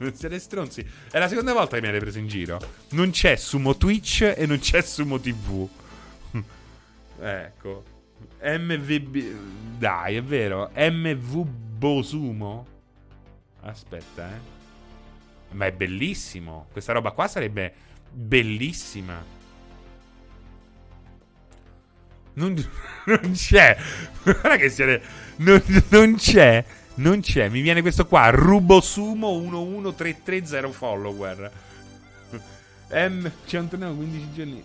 *laughs* siete stronzi. È la seconda volta che mi avete preso in giro. Non c'è sumo Twitch e non c'è sumo TV. *laughs* ecco. MVB. Dai, è vero. MV Bosumo. Aspetta, eh. Ma è bellissimo. Questa roba qua sarebbe bellissima. Non, *laughs* non c'è. Guarda che siete. Non, non, c'è. Non c'è. Mi viene questo qua. Rubosumo 11330 follower. M. C'è un torneo 15 giorni.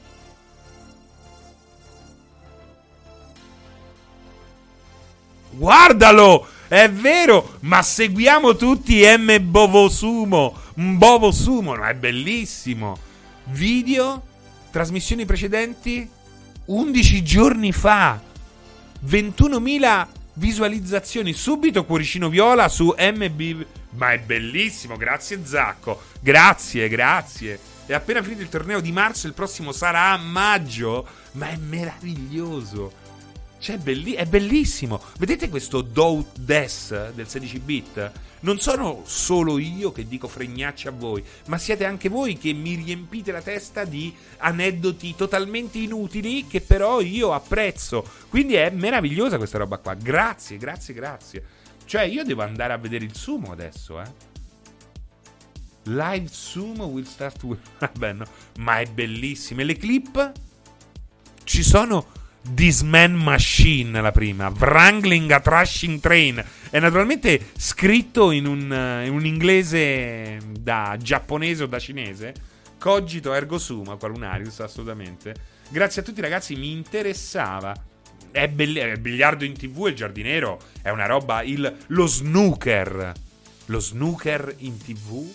Guardalo! È vero! Ma seguiamo tutti M. Bovosumo. Bovosumo, no, è bellissimo. Video, trasmissioni precedenti, 11 giorni fa. 21.000 visualizzazioni. Subito cuoricino viola su MB. Ma è bellissimo, grazie Zacco. Grazie, grazie. È appena finito il torneo di marzo, il prossimo sarà a maggio. Ma è meraviglioso. Cioè, belli- è bellissimo. Vedete questo Doubt Des del 16 bit? Non sono solo io che dico fregnacci a voi, ma siete anche voi che mi riempite la testa di aneddoti totalmente inutili che però io apprezzo. Quindi è meravigliosa questa roba qua. Grazie, grazie, grazie. Cioè, io devo andare a vedere il sumo adesso, eh. Live sumo will start with... *laughs* Vabbè, no. Ma è bellissimo. E le clip ci sono This Man Machine, la prima. Wrangling a Trashing Train. È naturalmente scritto in un, in un inglese da giapponese o da cinese. Cogito ergo sum, qualunarius, assolutamente. Grazie a tutti ragazzi, mi interessava. È, belli- è biliardo in tv, il giardinero è una roba. Il, lo snooker. Lo snooker in tv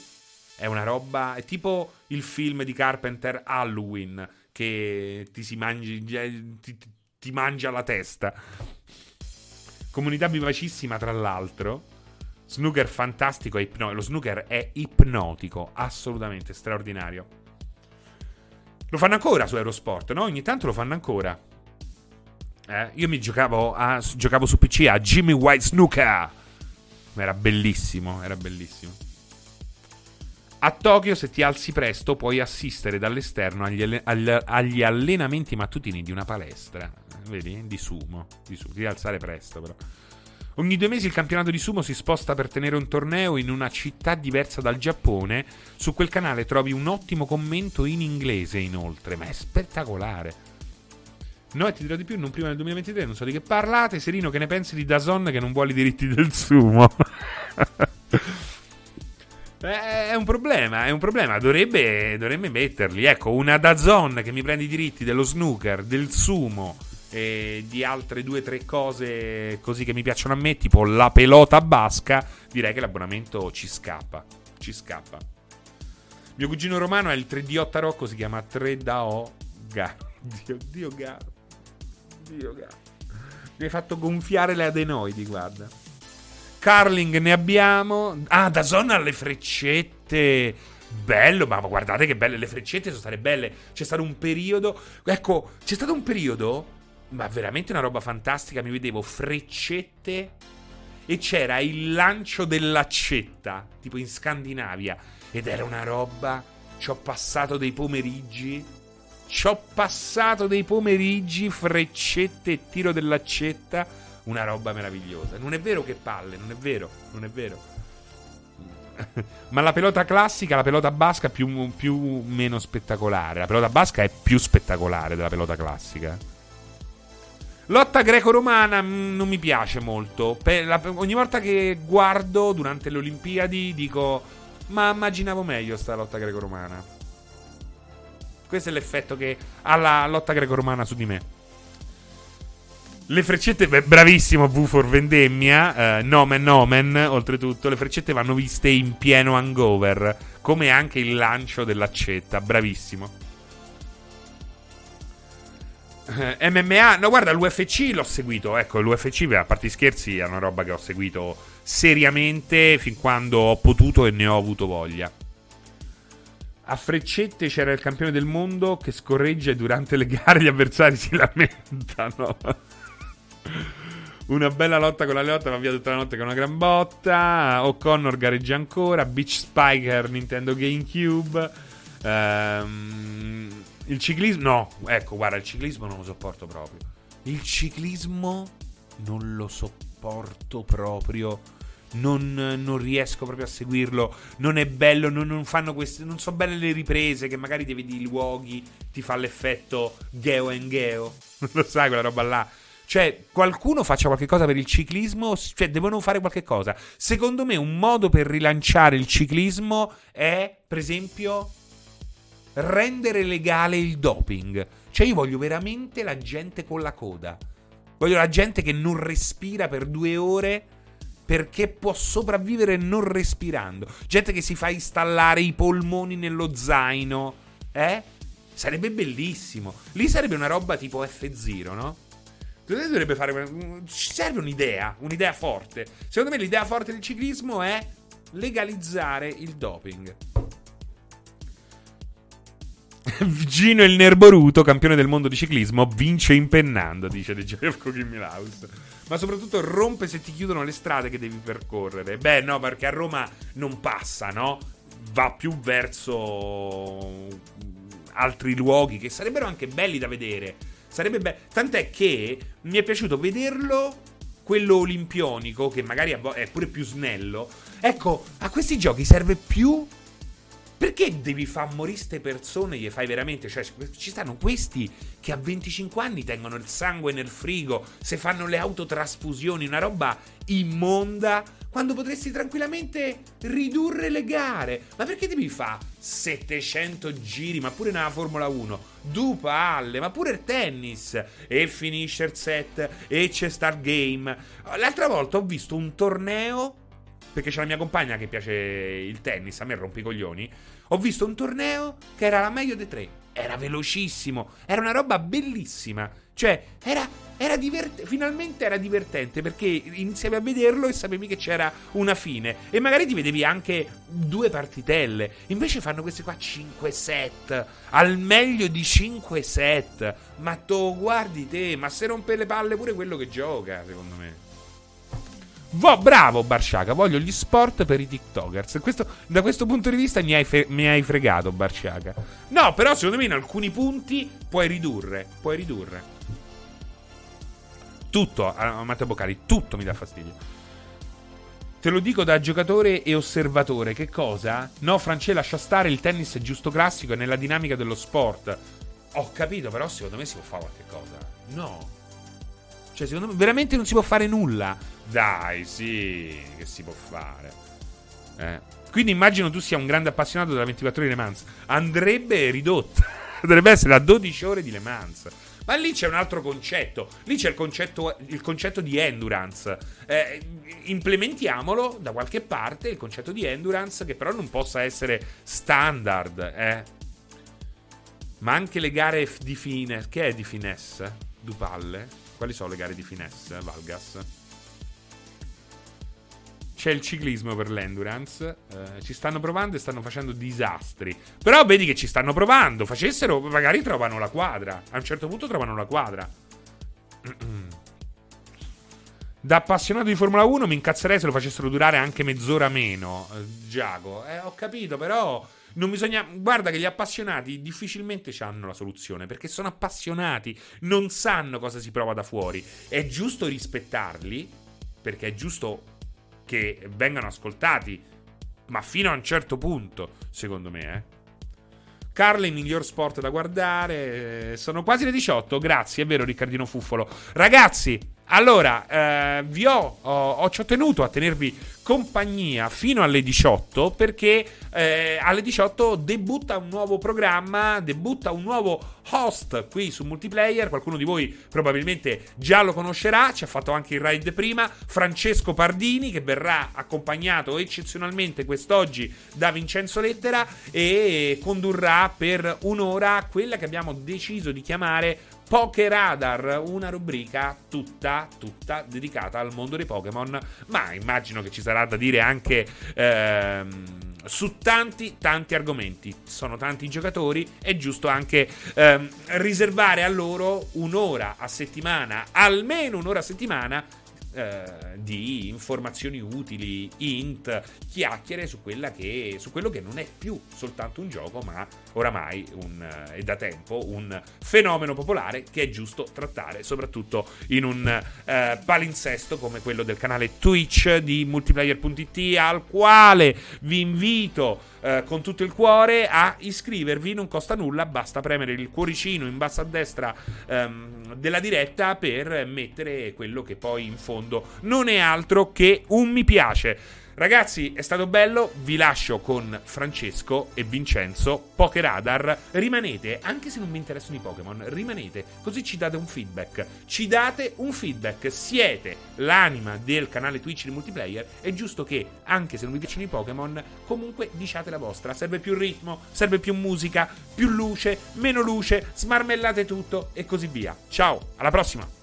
è una roba. È tipo il film di Carpenter Halloween. Che ti si mangi. Ti, ti mangia la testa. Comunità vivacissima, tra l'altro. Snooker fantastico e ipnotico. Lo snooker è ipnotico, assolutamente straordinario. Lo fanno ancora su Eurosport, no? Ogni tanto lo fanno ancora. Eh? Io mi giocavo, a, giocavo su PC a Jimmy White Snooker. Era bellissimo, era bellissimo. A Tokyo, se ti alzi presto, puoi assistere dall'esterno agli, agli allenamenti mattutini di una palestra. Vedi? Di sumo. Di sumo. Devi alzare presto, però. Ogni due mesi il campionato di sumo si sposta per tenere un torneo in una città diversa dal Giappone. Su quel canale trovi un ottimo commento in inglese, inoltre. Ma è spettacolare. No, e ti dirò di più, non prima del 2023, non so di che parlate. Serino, che ne pensi di Dazon che non vuole i diritti del sumo? *laughs* Eh, è un problema, è un problema. Dovrebbe, dovrebbe metterli. Ecco, una Dazon che mi prende i diritti dello snooker, del sumo e di altre due o tre cose così che mi piacciono a me, tipo la pelota basca, direi che l'abbonamento ci scappa. Ci scappa. Mio cugino romano è il 3D Rocco, si chiama 3 da O Ga. Dio, Dio Ga. Dio Ga. Mi hai fatto gonfiare le adenoidi, guarda. Carling ne abbiamo. Ah, da zona alle freccette. Bello, ma guardate che belle le freccette sono state belle. C'è stato un periodo. Ecco, c'è stato un periodo. Ma veramente una roba fantastica. Mi vedevo freccette. E c'era il lancio dell'accetta. Tipo in Scandinavia. Ed era una roba. Ci ho passato dei pomeriggi. Ci ho passato dei pomeriggi. Freccette e tiro dell'accetta una roba meravigliosa. Non è vero che palle, non è vero, non è vero. *laughs* Ma la pelota classica, la pelota basca, più, più meno spettacolare. La pelota basca è più spettacolare della pelota classica. Lotta greco-romana mm, non mi piace molto. La, ogni volta che guardo durante le Olimpiadi dico: Ma immaginavo meglio sta lotta greco-romana. Questo è l'effetto che ha la lotta greco-romana su di me. Le freccette, beh, bravissimo V for Vendemmia, eh, nomen nomen, oltretutto, le freccette vanno viste in pieno hangover, come anche il lancio dell'accetta, bravissimo. Eh, MMA, no guarda, l'UFC l'ho seguito, ecco, l'UFC, a parte scherzi, è una roba che ho seguito seriamente fin quando ho potuto e ne ho avuto voglia. A freccette c'era il campione del mondo che scorreggia e durante le gare gli avversari si *laughs* lamentano. Una bella lotta con la Leotta va via tutta la notte con una gran botta. O'Connor gareggia ancora. Beach Spiker Nintendo GameCube. Ehm, il ciclismo. No, ecco, guarda, il ciclismo non lo sopporto proprio. Il ciclismo non lo sopporto proprio. Non, non, riesco proprio a seguirlo. Non è bello. Non, non, fanno queste. Non so belle le riprese. Che magari ti vedi i luoghi. Ti fa l'effetto Geo and Geo. *laughs* lo sai quella roba là. Cioè, qualcuno faccia qualche cosa per il ciclismo, cioè, devono fare qualche cosa. Secondo me, un modo per rilanciare il ciclismo è, per esempio, rendere legale il doping. Cioè, io voglio veramente la gente con la coda. Voglio la gente che non respira per due ore perché può sopravvivere non respirando. Gente che si fa installare i polmoni nello zaino. Eh? Sarebbe bellissimo. Lì sarebbe una roba tipo F0, no? dovrebbe fare. Ci serve un'idea, un'idea forte. Secondo me l'idea forte del ciclismo è legalizzare il doping. Gino il Nerboruto, campione del mondo di ciclismo, vince impennando, dice Joy of Cooking Milhouse. Ma soprattutto rompe se ti chiudono le strade che devi percorrere. Beh, no, perché a Roma non passa, no? Va più verso altri luoghi che sarebbero anche belli da vedere Sarebbe bello. Tant'è che mi è piaciuto vederlo. Quello olimpionico, che magari è pure più snello. Ecco, a questi giochi serve più perché devi far morire queste persone? Gli fai veramente? Cioè, ci stanno questi che a 25 anni tengono il sangue nel frigo, se fanno le autotrasfusioni, una roba immonda, quando potresti tranquillamente ridurre le gare. Ma perché devi fare 700 giri, ma pure nella Formula 1, due palle, ma pure il tennis, e finisher set, e c'è Star Game. L'altra volta ho visto un torneo perché c'è la mia compagna che piace il tennis, a me rompe i coglioni. Ho visto un torneo che era la meglio dei tre. era velocissimo, era una roba bellissima. Cioè, era, era divert- finalmente era divertente perché iniziavi a vederlo e sapevi che c'era una fine. E magari ti vedevi anche due partitelle. Invece fanno queste qua 5 set. Al meglio di 5 set. Ma tu guardi te, ma se rompe le palle pure quello che gioca, secondo me. Vo, bravo Barciaca, voglio gli sport per i TikTokers. Questo, da questo punto di vista mi hai, fe, mi hai fregato, Barciaca. No, però secondo me in alcuni punti puoi ridurre. Puoi ridurre. Tutto, Matteo Boccari, tutto mi dà fastidio. Te lo dico da giocatore e osservatore. Che cosa? No, France, lascia stare. Il tennis è giusto classico, è nella dinamica dello sport. Ho capito, però secondo me si può fare qualche cosa. No. Cioè, secondo me veramente non si può fare nulla. Dai, sì, che si può fare. Eh. Quindi immagino tu sia un grande appassionato della 24 ore di Le Mans. Andrebbe ridotta. *laughs* Dovrebbe essere a 12 ore di Le Mans. Ma lì c'è un altro concetto. Lì c'è il concetto, il concetto di endurance. Eh, implementiamolo da qualche parte il concetto di endurance, che però non possa essere standard. Eh. Ma anche le gare di finesse. Che è di finesse? Dupalle? Quali sono le gare di finesse, Valgas? c'è il ciclismo per l'endurance. Eh, ci stanno provando e stanno facendo disastri. Però vedi che ci stanno provando. Facessero, magari trovano la quadra. A un certo punto trovano la quadra. *clears throat* Da appassionato di Formula 1 mi incazzerei se lo facessero durare anche mezz'ora meno. Eh, Giaco, eh, ho capito, però. Non bisogna. Guarda che gli appassionati difficilmente hanno la soluzione perché sono appassionati, non sanno cosa si prova da fuori. È giusto rispettarli perché è giusto che vengano ascoltati, ma fino a un certo punto, secondo me, eh. Carla, il miglior sport da guardare. Sono quasi le 18. Grazie, è vero, Riccardino Fuffolo. Ragazzi, allora, eh, vi ho, ho, ho, ci ho tenuto a tenervi compagnia fino alle 18 perché eh, alle 18 debutta un nuovo programma, debutta un nuovo host qui su multiplayer, qualcuno di voi probabilmente già lo conoscerà, ci ha fatto anche il raid prima, Francesco Pardini che verrà accompagnato eccezionalmente quest'oggi da Vincenzo Lettera e condurrà per un'ora quella che abbiamo deciso di chiamare Pokeradar, una rubrica tutta, tutta dedicata al mondo dei Pokémon, ma immagino che ci sarà da dire anche ehm, su tanti, tanti argomenti. Sono tanti giocatori, è giusto anche ehm, riservare a loro un'ora a settimana, almeno un'ora a settimana, eh, di informazioni utili, int, chiacchiere su, che, su, quello che non è più soltanto un gioco, ma oramai un, eh, è da tempo un fenomeno popolare che è giusto trattare, soprattutto in un eh, palinsesto come quello del canale Twitch di multiplayer.it, al quale vi invito eh, con tutto il cuore a iscrivervi, non costa nulla, basta premere il cuoricino in basso a destra ehm, della diretta per mettere quello che poi in fondo non è altro che un mi piace. Ragazzi, è stato bello, vi lascio con Francesco e Vincenzo, Pokeradar. Rimanete, anche se non mi interessano i Pokémon, rimanete, così ci date un feedback. Ci date un feedback, siete l'anima del canale Twitch di multiplayer, è giusto che, anche se non vi piacciono i Pokémon, comunque diciate la vostra. Serve più ritmo, serve più musica, più luce, meno luce, smarmellate tutto e così via. Ciao, alla prossima!